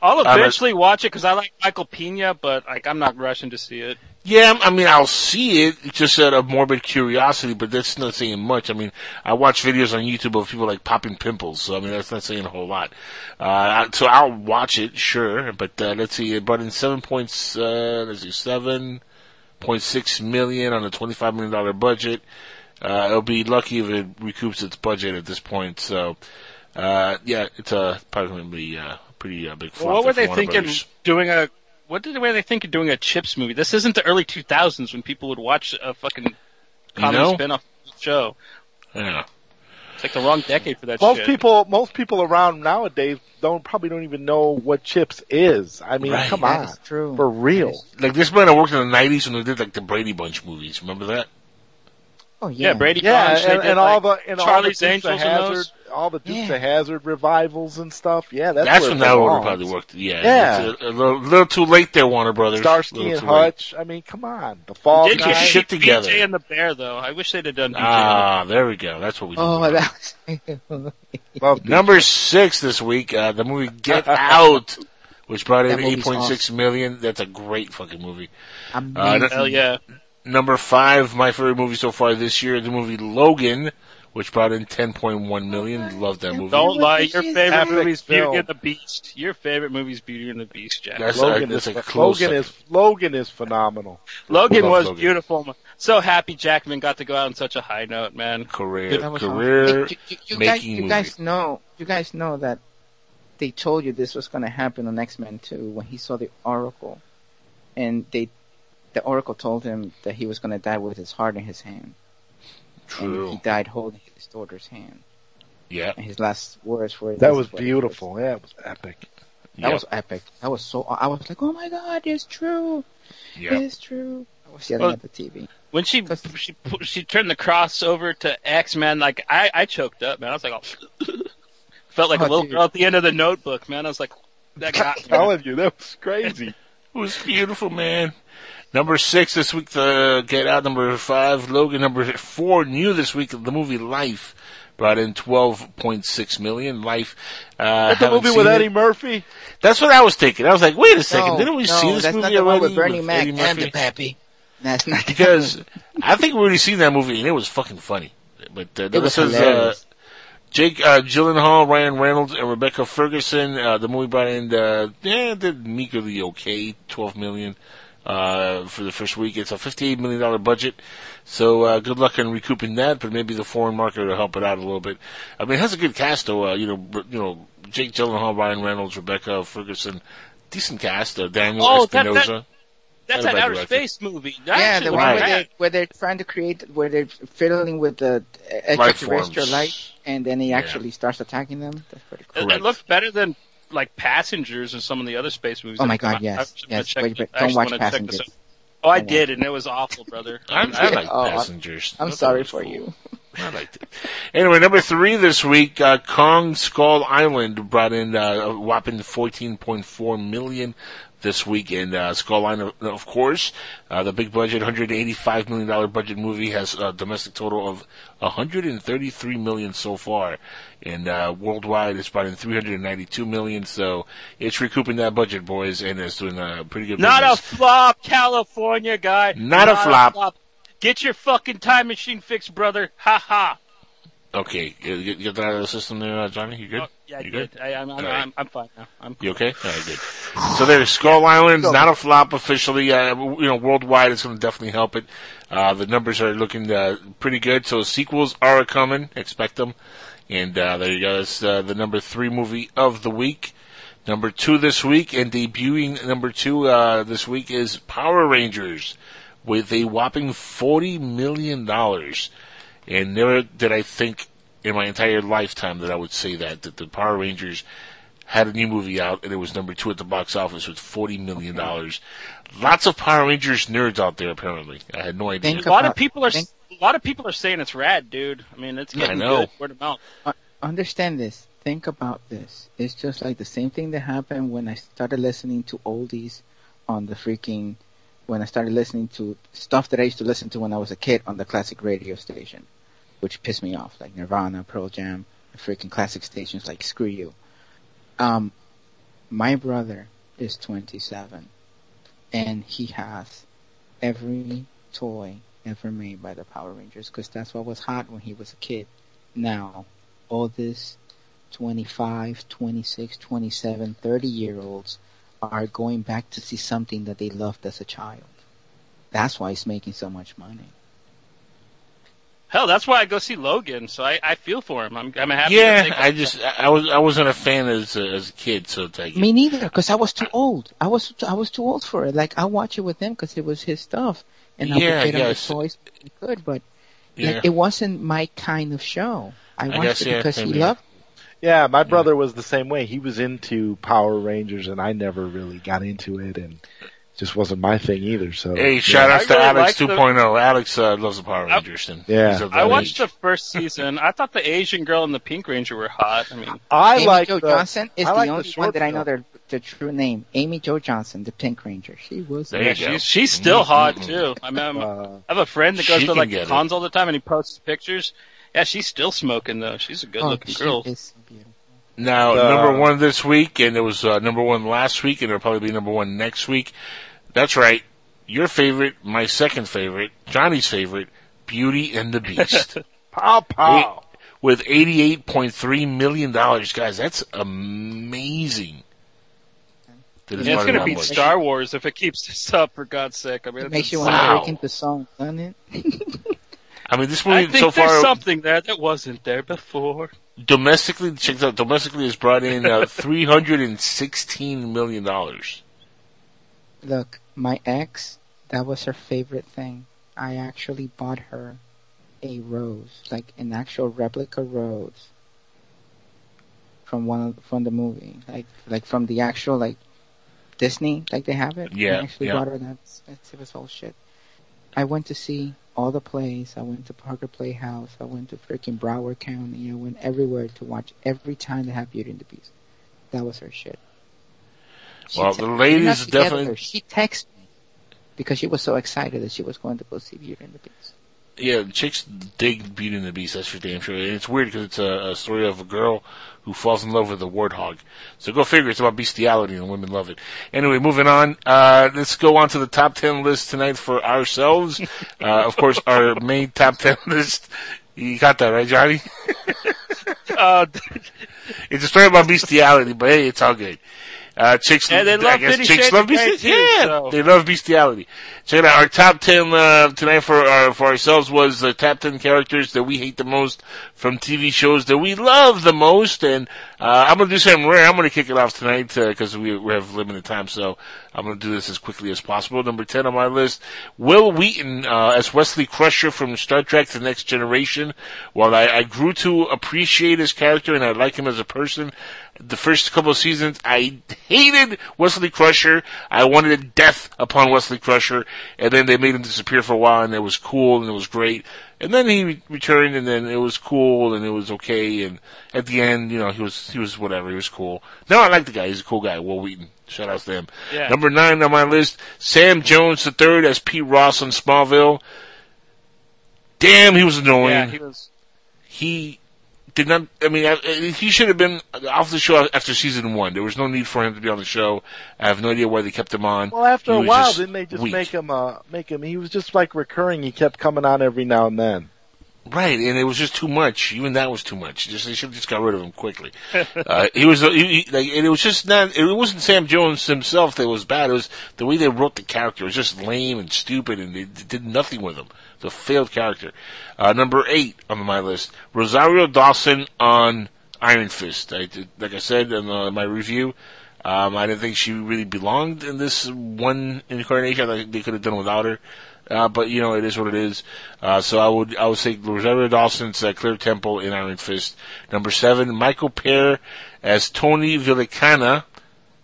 I'll eventually watch it because I like Michael Pena, but like I'm not rushing to see it. Yeah, I mean, I'll see it just out of morbid curiosity, but that's not saying much. I mean, I watch videos on YouTube of people like popping pimples, so I mean, that's not saying a whole lot. Uh, so I'll watch it, sure, but uh, let's see, it brought in seven points, uh, let's see, seven point six million on a twenty-five million dollar budget. Uh, it'll be lucky if it recoups its budget at this point. So, uh, yeah, it's uh, probably going to be uh, pretty uh, big flop. Well, what were they thinking Brothers. doing a? What did were they thinking doing a Chips movie? This isn't the early 2000s when people would watch a fucking comedy know? spin-off show. Yeah. It's like the wrong decade for that Most shit. people, most people around nowadays don't probably don't even know what Chips is. I mean, Right. come on, is true. for real. Like this might have worked in the '90s when they did like the Brady Bunch movies. Remember that? Oh yeah. yeah, Brady Yeah, Bunch. they and, did, and all like, the and all Charlie's the Dukes of Angels and Hazard, those. all the Dukes Yeah. of Hazard revivals and stuff. Yeah, that's, That's where when that would belongs. probably worked. Yeah, Yeah. It's a, a little, little too late there, Warner Brothers. Starsky Little and too late. Hutch. I mean, come on, the Fall Did you your shit together. BJ and the Bear though? I wish they'd have done BJ. Ah, there we go. That's what we. Oh, need. that was. Number six this week, uh, the movie Get Out, which brought in That eight movie's point six million. That's a great fucking movie. Amazing. Hell yeah! Number five, my favorite movie so far this year, the movie Logan, which brought in ten point one million. Oh, Love that movie. Don't lie. Your favorite movie is Beauty film. and the Beast. Your favorite movie's Beauty and the Beast, Jack. That's, Logan a, that's is a close. Logan is Logan is phenomenal. Logan was Logan. beautiful. So happy Jackman got to go out on such a high note, man. career That career Hey, you, you, you guys, making you guys know, you guys know that they told you this was going to happen on X Men 2 when he saw the Oracle, and they, the Oracle told him that he was going to die with his heart in his hand, and he died holding his daughter's hand. Yeah. And his last words were, That was is what beautiful. Yeah, it was epic. That Yep. was epic. That was so. I was like, oh my god, it's true. Yep. It's true. I was yelling Well, at the TV. When she she she turned the cross over to X Men, like I I choked up, man. I was like, oh. felt like a Oh, little dude. girl at the end of the Notebook, man. I was like, that got I'm me. telling you, that was crazy. It was beautiful, man. Number six this week, the Get Out. Number five, Logan. Number four, new this week, the movie Life. Brought in twelve point six million. Life. Uh, That's the movie with seen Eddie. Murphy. That's what I was thinking. I was like, wait a second, no, didn't we no, see this that's movie not the one with Bernie with Mac Eddie and Murphy? the Pappy. That's not the because I think we already seen that movie and it was fucking funny. But uh, It was this is uh. Jake uh, Gyllenhaal, Ryan Reynolds, and Rebecca Ferguson. Uh, the movie brought in uh, yeah, did meagerly okay, twelve million uh, for the first week. It's a fifty-eight million dollar budget, so uh, good luck in recouping that. But maybe the foreign market will help it out a little bit. I mean, it has a good cast though. Uh, you know, you know, Jake Gyllenhaal, Ryan Reynolds, Rebecca Ferguson, decent cast. Uh, Daniel Oh, that- Espinosa. that- That's an outer director. space movie. yeah, the not one where they're, where they're trying to create, where they're fiddling with the extraterrestrial forms. light, and then he Yeah. actually starts attacking them. That's pretty cool. It, it looked better than like Passengers and some of the other space movies. Oh my God, yes, I yes. check- Wait, but I don't watch wanna check this Passengers. Oh, I Don't did, and it was awful, brother. I, I like Oh, Passengers. I'm I thought it sorry for cool. you. I liked it. Anyway, number three this week, uh, Kong Skull Island brought in uh, a whopping 14.4 million this week, and uh, Skull Island, of course, uh, the big budget, 185 million dollar budget movie has a domestic total of 133 million so far, and uh, worldwide it's brought in 392 million. So it's recouping that budget, boys, and it's doing a pretty good. Not a flop, California guy. Not a flop. Get your fucking time machine fixed, brother. Ha ha. Okay, you, you get that out of the system there, uh, Johnny. You good? Oh, yeah, I you did. I, I'm, I'm, All right. I'm, I'm fine now. I'm You okay? All right, good. So there's Skull Island, not a flop officially. Uh, you know, worldwide, it's going to definitely help it. Uh, the numbers are looking uh, pretty good. So sequels are coming. Expect them. And uh, there you go. That's uh, the number three movie of the week. Number two this week, and debuting number two uh, this week is Power Rangers with a whopping forty million dollars. And never did I think in my entire lifetime that I would say that that the Power Rangers had a new movie out and it was number two at the box office with forty million dollars. Lots of Power Rangers nerds out there apparently. I had no idea. a lot of people are a lot of people are saying it's rad, dude. I mean, it's I getting know. good word of mouth. Uh, understand this. Think about this. It's just like the same thing that happened when I started listening to oldies on the freaking when I started listening to stuff that I used to listen to when I was a kid on the classic radio station, which pissed me off, like Nirvana, Pearl Jam, the freaking classic stations like screw you. Um, my brother is 27, and he has every toy ever made by the Power Rangers because that's what was hot when he was a kid. Now, all this 25, 26, 27, 30 year olds are going back to see something that they loved as a child. That's why he's making so much money. Hell, that's why I go see Logan. So I, I feel for him. I'm I'm happy. yeah, to take I just I was I wasn't a fan as a, as a kid, so it's like Me neither, because I was too old. I was I was too old for it. Like I watch it with him because it was his stuff, and I Yeah, would get him the yes. toys when I could, but Yeah. like, it wasn't my kind of show. I I watched guess, it yeah, because he here. loved. Yeah, my brother was the same way. He was into Power Rangers, and I never really got into it, and it just wasn't my thing either. So Hey, yeah. shout out I to really Alex like the- 2.0. Alex uh, loves the Power Rangers. And Yeah. I watched age. the first season. I thought the Asian girl and the Pink Ranger were hot. I mean, I Amy like Jo the- Johnson is I the like only short one that I know their the true name. Amy Jo Johnson, the Pink Ranger. She was. There yeah, she's she's still Mhm, hot mhm. too. I mean, I'm, Uh, I have a friend that goes to like get the cons all the time, and he posts pictures. Yeah, she's still smoking though. She's a good oh, looking she girl. is beautiful. Now, Uh, number one this week, and it was uh, number one last week, and it'll probably be number one next week. That's right. Your favorite, my second favorite, Johnny's favorite, Beauty and the Beast. pow pow. With $88.3 million, guys. That's amazing. That is Yeah, it's gonna that beat much. Star Wars if it keeps this up. For God's sake, I mean, It it's makes you want to Wow. break into song, doesn't it? I mean, this movie I movie think so there's far, something there that wasn't there before. domestically, check this out, domestically has brought in uh, $316 million. Look, my ex, that was her favorite thing. I actually bought her a rose, like an actual replica rose from one of, from the movie, like like from the actual like Disney, like they have it. Yeah, I actually yeah. bought her that. That's, it was whole shit. I went to see all the plays. I went to Parker Playhouse. I went to freaking Broward County. I went everywhere to watch every time they have Beauty and the Beast. That was her shit. She Well, te- the we're ladies not together. definitely- She texted me because she was so excited that she was going to go see Beauty and the Beast. Yeah, chicks dig Beauty and the Beast. That's for damn sure. And it's weird because it's a, a story of a girl who falls in love with a warthog. So go figure. It's about bestiality and women love it. Anyway, moving on. Uh, let's go on to the top ten list tonight for ourselves. uh, of course, our main top ten list. You got that right, Johnny? Uh, It's a story about bestiality, but hey, it's all good. Uh, chicks, they I love guess chicks love bestiality. Yeah, so. they love bestiality. Check it out. Our top ten uh, tonight for our, for ourselves was the top ten characters that we hate the most from TV shows that we love the most. And uh, I'm gonna do something rare. I'm gonna kick it off tonight because we, we have limited time, so I'm gonna do this as quickly as possible. Number ten on my list, Wil Wheaton uh, as Wesley Crusher from Star Trek: The Next Generation. While I, I grew to appreciate his character and I like him as a person, The first couple of seasons, I hated Wesley Crusher. I wanted death upon Wesley Crusher, and then they made him disappear for a while, and it was cool and it was great. And then he re- returned, and then it was cool and it was okay. And at the end, you know, he was he was whatever. He was cool. No, I like the guy. He's a cool guy. Wil Wheaton. Shout out to him. Yeah. Number nine on my list, Sam Jones the third as Pete Ross on Smallville. Damn, he was annoying Yeah, he was. he did not. I mean, I- he should have been off the show after season one. There was no need for him to be on the show. I have no idea why they kept him on. Well, after a while, didn't they just weak. make him? Uh, make him. He was just like recurring. He kept coming on every now and then. Right, and it was just too much. Even that was too much. Just they should have just got rid of him quickly. uh, he was, he, he, like, and it was just not. It wasn't Sam Jones himself that was bad. It was the way they wrote the character. It was just lame and stupid, and they did nothing with him. It's a failed character. Uh, number eight on my list, Rosario Dawson on Iron Fist. I like I said in uh, my review. Um, I didn't think she really belonged in this one incarnation. I think they could have done without her. Uh, but you know, it is what it is. Uh, so I would, I would say Rosario Dawson's uh, Claire Temple in Iron Fist. Number seven, Michael Paré as Tony Villicana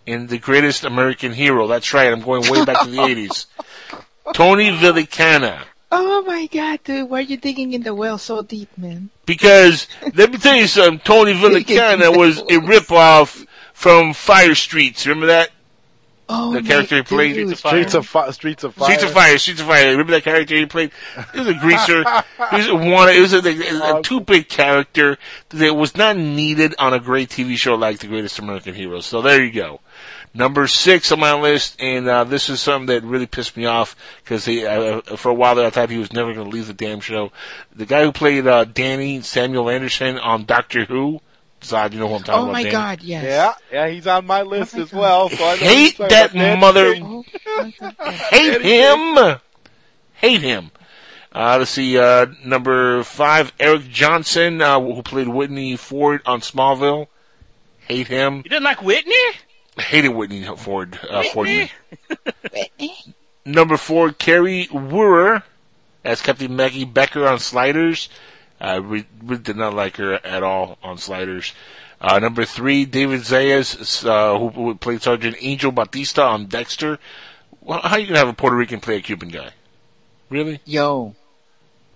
in The Greatest American Hero. That's right. I'm going way back to the 80s. Tony Villicana. Oh my god, dude, why are you digging in the well so deep, man? Because, let me tell you something, Tony Villicana was a ripoff from Fire Streets. Remember that? Oh the character he played? dude. Streets of Fi- Streets of Fire. Streets of Fire, Streets of Fire. Remember that character he played? He was a greaser. he was a one. It was a, a, a too big character that was not needed on a great TV show like The Greatest American Hero. So there you go. Number six on my list, and uh, this is something that really pissed me off because uh, for a while there I thought he was never going to leave the damn show. The guy who played uh, Danny Samuel Anderson on Doctor Who. Zod, you know who I'm talking Oh about? my Danny? god, yes. Yeah, yeah, he's on my list as well. So I Hate that mother. Pink. Hate him. Hate him. Uh, let's see, uh, number five, Eric Johnson, uh, who played Whitney Ford on Smallville. Hate him. You didn't like Whitney? Hated Whitney Ford, uh, Fordman. Number four, Kari Wuhrer as Captain Maggie Becker on Sliders. I re- really did not like her at all on Sliders. Uh, number three, David Zayas, uh, who, who played Sergeant Angel Batista on Dexter. Well, how are you gonna have a Puerto Rican play a Cuban guy? Really? Yo,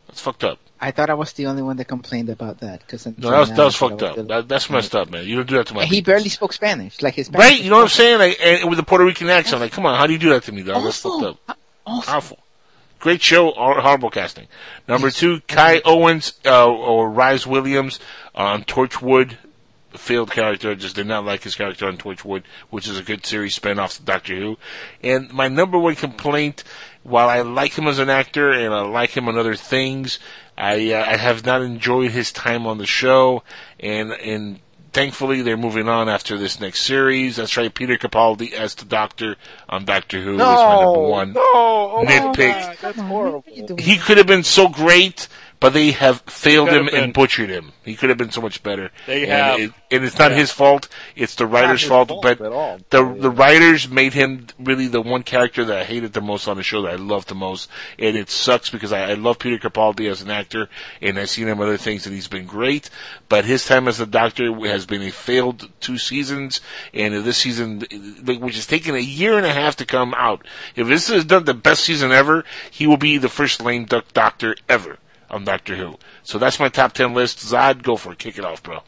That's fucked up. I thought I was the only one that complained about that. Cause No, that was, that was fucked up. That, that's messed up, man. You don't do that to my And he people. barely spoke Spanish, like his Right? You know what I'm saying? Like, and with a Puerto Rican accent. Like, come on, how do you do that to me, dog? That's fucked up. Awful. Great show, horrible casting. Number two, Kai Owens, uh, or Rhys Williams on Torchwood. Failed character. Just did not like his character on Torchwood, which is a good series spin off of Doctor Who. And my number one complaint, while I like him as an actor and I like him on other things, I, uh, I have not enjoyed his time on the show. And, and thankfully they're moving on after this next series. That's right, Peter Capaldi as the Doctor on Doctor Who is my number one no, oh nitpick. God, that's horrible. He could have been so great, but they have failed him have and butchered him. He could have been so much better. They and have. It, and it's not Yeah. his fault. It's the writer's his fault. fault but at all. the the writers made him really the one character that I hated the most on the show that I loved the most. And it sucks because I, I love Peter Capaldi as an actor, and I've seen him in other things, and he's been great. But his time as the Doctor has been a failed two seasons, and this season, which is taking a year and a half to come out. If this is done the best season ever, he will be the first lame duck Doctor ever on Doctor Who. So that's my top ten list. Zod, go for it. Kick it off, bro.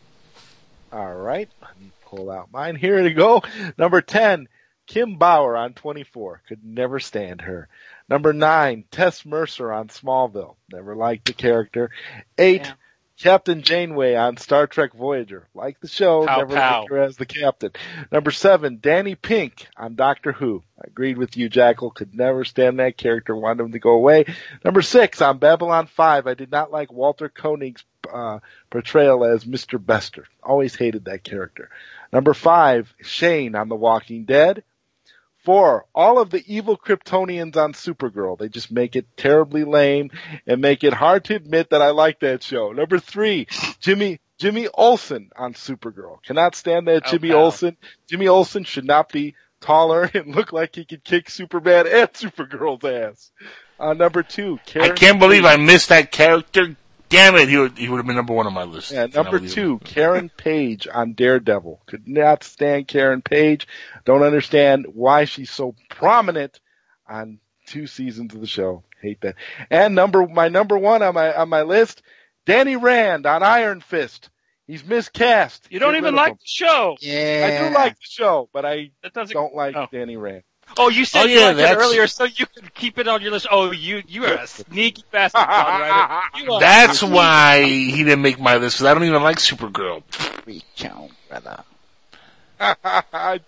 All right, let me pull out mine. Here to go. Number 10, Kim Bauer on 24. Could never stand her. Number 9, Tess Mercer on Smallville. Never liked the character. 8, Captain Janeway on Star Trek Voyager. Like the show, Pow, never pow. liked her as the captain. Number 7, Danny Pink on Doctor Who. I agreed with you, Jackal. Could never stand that character. Wanted him to go away. Number 6, on Babylon 5, I did not like Walter Koenig's uh, portrayal as Mr. Bester. Always hated that character. Number five, Shane on The Walking Dead. Four, all of the evil Kryptonians on Supergirl. They just make it terribly lame and make it hard to admit that I like that show. Number three, Jimmy, Jimmy Olsen on Supergirl. Cannot stand that Oh, Jimmy pal. Olsen. Jimmy Olsen should not be taller and look like he could kick Superman and Supergirl's ass. Uh, number two, I can't believe I missed that character. Damn it, he would he would have been number one on my list. Yeah, number two, Karen Page on Daredevil. Could not stand Karen Page. Don't understand why she's so prominent on two seasons of the show. Hate that. And number my number one on my on my list, Danny Rand on Iron Fist. He's miscast. You don't Get even like him. the show. Yeah. I do like the show, but I That doesn't. don't like oh. Danny Rand. Oh, you said Oh, you yeah, liked it earlier, so you could keep it on your list. Oh, you you are a sneaky bastard, John Ryder. You are That's why he didn't make my list because I don't even like Supergirl. Reach out, brother.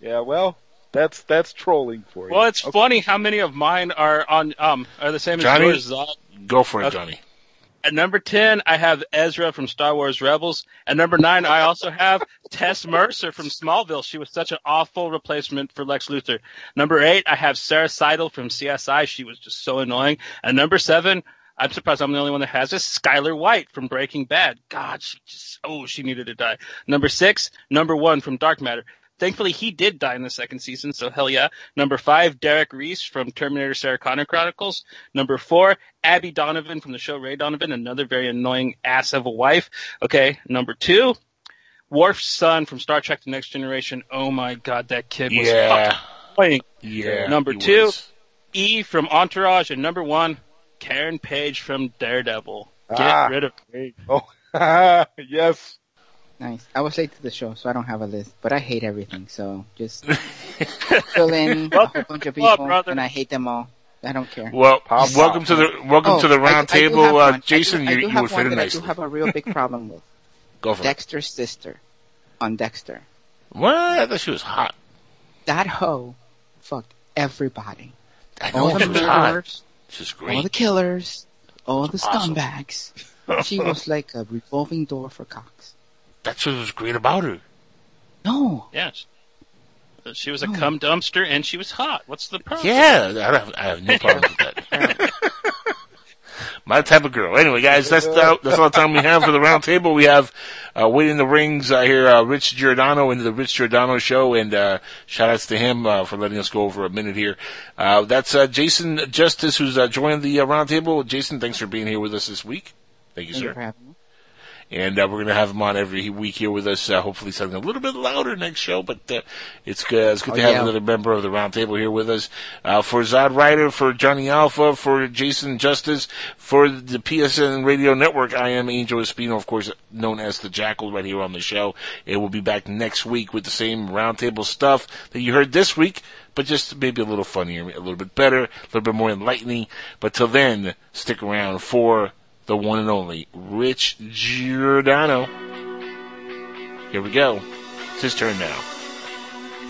Yeah, well, that's that's trolling for you. Well, it's Okay. funny how many of mine are on um are the same Johnny? as yours. Zod. Go for it, Okay. Johnny. At number ten, I have Ezra from Star Wars Rebels. At number nine, I also have Tess Mercer from Smallville. She was such an awful replacement for Lex Luthor. Number eight, I have Sara Sidle from CSI. She was just so annoying. And number seven, I'm surprised I'm the only one that has this. Skyler White from Breaking Bad. God, she just oh, she needed to die. Number six, number one from Dark Matter. Thankfully, he did die in the second season, so hell yeah. Number five, Derek Reese from Terminator Sarah Connor Chronicles. Number four, Abby Donovan from the show Ray Donovan, another very annoying ass of a wife. Okay, number two, Worf's son from Star Trek The Next Generation. Oh my god, that kid was Yeah. fucking annoying. Yeah. Number two, was. E from Entourage, and number one, Karen Page from Daredevil. Get Ah. rid of There Oh, yes. Nice. I was late to the show, so I don't have a list, but I hate everything, so just fill in a whole bunch of people, brother. and I hate them all. I don't care. Well, Pop welcome to the welcome Oh, to the I- round I do table, have uh, one. I do- Jason. I you do you have would fit one in that I do have a real big problem with. Go for it. Dexter's sister on Dexter. What? I thought she was hot. That hoe fucked everybody. I All know the she was hot. murderers, She's all the killers, all the Awesome. scumbags. she was like a revolving door for cocks. That's what was great about her. No. Yes. She was a cum dumpster and she was hot. What's the problem? Yeah, I have, I have no problem with that. My type of girl. Anyway, guys, that's the, that's all the time we have for the round table. We have uh, waiting in the rings uh, here, uh, Rich Giordano into the Rich Giordano show, and uh, shout outs to him uh, for letting us go over a minute here. Uh, that's uh, Jason Justice who's uh, joined the uh, round table. Jason, thanks for being here with us this week. Thank you, Thank you sir. for having me. And uh, we're going to have him on every week here with us. Uh, hopefully, something a little bit louder next show. But uh, it's good. It's good Oh, to have yeah. another member of the roundtable here with us. Uh, for Zod Writer, for Johnny Alpha, for Jason Justice, for the PSN Radio Network. I am Angel Espino, of course, known as the Jackal, right here on the show. And we'll be back next week with the same roundtable stuff that you heard this week, but just maybe a little funnier, a little bit better, a little bit more enlightening. But till then, stick around for the one and only Rich Giordano. Here we go. It's his turn now.